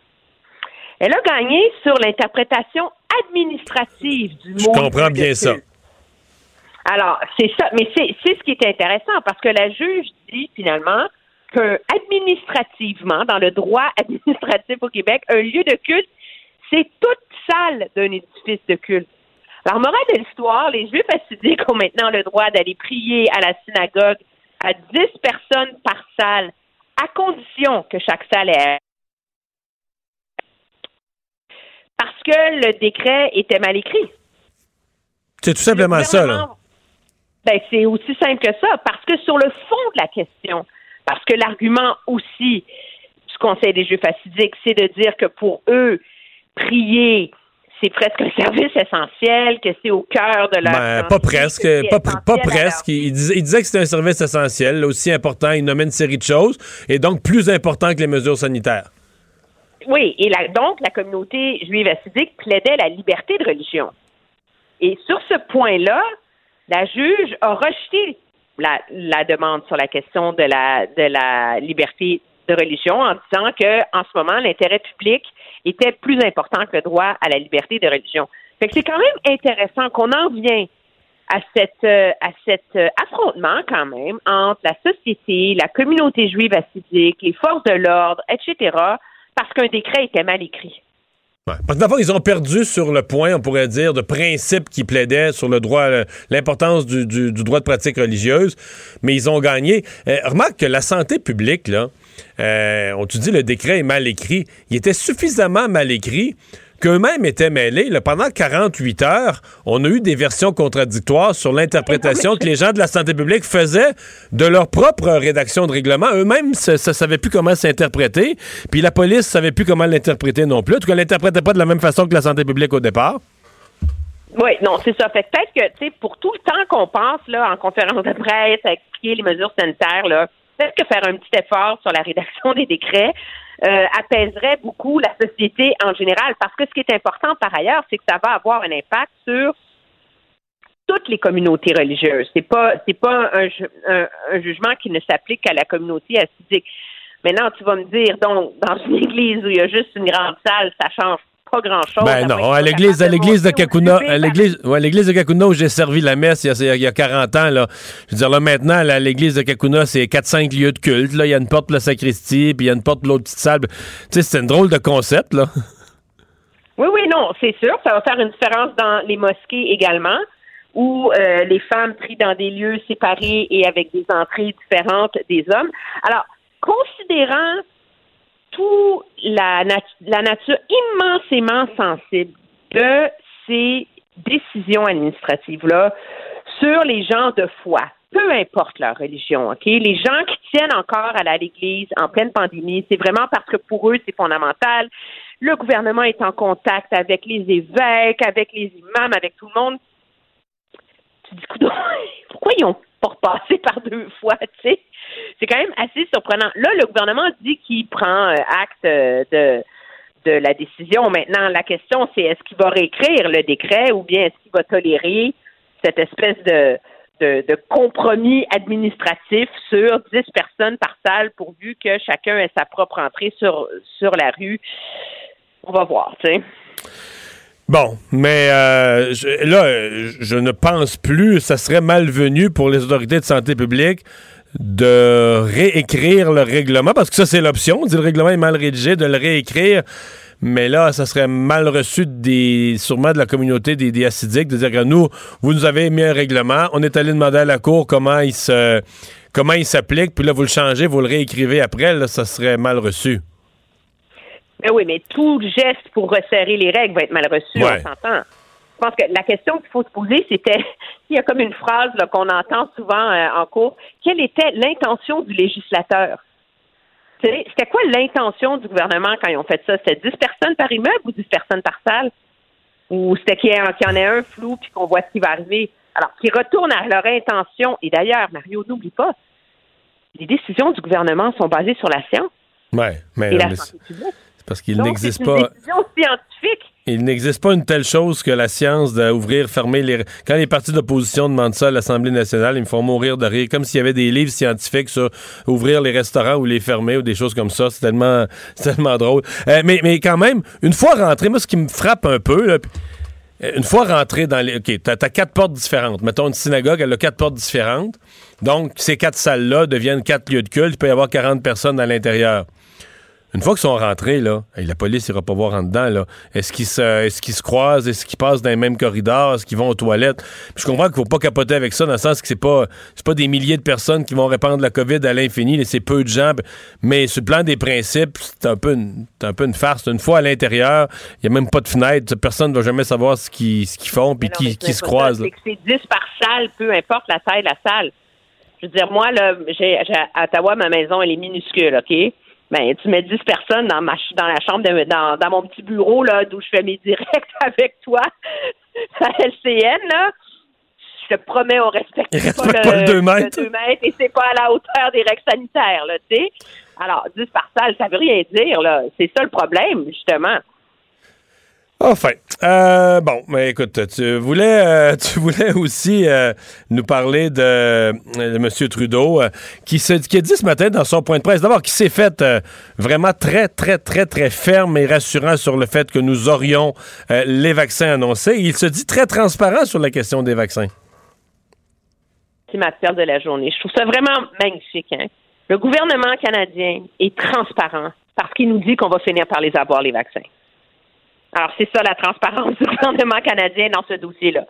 Elle a gagné sur l'interprétation administrative du Je mot. comprends lieu de bien ça. culte. Alors, c'est ça, mais c'est c'est ce qui est intéressant parce que la juge dit finalement que administrativement, dans le droit administratif au Québec, un lieu de culte, c'est toute salle d'un édifice de culte. Alors, morale de l'histoire, les Juifs assidiques ont maintenant le droit d'aller prier à la synagogue à 10 personnes par salle, à condition que chaque salle ait parce que le décret était mal écrit. C'est tout simplement ça, là. Ben, c'est aussi simple que ça, parce que sur le fond de la question, parce que l'argument aussi du Conseil des Juifs assidiques, c'est de dire que pour eux, prier, c'est presque un service essentiel, que c'est au cœur de leur. Ben, pas que presque, pas, pas à leur presque. Il disait, il disait que c'était un service essentiel, aussi important. Il nommait une série de choses, et donc plus important que les mesures sanitaires. Oui, et la- donc la communauté juive assidique plaidait la liberté de religion. Et sur ce point-là, la juge a rejeté la, la demande sur la question de la, de la liberté de religion en disant que en ce moment, l'intérêt public était plus important que le droit à la liberté de religion. Fait que c'est quand même intéressant qu'on en vient à cette à cet affrontement quand même entre la société, la communauté juive assidique, les forces de l'ordre, etc. parce qu'un décret était mal écrit. Parce que d'abord, ils ont perdu sur le point, on pourrait dire, de principe qui plaidait sur le droit, euh, l'importance du droit de pratique religieuse, mais ils ont gagné. Euh, remarque que la santé publique, là, euh, on te dit le décret est mal écrit. Il était suffisamment mal écrit qu'eux-mêmes étaient mêlés. Pendant 48 heures, on a eu des versions contradictoires sur l'interprétation que les gens de la santé publique faisaient de leur propre rédaction de règlement. Eux-mêmes ne savaient plus comment s'interpréter, puis la police savait plus comment l'interpréter non plus. En tout cas, l'interprétait pas de la même façon que la santé publique au départ. Oui, non, c'est ça. Fait que peut-être que, tu sais, pour tout le temps qu'on passe, là, en conférence de presse, à expliquer les mesures sanitaires, là, peut-être que faire un petit effort sur la rédaction des décrets euh, apaiserait beaucoup la société en général. Parce que ce qui est important, par ailleurs, c'est que ça va avoir un impact sur toutes les communautés religieuses. C'est pas, c'est pas un, un- un jugement qui ne s'applique qu'à la communauté assidique. Maintenant, tu vas me dire, donc, dans une église où il y a juste une grande salle, ça change pas grand-chose. Ben non, à l'église, à l'église de Kakuna, à l'église, ouais, l'église de Kakuna où j'ai servi la messe il y a, il y a 40 ans, là. Je veux dire, là, maintenant, là, l'église de Kakuna, c'est 4-5 lieux de culte, là. Il y a une porte pour la sacristie, puis il y a une porte pour l'autre petite salle. Tu sais, c'est une drôle de concept, là. Oui, oui, non, c'est sûr. Ça va faire une différence dans les mosquées également, où euh, les femmes prient dans des lieux séparés et avec des entrées différentes des hommes. Alors, considérant tout la, nat- la nature immensément sensible de ces décisions administratives-là sur les gens de foi, peu importe leur religion, OK? Les gens qui tiennent encore à l'Église en pleine pandémie, c'est vraiment parce que pour eux, c'est fondamental. Le gouvernement est en contact avec les évêques, avec les imams, avec tout le monde. Tu dis, pourquoi ils ont pas repassé par deux fois, tu sais? C'est quand même assez surprenant. Là, le gouvernement dit qu'il prend euh, acte euh, de, la décision. Maintenant, la question, c'est est-ce qu'il va réécrire le décret ou bien est-ce qu'il va tolérer cette espèce de, de, compromis administratif sur 10 personnes par salle pourvu que chacun ait sa propre entrée sur, sur la rue? On va voir, tu sais. Bon, mais euh, là, je ne pense plus, ça serait malvenu pour les autorités de santé publique de réécrire le règlement, parce que ça, c'est l'option. On dit le règlement est mal rédigé, de le réécrire. Mais là, ça serait mal reçu des, sûrement de la communauté des, des acidiques de dire que nous, vous nous avez mis un règlement, on est allé demander à la Cour comment il se comment il s'applique, puis là, vous le changez, vous le réécrivez après, là, ça serait mal reçu. Ben oui, mais tout geste pour resserrer les règles va être mal reçu, Ouais. on s'entend. Je pense que la question qu'il faut se poser, c'était, il y a comme une phrase qu'on entend souvent euh, en cours, quelle était l'intention du législateur? C'était quoi l'intention du gouvernement quand ils ont fait ça? C'était 10 personnes par immeuble ou 10 personnes par salle? Ou c'était qu'il y, en- qu'il y en ait un flou puis qu'on voit ce qui va arriver? Alors, qu'ils retournent à leur intention. Et d'ailleurs, Mario, n'oublie pas, les décisions du gouvernement sont basées sur la science Ouais, mais, et la mais santé c'est publique. c'est parce qu'il Donc, n'existe c'est une pas. décision scientifique. Il n'existe pas une telle chose que la science d'ouvrir, fermer les. Quand les partis d'opposition demandent ça à l'Assemblée nationale, ils me font mourir de rire, comme s'il y avait des livres scientifiques sur ouvrir les restaurants ou les fermer ou des choses comme ça. C'est tellement, tellement drôle. Euh, mais, mais quand même, une fois rentré, moi, ce qui me frappe un peu, euh, une fois rentré dans les. OK, t'as as quatre portes différentes. Mettons une synagogue, elle a quatre portes différentes. Donc, ces quatre salles-là deviennent quatre lieux de culte. Il peut y avoir 40 personnes à l'intérieur. Une fois qu'ils sont rentrés, là, la police ira pas voir en dedans, là. Est-ce qu'ils se, qu'ils se croisent? Est-ce qu'ils passent dans les mêmes corridors? Est-ce qu'ils vont aux toilettes? Puis je comprends qu'il faut pas capoter avec ça, dans le sens que c'est pas, pas des milliers de personnes qui vont répandre la COVID à l'infini, c'est peu de gens. Mais sur le plan des principes, c'est un peu une, c'est un peu une farce. Une fois à l'intérieur, il y a même pas de fenêtre. Personne ne va jamais savoir ce qu'ils, font puis qui, se croisent. C'est que c'est 10 par salle, peu importe la taille de la salle. Je veux dire, moi, là, j'ai- à Ottawa, ma maison, elle est minuscule, OK? Ben, tu mets 10 personnes dans ma dans la chambre, de, dans, dans mon petit bureau, là, d'où je fais mes directs avec toi, à LCN, là. Je te promets, on respecte respecte pas le deux mètres. deux mètres et c'est pas à la hauteur des règles sanitaires, là, tu sais. Alors, 10 par salle, ça veut rien dire, là. C'est ça le problème, justement. Enfin, euh, bon, mais écoute, tu voulais, euh, tu voulais aussi euh, nous parler de, M. Trudeau, qui, se, qui a dit ce matin dans son point de presse, d'abord, qui s'est fait vraiment très, très, très, très ferme et rassurant sur le fait que nous aurions les vaccins annoncés. Il se dit très transparent sur la question des vaccins. c'est ma perle de la journée. Je trouve ça vraiment magnifique. Hein? Le gouvernement canadien est transparent parce qu'il nous dit qu'on va finir par les avoir, les vaccins. Alors, c'est ça la transparence du gouvernement canadien dans ce dossier-là.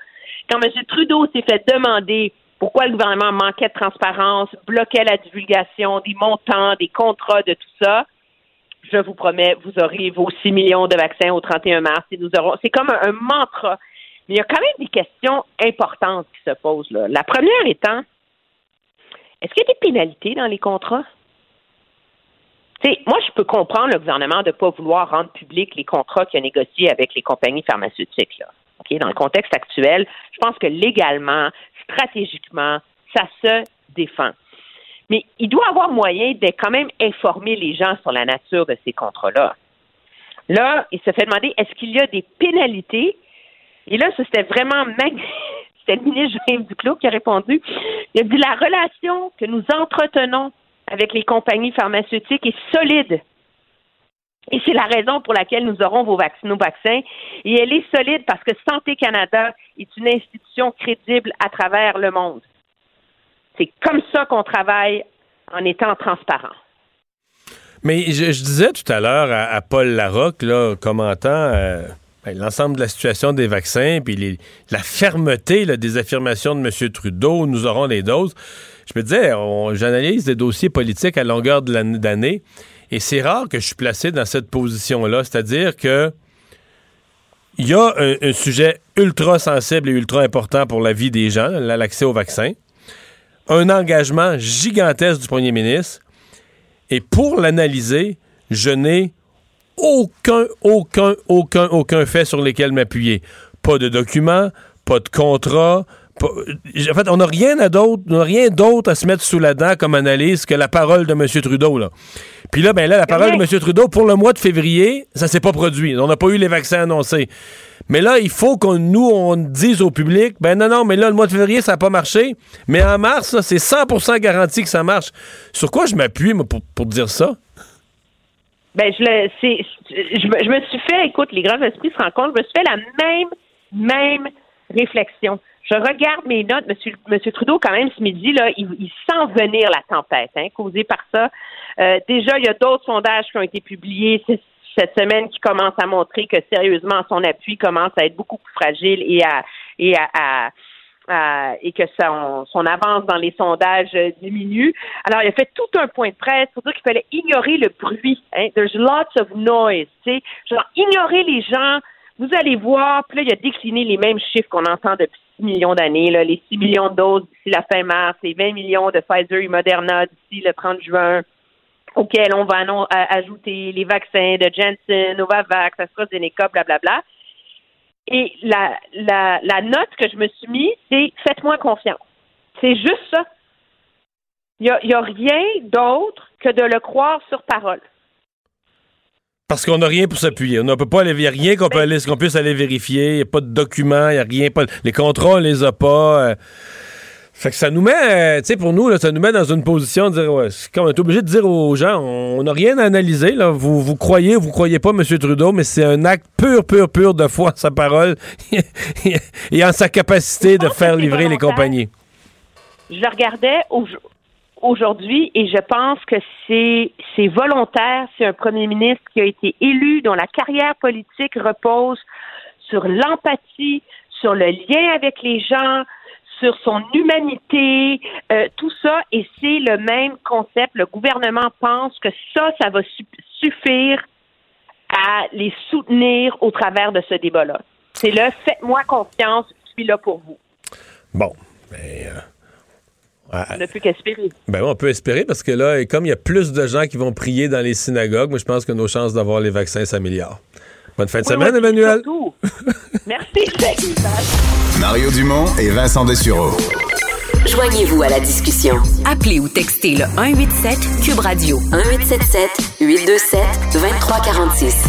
Quand M. Trudeau s'est fait demander pourquoi le gouvernement manquait de transparence, bloquait la divulgation des montants, des contrats, de tout ça, je vous promets, vous aurez vos 6 millions de vaccins au 31 mars et nous aurons. C'est comme un, un mantra. Mais il y a quand même des questions importantes qui se posent là. La première étant est-ce qu'il y a des pénalités dans les contrats? Moi, je peux comprendre le gouvernement de ne pas vouloir rendre public les contrats qu'il a négociés avec les compagnies pharmaceutiques. Dans le contexte actuel, je pense que légalement, stratégiquement, ça se défend. Mais il doit avoir moyen de quand même informer les gens sur la nature de ces contrats-là. Là, il se fait demander est-ce qu'il y a des pénalités? Et là, c'était vraiment. C'était le ministre James Duclos qui a répondu. Il a dit la relation que nous entretenons avec les compagnies pharmaceutiques est solide. Et c'est la raison pour laquelle nous aurons vos vac- nos vaccins. Et elle est solide parce que Santé Canada est une institution crédible à travers le monde. C'est comme ça qu'on travaille en étant transparent. Mais je, disais tout à l'heure à, Paul Larocque, commentant euh, ben, l'ensemble de la situation des vaccins, puis la fermeté des affirmations de M. Trudeau, nous aurons les doses. Je me disais, j'analyse des dossiers politiques à longueur d'année, et c'est rare que je suis placé dans cette position-là, c'est-à-dire que il y a un, un sujet ultra sensible et ultra important pour la vie des gens, l'accès au vaccin, un engagement gigantesque du premier ministre, et pour l'analyser, je n'ai aucun, aucun, aucun, aucun fait sur lesquels m'appuyer. Pas de documents, pas de contrat. Pas- En fait, on n'a rien à d'autre, on n'a rien d'autre à se mettre sous la dent comme analyse que la parole de M. Trudeau. Là. Puis là, ben là, la parole de M. Trudeau, pour le mois de février, ça s'est pas produit. On n'a pas eu les vaccins annoncés. Mais là, il faut qu'on nous, on dise au public, ben non, non, mais là, le mois de février, ça n'a pas marché. Mais en mars, c'est 100% garanti que ça marche. Sur quoi je m'appuie, pour, pour dire ça? Ben, je, le, c'est, je, me- je me suis fait, écoute, les grands esprits se rencontrent, je me suis fait la même, même réflexion. Je regarde mes notes, Monsieur, Monsieur Trudeau, quand même, ce midi, là, il, il sent venir la tempête, hein, causée par ça. Euh, déjà, il y a d'autres sondages qui ont été publiés cette semaine qui commencent à montrer que, sérieusement, son appui commence à être beaucoup plus fragile et à, et à, à- et que son, son avance dans les sondages euh, diminue. Alors, il a fait tout un point de presse pour dire qu'il fallait ignorer le bruit. Hein? There's lots of noise. Genre ignorer les gens Vous allez voir, puis là, il a décliné les mêmes chiffres qu'on entend depuis 6 millions d'années, les 6 millions de doses d'ici la fin mars, les 20 millions de Pfizer et Moderna d'ici le 30 juin, auxquels on va ajouter les vaccins de Janssen, Novavax, AstraZeneca, blablabla. Et la, la, la note que je me suis mise, c'est faites-moi confiance. C'est juste ça. Il n'y a rien d'autre que de le croire sur parole. Parce qu'on n'a rien pour s'appuyer. On ne peut pas aller, a rien qu'on puisse aller vérifier. Il n'y a pas de documents, il a rien. Les contrats, on les a pas. euh. que ça nous met, euh, tu sais, pour nous, ça nous met dans une position de dire, ouais, comme on est obligé de dire aux gens, on n'a rien à analyser, là. Vous, vous croyez, vous croyez pas, M. Trudeau, mais c'est un acte pur, pur, pur de foi en sa parole et en sa capacité de faire livrer les compagnies. Je le regardais au- aujourd'hui et je pense que c'est volontaire. C'est un premier ministre qui a été élu, dont la carrière politique repose sur l'empathie, sur le lien avec les gens, sur son humanité, euh, tout ça. Et c'est le même concept. Le gouvernement pense que ça, ça va su- suffire à les soutenir au travers de ce débat-là. C'est le faites-moi confiance, je suis là pour vous. Bon, mais. euh, On ne peut qu'espérer. Ben oui, on peut espérer parce que là, et comme il y a plus de gens qui vont prier dans les synagogues, moi je pense que nos chances d'avoir les vaccins s'améliorent. Bonne fin de Oui, semaine, oui, Emmanuel. Merci. Mario Dumont et Vincent Dessureau. Joignez-vous à la discussion. Appelez ou textez le 187 Cube Radio 1877 827 2346.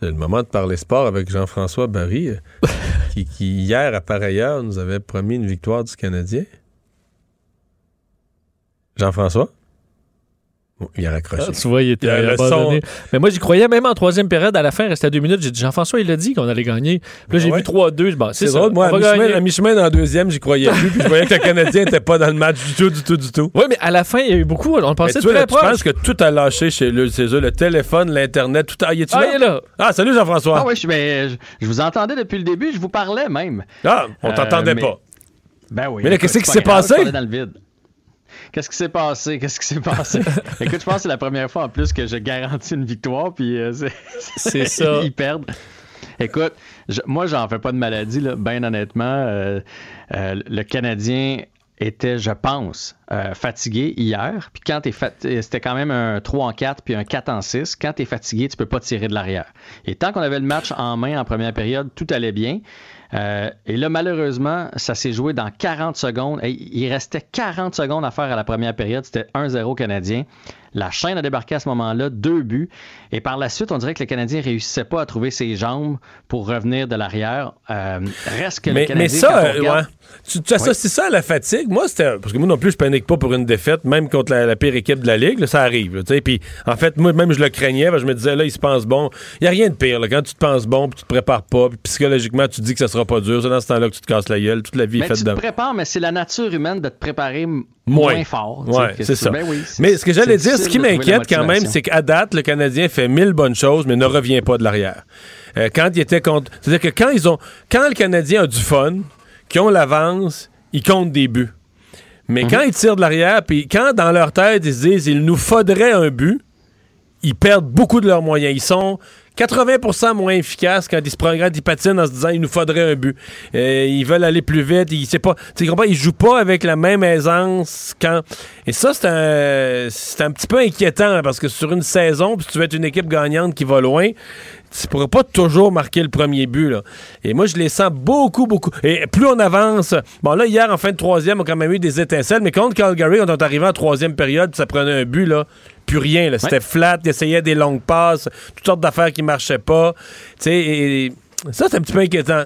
C'est le moment de parler sport avec Jean-François Barry, euh, qui, qui, hier, à pareille heure, nous avait promis une victoire du Canadien. Jean-François? Il a raccroché. Ah, tu vois, il était Il abandonné. son. Mais moi, j'y croyais même en troisième période. À la fin, il restait deux minutes. J'ai dit, Jean-François, il a dit qu'on allait gagner. Puis là, j'ai Ah ouais? vu 3-2. Bon, c'est drôle, moi, à mi-chemin, mi-chemin dans le deuxième, j'y croyais plus, puis je voyais que le Canadien n'était pas dans le match du tout, du tout, du tout. Oui, mais à la fin, il y a eu beaucoup. On Mais pensait tu vois, très là, tu proche. penses que tout a lâché chez eux, chez eux, le téléphone, l'Internet, tout a... Ah, là? il est là. Ah, salut Jean-François. Ah oui, je, ben, je, je vous entendais depuis le début, je vous parlais même. Ah, on t'entendait mais- pas. Ben oui. Mais qu'est-ce qui s'est passé? je dans le vide. Qu'est-ce qui s'est passé? Qu'est-ce qui s'est passé? Écoute, je pense que c'est la première fois en plus que je garantis une victoire, puis euh, c'est... Ça. Ils perdent. Écoute, je- moi, j'en fais pas de maladie, là, bien honnêtement. euh, euh, le Canadien était, je pense, euh, fatigué hier. Puis quand t'es fat- euh, c'était quand même un 3 en 4 puis un 4 en 6. Quand t'es fatigué, tu peux pas tirer de l'arrière. Et tant qu'on avait le match en main en première période, tout allait bien. Euh, et là, malheureusement, ça s'est joué dans 40 secondes. Il restait 40 secondes à faire à la première période. C'était 1-0 Canadien. La chaîne a débarqué à ce moment-là, deux buts. Et par la suite, on dirait que le Canadien ne réussissait pas à trouver ses jambes pour revenir de l'arrière. Euh, reste que le Mais, Canadien. mais ça, quand on regarde- ouais. tu, tu associes ça à la fatigue. Moi, c'était. Parce que moi non plus, je panique pas pour une défaite, même contre la, la pire équipe de la Ligue. là, ça arrive. tu. Puis, en fait, moi, même, je le craignais. parce que je me disais, là, il se pense bon. Il n'y a rien de pire. là, quand tu te penses bon, puis tu te prépares pas, puis psychologiquement, tu te dis que ça sera pas dur. C'est dans ce temps-là que tu te casses la gueule. Toute la vie Mais est faite tu de. te prépares, mais c'est la nature humaine de te préparer Moins. moins, fort. Ouais, c'est ça. Ben oui, mais ce que j'allais dire, ce qui m'inquiète quand même, c'est qu'à date, le Canadien fait mille bonnes choses, mais ne revient pas de l'arrière. Euh, quand il était contre. C'est-à-dire que quand ils ont. Quand le Canadien a du fun, qu'ils ont l'avance, ils comptent des buts. Mais quand ils tirent de l'arrière, puis quand dans leur tête, ils se disent il nous faudrait un but, ils perdent beaucoup de leurs moyens. Ils sont 80% moins efficaces quand ils se quand ils patinent en se disant il nous faudrait un but. Euh, ils veulent aller plus vite. Ils, c'est pas, jouent pas avec la même aisance quand. Et ça, c'est un, c'est un petit peu inquiétant parce que sur une saison, puis si tu veux être une équipe gagnante qui va loin, tu pourras pas toujours marquer le premier but. Et moi, je les sens beaucoup, beaucoup. Et plus on avance, bon là, hier, en fin de troisième, on a quand même eu des étincelles, mais contre Calgary, quand on est arrivé en troisième période, ça prenait un but, là, plus rien. là. C'était flat, ils essayaient des longues passes, toutes sortes d'affaires qui marchaient pas. Tu sais, et ça, c'est un petit peu inquiétant.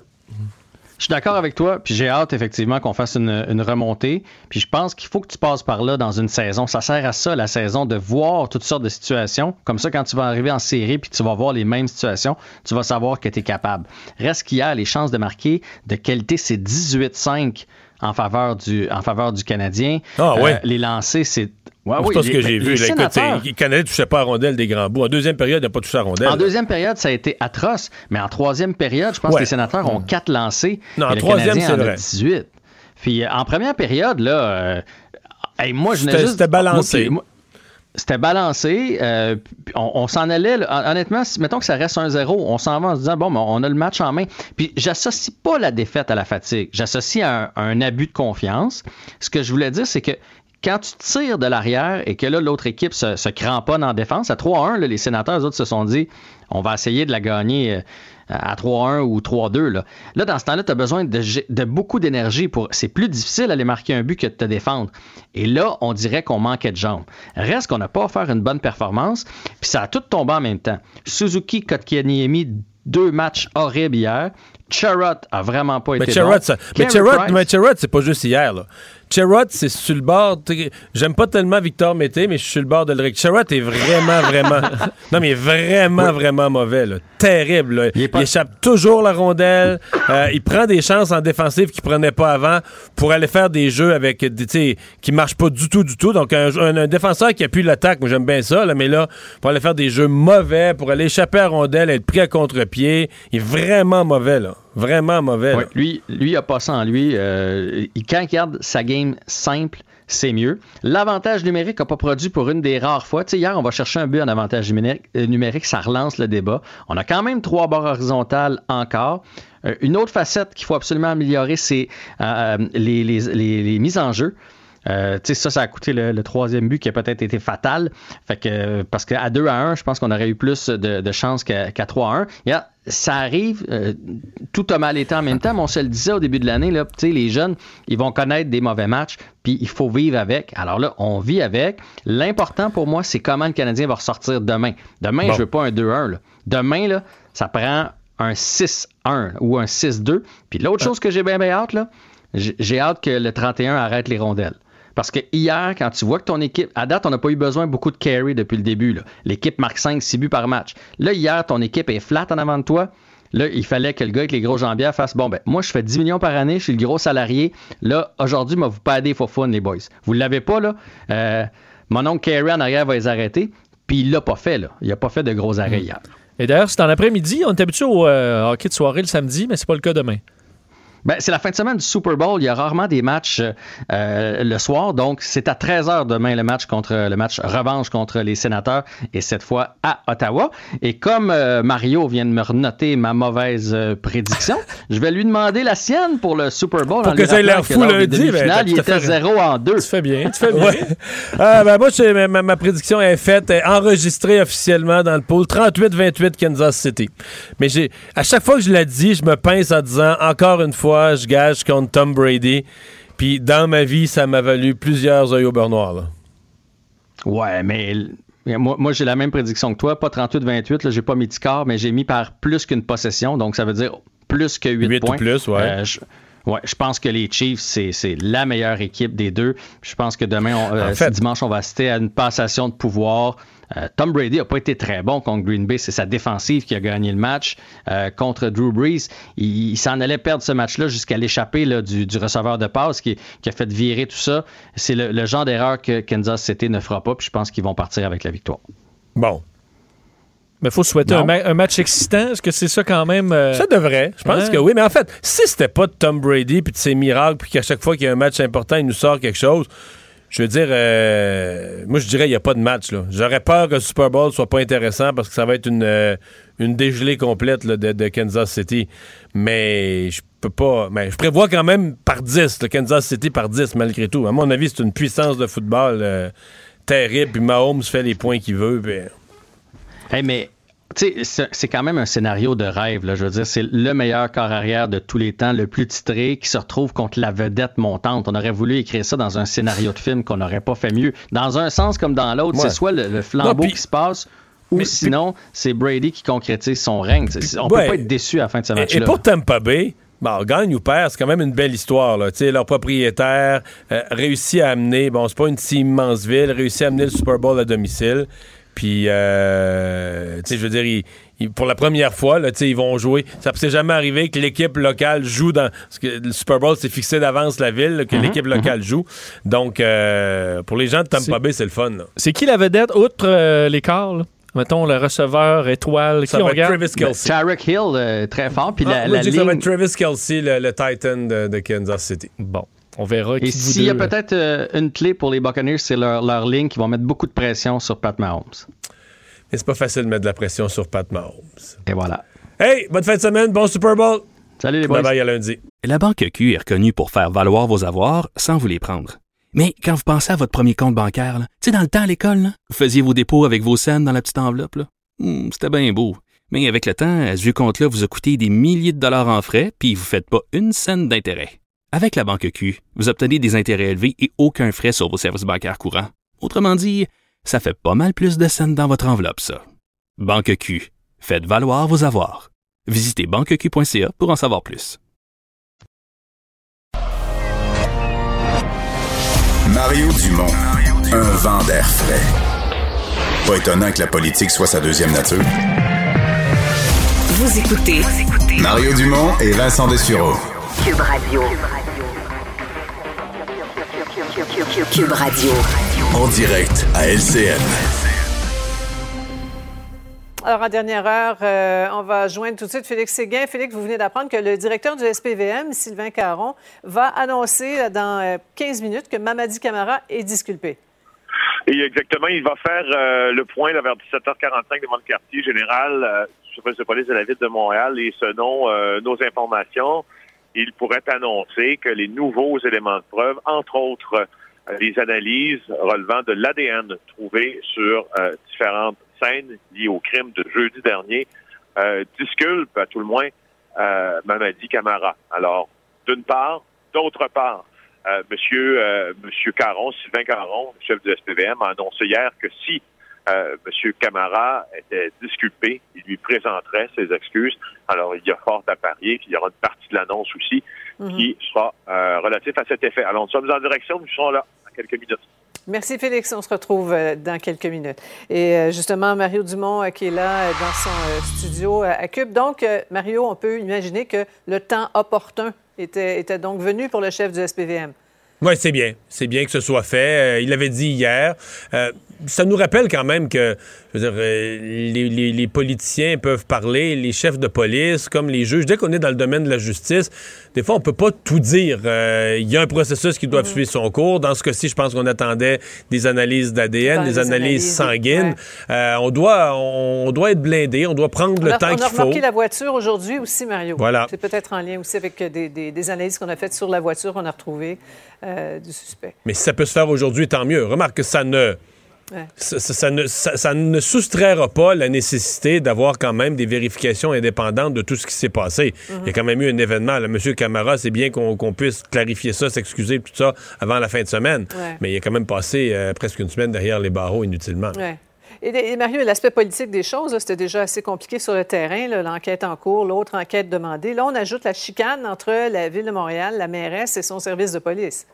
Je suis d'accord avec toi, puis j'ai hâte effectivement qu'on fasse une, une remontée. Puis je pense qu'il faut que tu passes par là dans une saison. Ça sert à ça, la saison, de voir toutes sortes de situations. Comme ça, quand tu vas arriver en série puis tu vas voir les mêmes situations, tu vas savoir que tu es capable. Reste qu'hier, les chances de marquer de qualité, c'est 18-5 en faveur du, en faveur du Canadien. Ah ouais. Euh, les lancers, c'est. Ouais, c'est oui, pas ce les- que j'ai les vu. Là, écoute, sénateurs- c'est- le Canadien ne touchait pas à rondelle des grands bouts. En deuxième période, il n'a pas touché à rondelle. En deuxième période, ça a été atroce. Mais en troisième période, je pense Ouais. que les sénateurs ont quatre lancés. Non, et en le troisième, c'est vrai. 18. Puis euh, en première période, là, euh, hey, moi, je n'ai C'était- juste. c'était balancé. Moi, c'était balancé. euh, on, on s'en allait. là, honnêtement, si, mettons que ça reste 1-0, on s'en va en se disant bon, ben, on a le match en main. Puis j'associe pas la défaite à la fatigue. J'associe à un, à un abus de confiance. Ce que je voulais dire, c'est que quand tu tires de l'arrière et que là, l'autre équipe se, se cramponne en défense, à 3-1, là, les sénateurs, eux autres, se sont dit on va essayer de la gagner euh, à 3-1 ou 3-2. Là. là, dans ce temps-là, tu as besoin de, beaucoup d'énergie. pour. C'est plus difficile d'aller marquer un but que de te défendre. Et là, on dirait qu'on manquait de jambes. Reste qu'on n'a pas offert une bonne performance, puis ça a tout tombé en même temps. Suzuki, Kotkaniemi, deux matchs horribles hier. Charrot a vraiment pas Mais été Sherrod, bon. ça- mais Carey Price- mais c'est pas juste hier. Là. Sherrod, c'est sur le bord. J'aime pas tellement Victor Mété, mais je suis sur le bord de le est vraiment, vraiment. non, mais vraiment, vraiment mauvais. Là. Terrible. là. Il, échappe toujours la rondelle. Euh, il prend des chances en défensive qu'il prenait pas avant pour aller faire des jeux avec des, qui marchent pas du tout, du tout. Donc, un, un- un défenseur qui appuie l'attaque, moi j'aime bien ça, là, mais là, pour aller faire des jeux mauvais, pour aller échapper à la rondelle, être pris à contre-pied, il est vraiment mauvais, là. Vraiment mauvais. Ouais, lui, lui, il a pas ça en lui. Euh, il- quand il garde sa game simple, c'est mieux. L'avantage numérique n'a pas produit pour une des rares fois. Tu sais, hier, on va chercher un but en avantage numérique, euh, numérique, ça relance le débat. On a quand même trois barres horizontales encore. Euh, une autre facette qu'il faut absolument améliorer, c'est euh, les, les- les- les mises en jeu. Euh, tu sais, ça, ça a coûté le, le troisième but qui a peut-être été fatal. Fait que, parce qu'à 2 à 1, je pense qu'on aurait eu plus de, de chances qu'à qu'à 3 à 1. Yeah, ça arrive, euh, tout a mal été en même temps, mais on se le disait au début de l'année, là, tu sais, les jeunes, ils vont connaître des mauvais matchs, puis il faut vivre avec. Alors là, on vit avec. L'important pour moi, c'est comment le Canadien va ressortir demain. Demain, Bon. je veux pas un 2-1. là. Demain, là, ça prend un 6-1 ou un 6-2. Puis l'autre chose que j'ai bien, bien hâte, là, j'ai hâte que le 31 arrête les rondelles. Parce que hier, quand tu vois que ton équipe, à date, on n'a pas eu besoin beaucoup de carry depuis le début. L'équipe marque 5-6 buts par match. Là, hier, ton équipe est flat en avant de toi. Là, il fallait que le gars avec les gros jambières fasse Bon, ben, moi, je fais 10 millions par année, je suis le gros salarié. Là, aujourd'hui, moi, vous padez for fun, les boys. Vous ne l'avez pas, là. Euh, mon oncle Carey en arrière va les arrêter. Puis il l'a pas fait, là. Il n'a pas fait de gros arrêts hier. Et d'ailleurs, c'est en après-midi. On est habitué au euh, hockey de soirée le samedi, mais c'est pas le cas demain. Ben, c'est la fin de semaine du Super Bowl. Il y a rarement des matchs euh, le soir. Donc, c'est à 13h demain le match contre le match revanche contre les sénateurs et cette fois à Ottawa. Et comme euh, Mario vient de me renoter ma mauvaise euh, prédiction, je vais lui demander la sienne pour le Super Bowl. Pour que ça ait l'air fou lundi, ben, il était fait 0 en 2. Tu fais bien, tu fais bien. Ouais. Ah, ben moi, ma, prédiction est faite, est enregistrée officiellement dans le pool 38-28 Kansas City. Mais à chaque fois que je la dis, je me pince en disant encore une fois, je gage contre Tom Brady. Puis dans ma vie, ça m'a valu plusieurs œils au beurre noir. là. Ouais, mais moi, moi, j'ai la même prédiction que toi. Pas 38-28, là, j'ai pas mis de score, mais j'ai mis par plus qu'une possession. Donc, ça veut dire plus que 8, Huit ou points. plus, ouais. Euh, je, ouais, je pense que les Chiefs, c'est c'est la meilleure équipe des deux. Je pense que demain, on- euh, En fait- dimanche, on va assister à une passation de pouvoir. Euh, Tom Brady n'a pas été très bon contre Green Bay. C'est sa défensive qui a gagné le match euh, contre Drew Brees. Il, il s'en allait perdre ce match-là jusqu'à l'échappée du, du receveur de passe qui, qui a fait virer tout ça. C'est le, le genre d'erreur que Kansas City ne fera pas. Puis je pense qu'ils vont partir avec la victoire. Bon. Mais il faut souhaiter un, ma- un match excitant. Est-ce que c'est ça quand même? euh, Ça devrait. Je pense Ouais. que oui. Mais en fait, si c'était pas de Tom Brady puis de ses miracles, puis qu'à chaque fois qu'il y a un match important, il nous sort quelque chose, je veux dire, euh, moi je dirais il n'y a pas de match. J'aurais peur que le Super Bowl soit pas intéressant parce que ça va être une, euh, une dégelée complète de, Kansas City. Mais je peux pas. Mais je prévois quand même par 10, le Kansas City par 10 malgré tout. À mon avis, c'est une puissance de football euh, terrible. Puis Mahomes fait les points qu'il veut. puis- Hey, mais c'est- quand même un scénario de rêve. Là. Je veux dire, c'est le meilleur corps arrière de tous les temps, le plus titré, qui se retrouve contre la vedette montante. On aurait voulu écrire ça dans un scénario de film qu'on n'aurait pas fait mieux. Dans un sens comme dans l'autre, Ouais. c'est soit le, le flambeau Non, puis- qui se passe, ou sinon, c'est Brady qui concrétise son règne. On Ouais. peut pas être déçu à la fin de ce match-là. Et pour Tampa Bay, bon, gagne ou perd, c'est quand même une belle histoire. Là. Leur propriétaire euh, réussit à amener, bon, c'est pas une si immense ville, réussit à amener le Super Bowl à domicile. Puis, euh, tu sais, je veux dire, ils- ils- pour la première fois, là, tu sais, ils vont jouer. Ça ne s'est jamais arrivé que l'équipe locale joue dans. Parce que le Super Bowl, c'est fixé d'avance la ville, là, que Mhm, l'équipe locale joue. Donc, euh, pour les gens de Tampa Bay, c'est le fun. C'est qui la vedette, outre euh, l'écart? là? Mettons le receveur étoile. Ça qui on va être regarde? Travis Kelce. Tarek Hill, euh, très fort. Puis Ah, la, ça va être Travis Kelsey, le, le Titan de, de Kansas City. Bon. On verra Et s'il y a deux- peut-être euh, une clé pour les Buccaneers, c'est leur, leur ligne qui vont mettre beaucoup de pression sur Pat Mahomes. Mais c'est pas facile de mettre de la pression sur Pat Mahomes. Et voilà. Hey, bonne fin de semaine, bon Super Bowl. Salut les Bye boys. bye à lundi. La Banque Q est reconnue pour faire valoir vos avoirs sans vous les prendre. Mais quand vous pensez à votre premier compte bancaire, tu sais, dans le temps à l'école, là, vous faisiez vos dépôts avec vos scènes dans la petite enveloppe. là. Hmm, C'était bien beau. Mais avec le temps, à ce vieux compte-là vous a coûté des milliers de dollars en frais, puis vous ne faites pas une scène d'intérêt. Avec la Banque Q, vous obtenez des intérêts élevés et aucun frais sur vos services bancaires courants. Autrement dit, ça fait pas mal plus de scènes dans votre enveloppe, ça. Banque Q. Faites valoir vos avoirs. Visitez banqueq.ca pour en savoir plus. Mario Dumont, un vent d'air frais. Pas étonnant que la politique soit sa deuxième nature. Vous écoutez Mario Dumont et Vincent Dessureau. Cube Radio. Cube Radio. En direct à LCN. Alors, en dernière heure, euh, on va joindre tout de suite Félix Séguin. Félix, vous venez d'apprendre que le directeur du SPVM, Sylvain Caron, va annoncer euh, dans euh, 15 minutes que Mamadi Camara est disculpé. Et exactement, il va faire euh, le point là, vers 17h45 devant le quartier général euh, du service de police de la ville de Montréal. Et selon euh, nos informations, il pourrait annoncer que les nouveaux éléments de preuve, entre autres euh, les analyses relevant de l'ADN trouvé sur euh, différentes scènes liées au crime de jeudi dernier, euh, disculpent à tout le moins euh, Mamadi Camara. Alors, d'une part, d'autre part, euh, Monsieur Caron, Sylvain Caron, chef du SPVM, a annoncé hier que si euh, Monsieur Camara était disculpé, il lui présenterait ses excuses. Alors, il y a fort à parier qu'il y aura une partie de l'annonce aussi qui sera euh, relative à cet effet. Alors, nous sommes en direction, nous serons là dans quelques minutes. Merci, Félix. On se retrouve euh, dans quelques minutes. Et justement, Mario Dumont, qui est là dans son studio à Cube. Donc, Mario, on peut imaginer que le temps opportun était, était donc venu pour le chef du SPVM. Oui, c'est bien. C'est bien que ce soit fait. Euh, il l'avait dit hier. Euh, ça nous rappelle quand même que je veux dire, euh, les, politiciens peuvent parler, les chefs de police, comme les juges. Dès qu'on est dans le domaine de la justice, des fois, on peut pas tout dire. Euh, Il y a un processus qui doit suivre son cours. Dans ce cas-ci, je pense qu'on attendait des analyses d'ADN, Dans des analyses, analyses, sanguines. Euh, on, doit, on, doit être blindé, on doit prendre On le a, temps on a qu'il faut. remarqué la voiture aujourd'hui aussi, Mario. Voilà. C'est peut-être en lien aussi avec des, des- des analyses qu'on a faites sur la voiture qu'on a retrouvée euh, du suspect. Mais si ça peut se faire aujourd'hui, tant mieux. Remarque que ça ne... Ouais. Ça, ça- ça ne, ça- ça ne soustraira pas la nécessité d'avoir quand même des vérifications indépendantes de tout ce qui s'est passé. Mhm. Il y a quand même eu un événement. Là, Monsieur Camara, c'est bien qu'on puisse clarifier ça, s'excuser, tout ça, avant la fin de semaine. Ouais. Mais il a quand même passé euh, presque une semaine derrière les barreaux inutilement. Ouais. Et, et Mario, l'aspect politique des choses, c'était déjà assez compliqué sur le terrain, l'enquête en cours, l'autre enquête demandée. Là, on ajoute la chicane entre la Ville de Montréal, la mairesse et son service de police.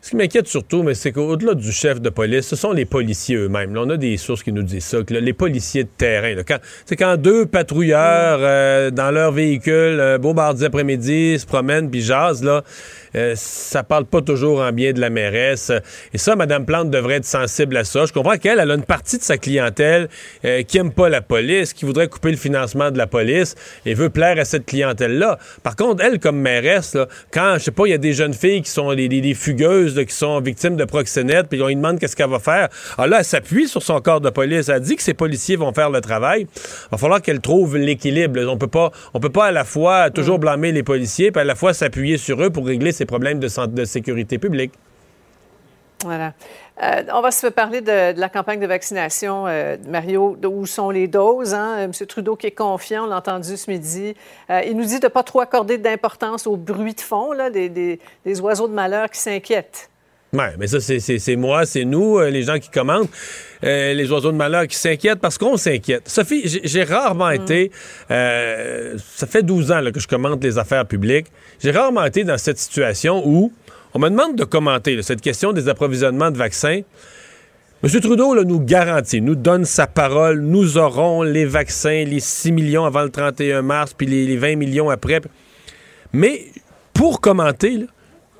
Ce qui m'inquiète surtout, mais c'est qu'au-delà du chef de police, ce sont les policiers eux-mêmes. Là, on a des sources qui nous disent ça, que là, les policiers de terrain, là, quand, c'est quand deux patrouilleurs euh, dans leur véhicule, un beau mardi après-midi, se promènent puis jasent, là, euh, ça parle pas toujours en bien de la mairesse. Et ça, Mme Plante devrait être sensible à ça. Je comprends qu'elle, elle a une partie de sa clientèle euh, qui aime pas la police, qui voudrait couper le financement de la police et veut plaire à cette clientèle-là. Par contre, elle, comme mairesse, là, quand, je sais pas, il y a des jeunes filles qui sont des, des- là, qui sont victimes de proxénètes, puis on lui demande qu'est-ce qu'elle va faire. Alors là, elle s'appuie sur son corps de police. Elle dit que ses policiers vont faire le travail. Il va falloir qu'elle trouve l'équilibre. On peut pas, on peut pas à la fois toujours blâmer les policiers, puis à la fois s'appuyer sur eux pour régler ces problèmes de, de sécurité publique. Voilà. Euh, on va se parler de, de la campagne de vaccination, euh, Mario. de Où sont les doses? Hein? M. Trudeau qui est confiant, on l'a entendu ce midi. Euh, il nous dit de ne pas trop accorder d'importance au bruit de fond, là, des, des- des oiseaux de malheur qui s'inquiètent. Ouais, mais ça, c'est- moi, c'est nous, euh, les gens qui commentent, euh, les oiseaux de malheur qui s'inquiètent parce qu'on s'inquiète. Sophie, j'ai- rarement été, euh, ça fait 12 ans là, que je commente les affaires publiques, j'ai rarement été dans cette situation où on me demande de commenter là, cette question des approvisionnements de vaccins. M. Trudeau là, nous garantit, nous donne sa parole, nous aurons les vaccins, les 6 millions avant le 31 mars, puis les, les 20 millions après. Mais pour commenter,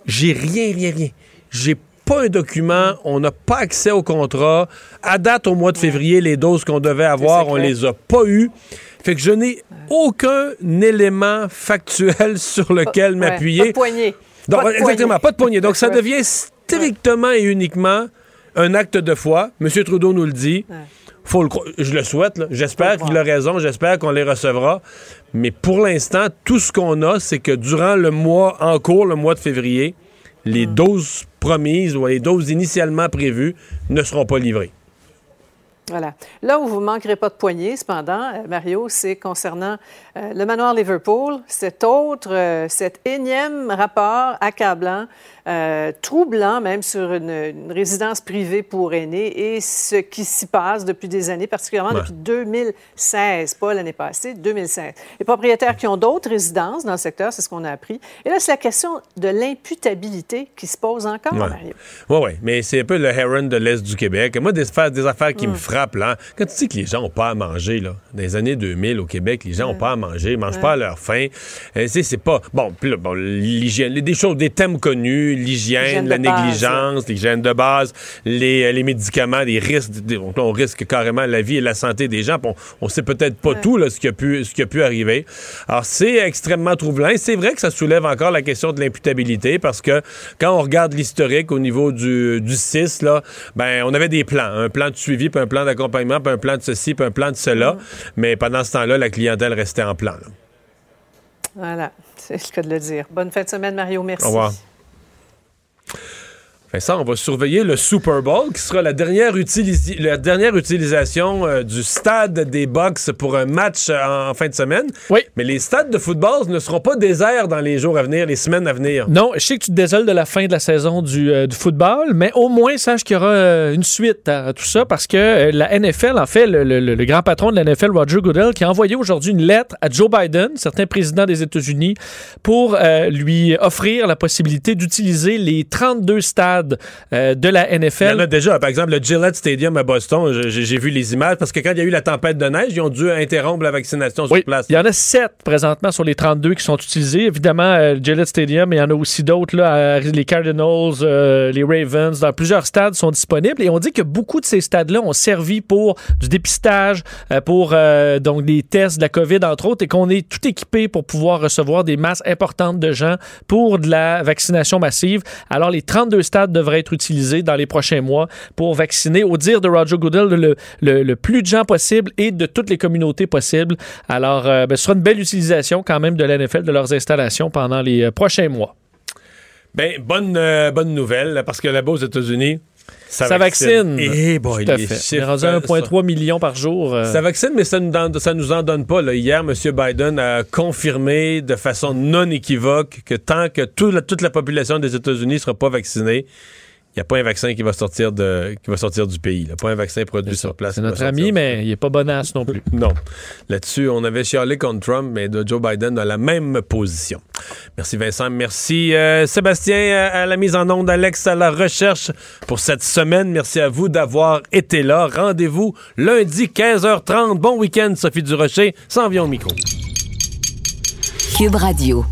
j'ai rien, rien, rien. J'ai pas un document, on n'a pas accès au contrat. À date, au mois de février, les doses qu'on devait avoir, on les a pas eues. Fait que je n'ai aucun élément factuel sur lequel m'appuyer. Donc, Pas exactement, poignée. pas de poignée. Donc, ça devient strictement et uniquement un acte de foi. M. Trudeau nous le dit. Faut le cro- je le souhaite. J'espère qu'il a raison. J'espère qu'on les recevra. Mais pour l'instant, tout ce qu'on a, c'est que durant le mois en cours, le mois de février, les doses promises ou les doses initialement prévues ne seront pas livrées. Là où vous ne manquerez pas de poignée, cependant, euh, Mario, c'est concernant euh, le manoir Liverpool, cet autre, euh, cet énième rapport accablant, euh, troublant même sur une, une résidence privée pour aînés et ce qui s'y passe depuis des années, particulièrement Ouais. depuis 2016, pas l'année passée, 2016. Les propriétaires qui ont d'autres résidences dans le secteur, c'est ce qu'on a appris. Et là, c'est la question de l'imputabilité qui se pose encore, Ouais. Mario. Oui, oui, mais c'est un peu le heron de l'Est du Québec. Moi, des affaires, des affaires qui me frappent, là, quand tu dis que les gens n'ont pas à manger, là, dans les années 2000 au Québec, les gens n'ont pas à manger, ils mangent pas à leur faim. Euh, tu sais, c'est pas... Bon, puis là, bon, l'hygiène, des choses, des thèmes connus, l'hygiène, la négligence, l'hygiène de base, les, euh, les médicaments, les risques, on, on risque carrément la vie et la santé des gens. On, on sait peut-être pas tout, là, ce qui a pu, ce qui a pu arriver. Alors, c'est extrêmement troublant. Et c'est vrai que ça soulève encore la question de l'imputabilité parce que quand on regarde l'historique au niveau du, du CIS, là, ben, on avait des plans. Un plan de suivi, puis un plan d'accompagnement, puis un plan de ceci, puis un plan de cela. Mais pendant ce temps-là, la clientèle restait en plan. là. Voilà, c'est le cas de le dire. Bonne fin de semaine, Mario. Merci. Au revoir. Vincent, on va surveiller le Super Bowl, qui sera la dernière, utilisi- la dernière utilisation euh, du stade des Bucks pour un match euh, en fin de semaine. Oui. Mais les stades de football ne seront pas déserts dans les jours à venir, les semaines à venir. Non, je sais que tu te désoles de la fin de la saison du, euh, du football, mais au moins sache qu'il y aura euh, une suite à, à tout ça parce que la NFL, en fait, le, le- grand patron de la NFL, Roger Goodell, qui a envoyé aujourd'hui une lettre à Joe Biden, certain président des États-Unis, pour lui offrir la possibilité d'utiliser les 32 stades euh, de la Il y NFL. en a déjà. Par exemple, le Gillette Stadium à Boston, j'ai vu les images, parce que quand il y a eu la tempête de neige, ils ont dû interrompre la vaccination sur place. il y en a sept présentement sur les 32 qui sont utilisés. Évidemment, euh, le Gillette Stadium, mais il y en a aussi d'autres. Les Cardinals, euh, les Ravens, dans plusieurs stades sont disponibles. Et on dit que beaucoup de ces stades-là ont servi pour du dépistage, euh, pour donc des tests de la COVID, entre autres, et qu'on est tout équipé pour pouvoir recevoir des masses importantes de gens pour de la vaccination massive. Alors, les 32 stades devraient être utilisés dans les prochains mois pour vacciner, au dire de Roger Goodell, le, plus de gens possible et de toutes les communautés possibles. Alors, euh, ben, ce sera une belle utilisation quand même de la NFL, de leurs installations pendant les euh, prochains mois. Ben, bonne, euh, bonne nouvelle, parce que là-bas aux États-Unis, ça, Ça vaccine. Eh boy, Tout à fait. On est rendu à euh, 1,3 million par jour. euh. Ça vaccine, mais ça nous, donne- ça nous en donne pas. là. Hier, M. Biden a confirmé de façon non équivoque que tant que tout la- toute la population des États-Unis ne sera pas vaccinée, il n'y a pas un vaccin qui va sortir, de, qui va sortir du pays. là. Pas un vaccin produit sur place. C'est notre ami, mais il n'est pas bonasse non plus. non. Là-dessus, on avait chialé contre Trump, mais de Joe Biden dans la même position. Merci Vincent. Merci euh, Sébastien à, à la mise en onde, Alex à la recherche pour cette semaine. Merci à vous d'avoir été là. Rendez-vous lundi 15h30. Bon week-end, Sophie Durocher. S'en vient au micro. Cube Radio.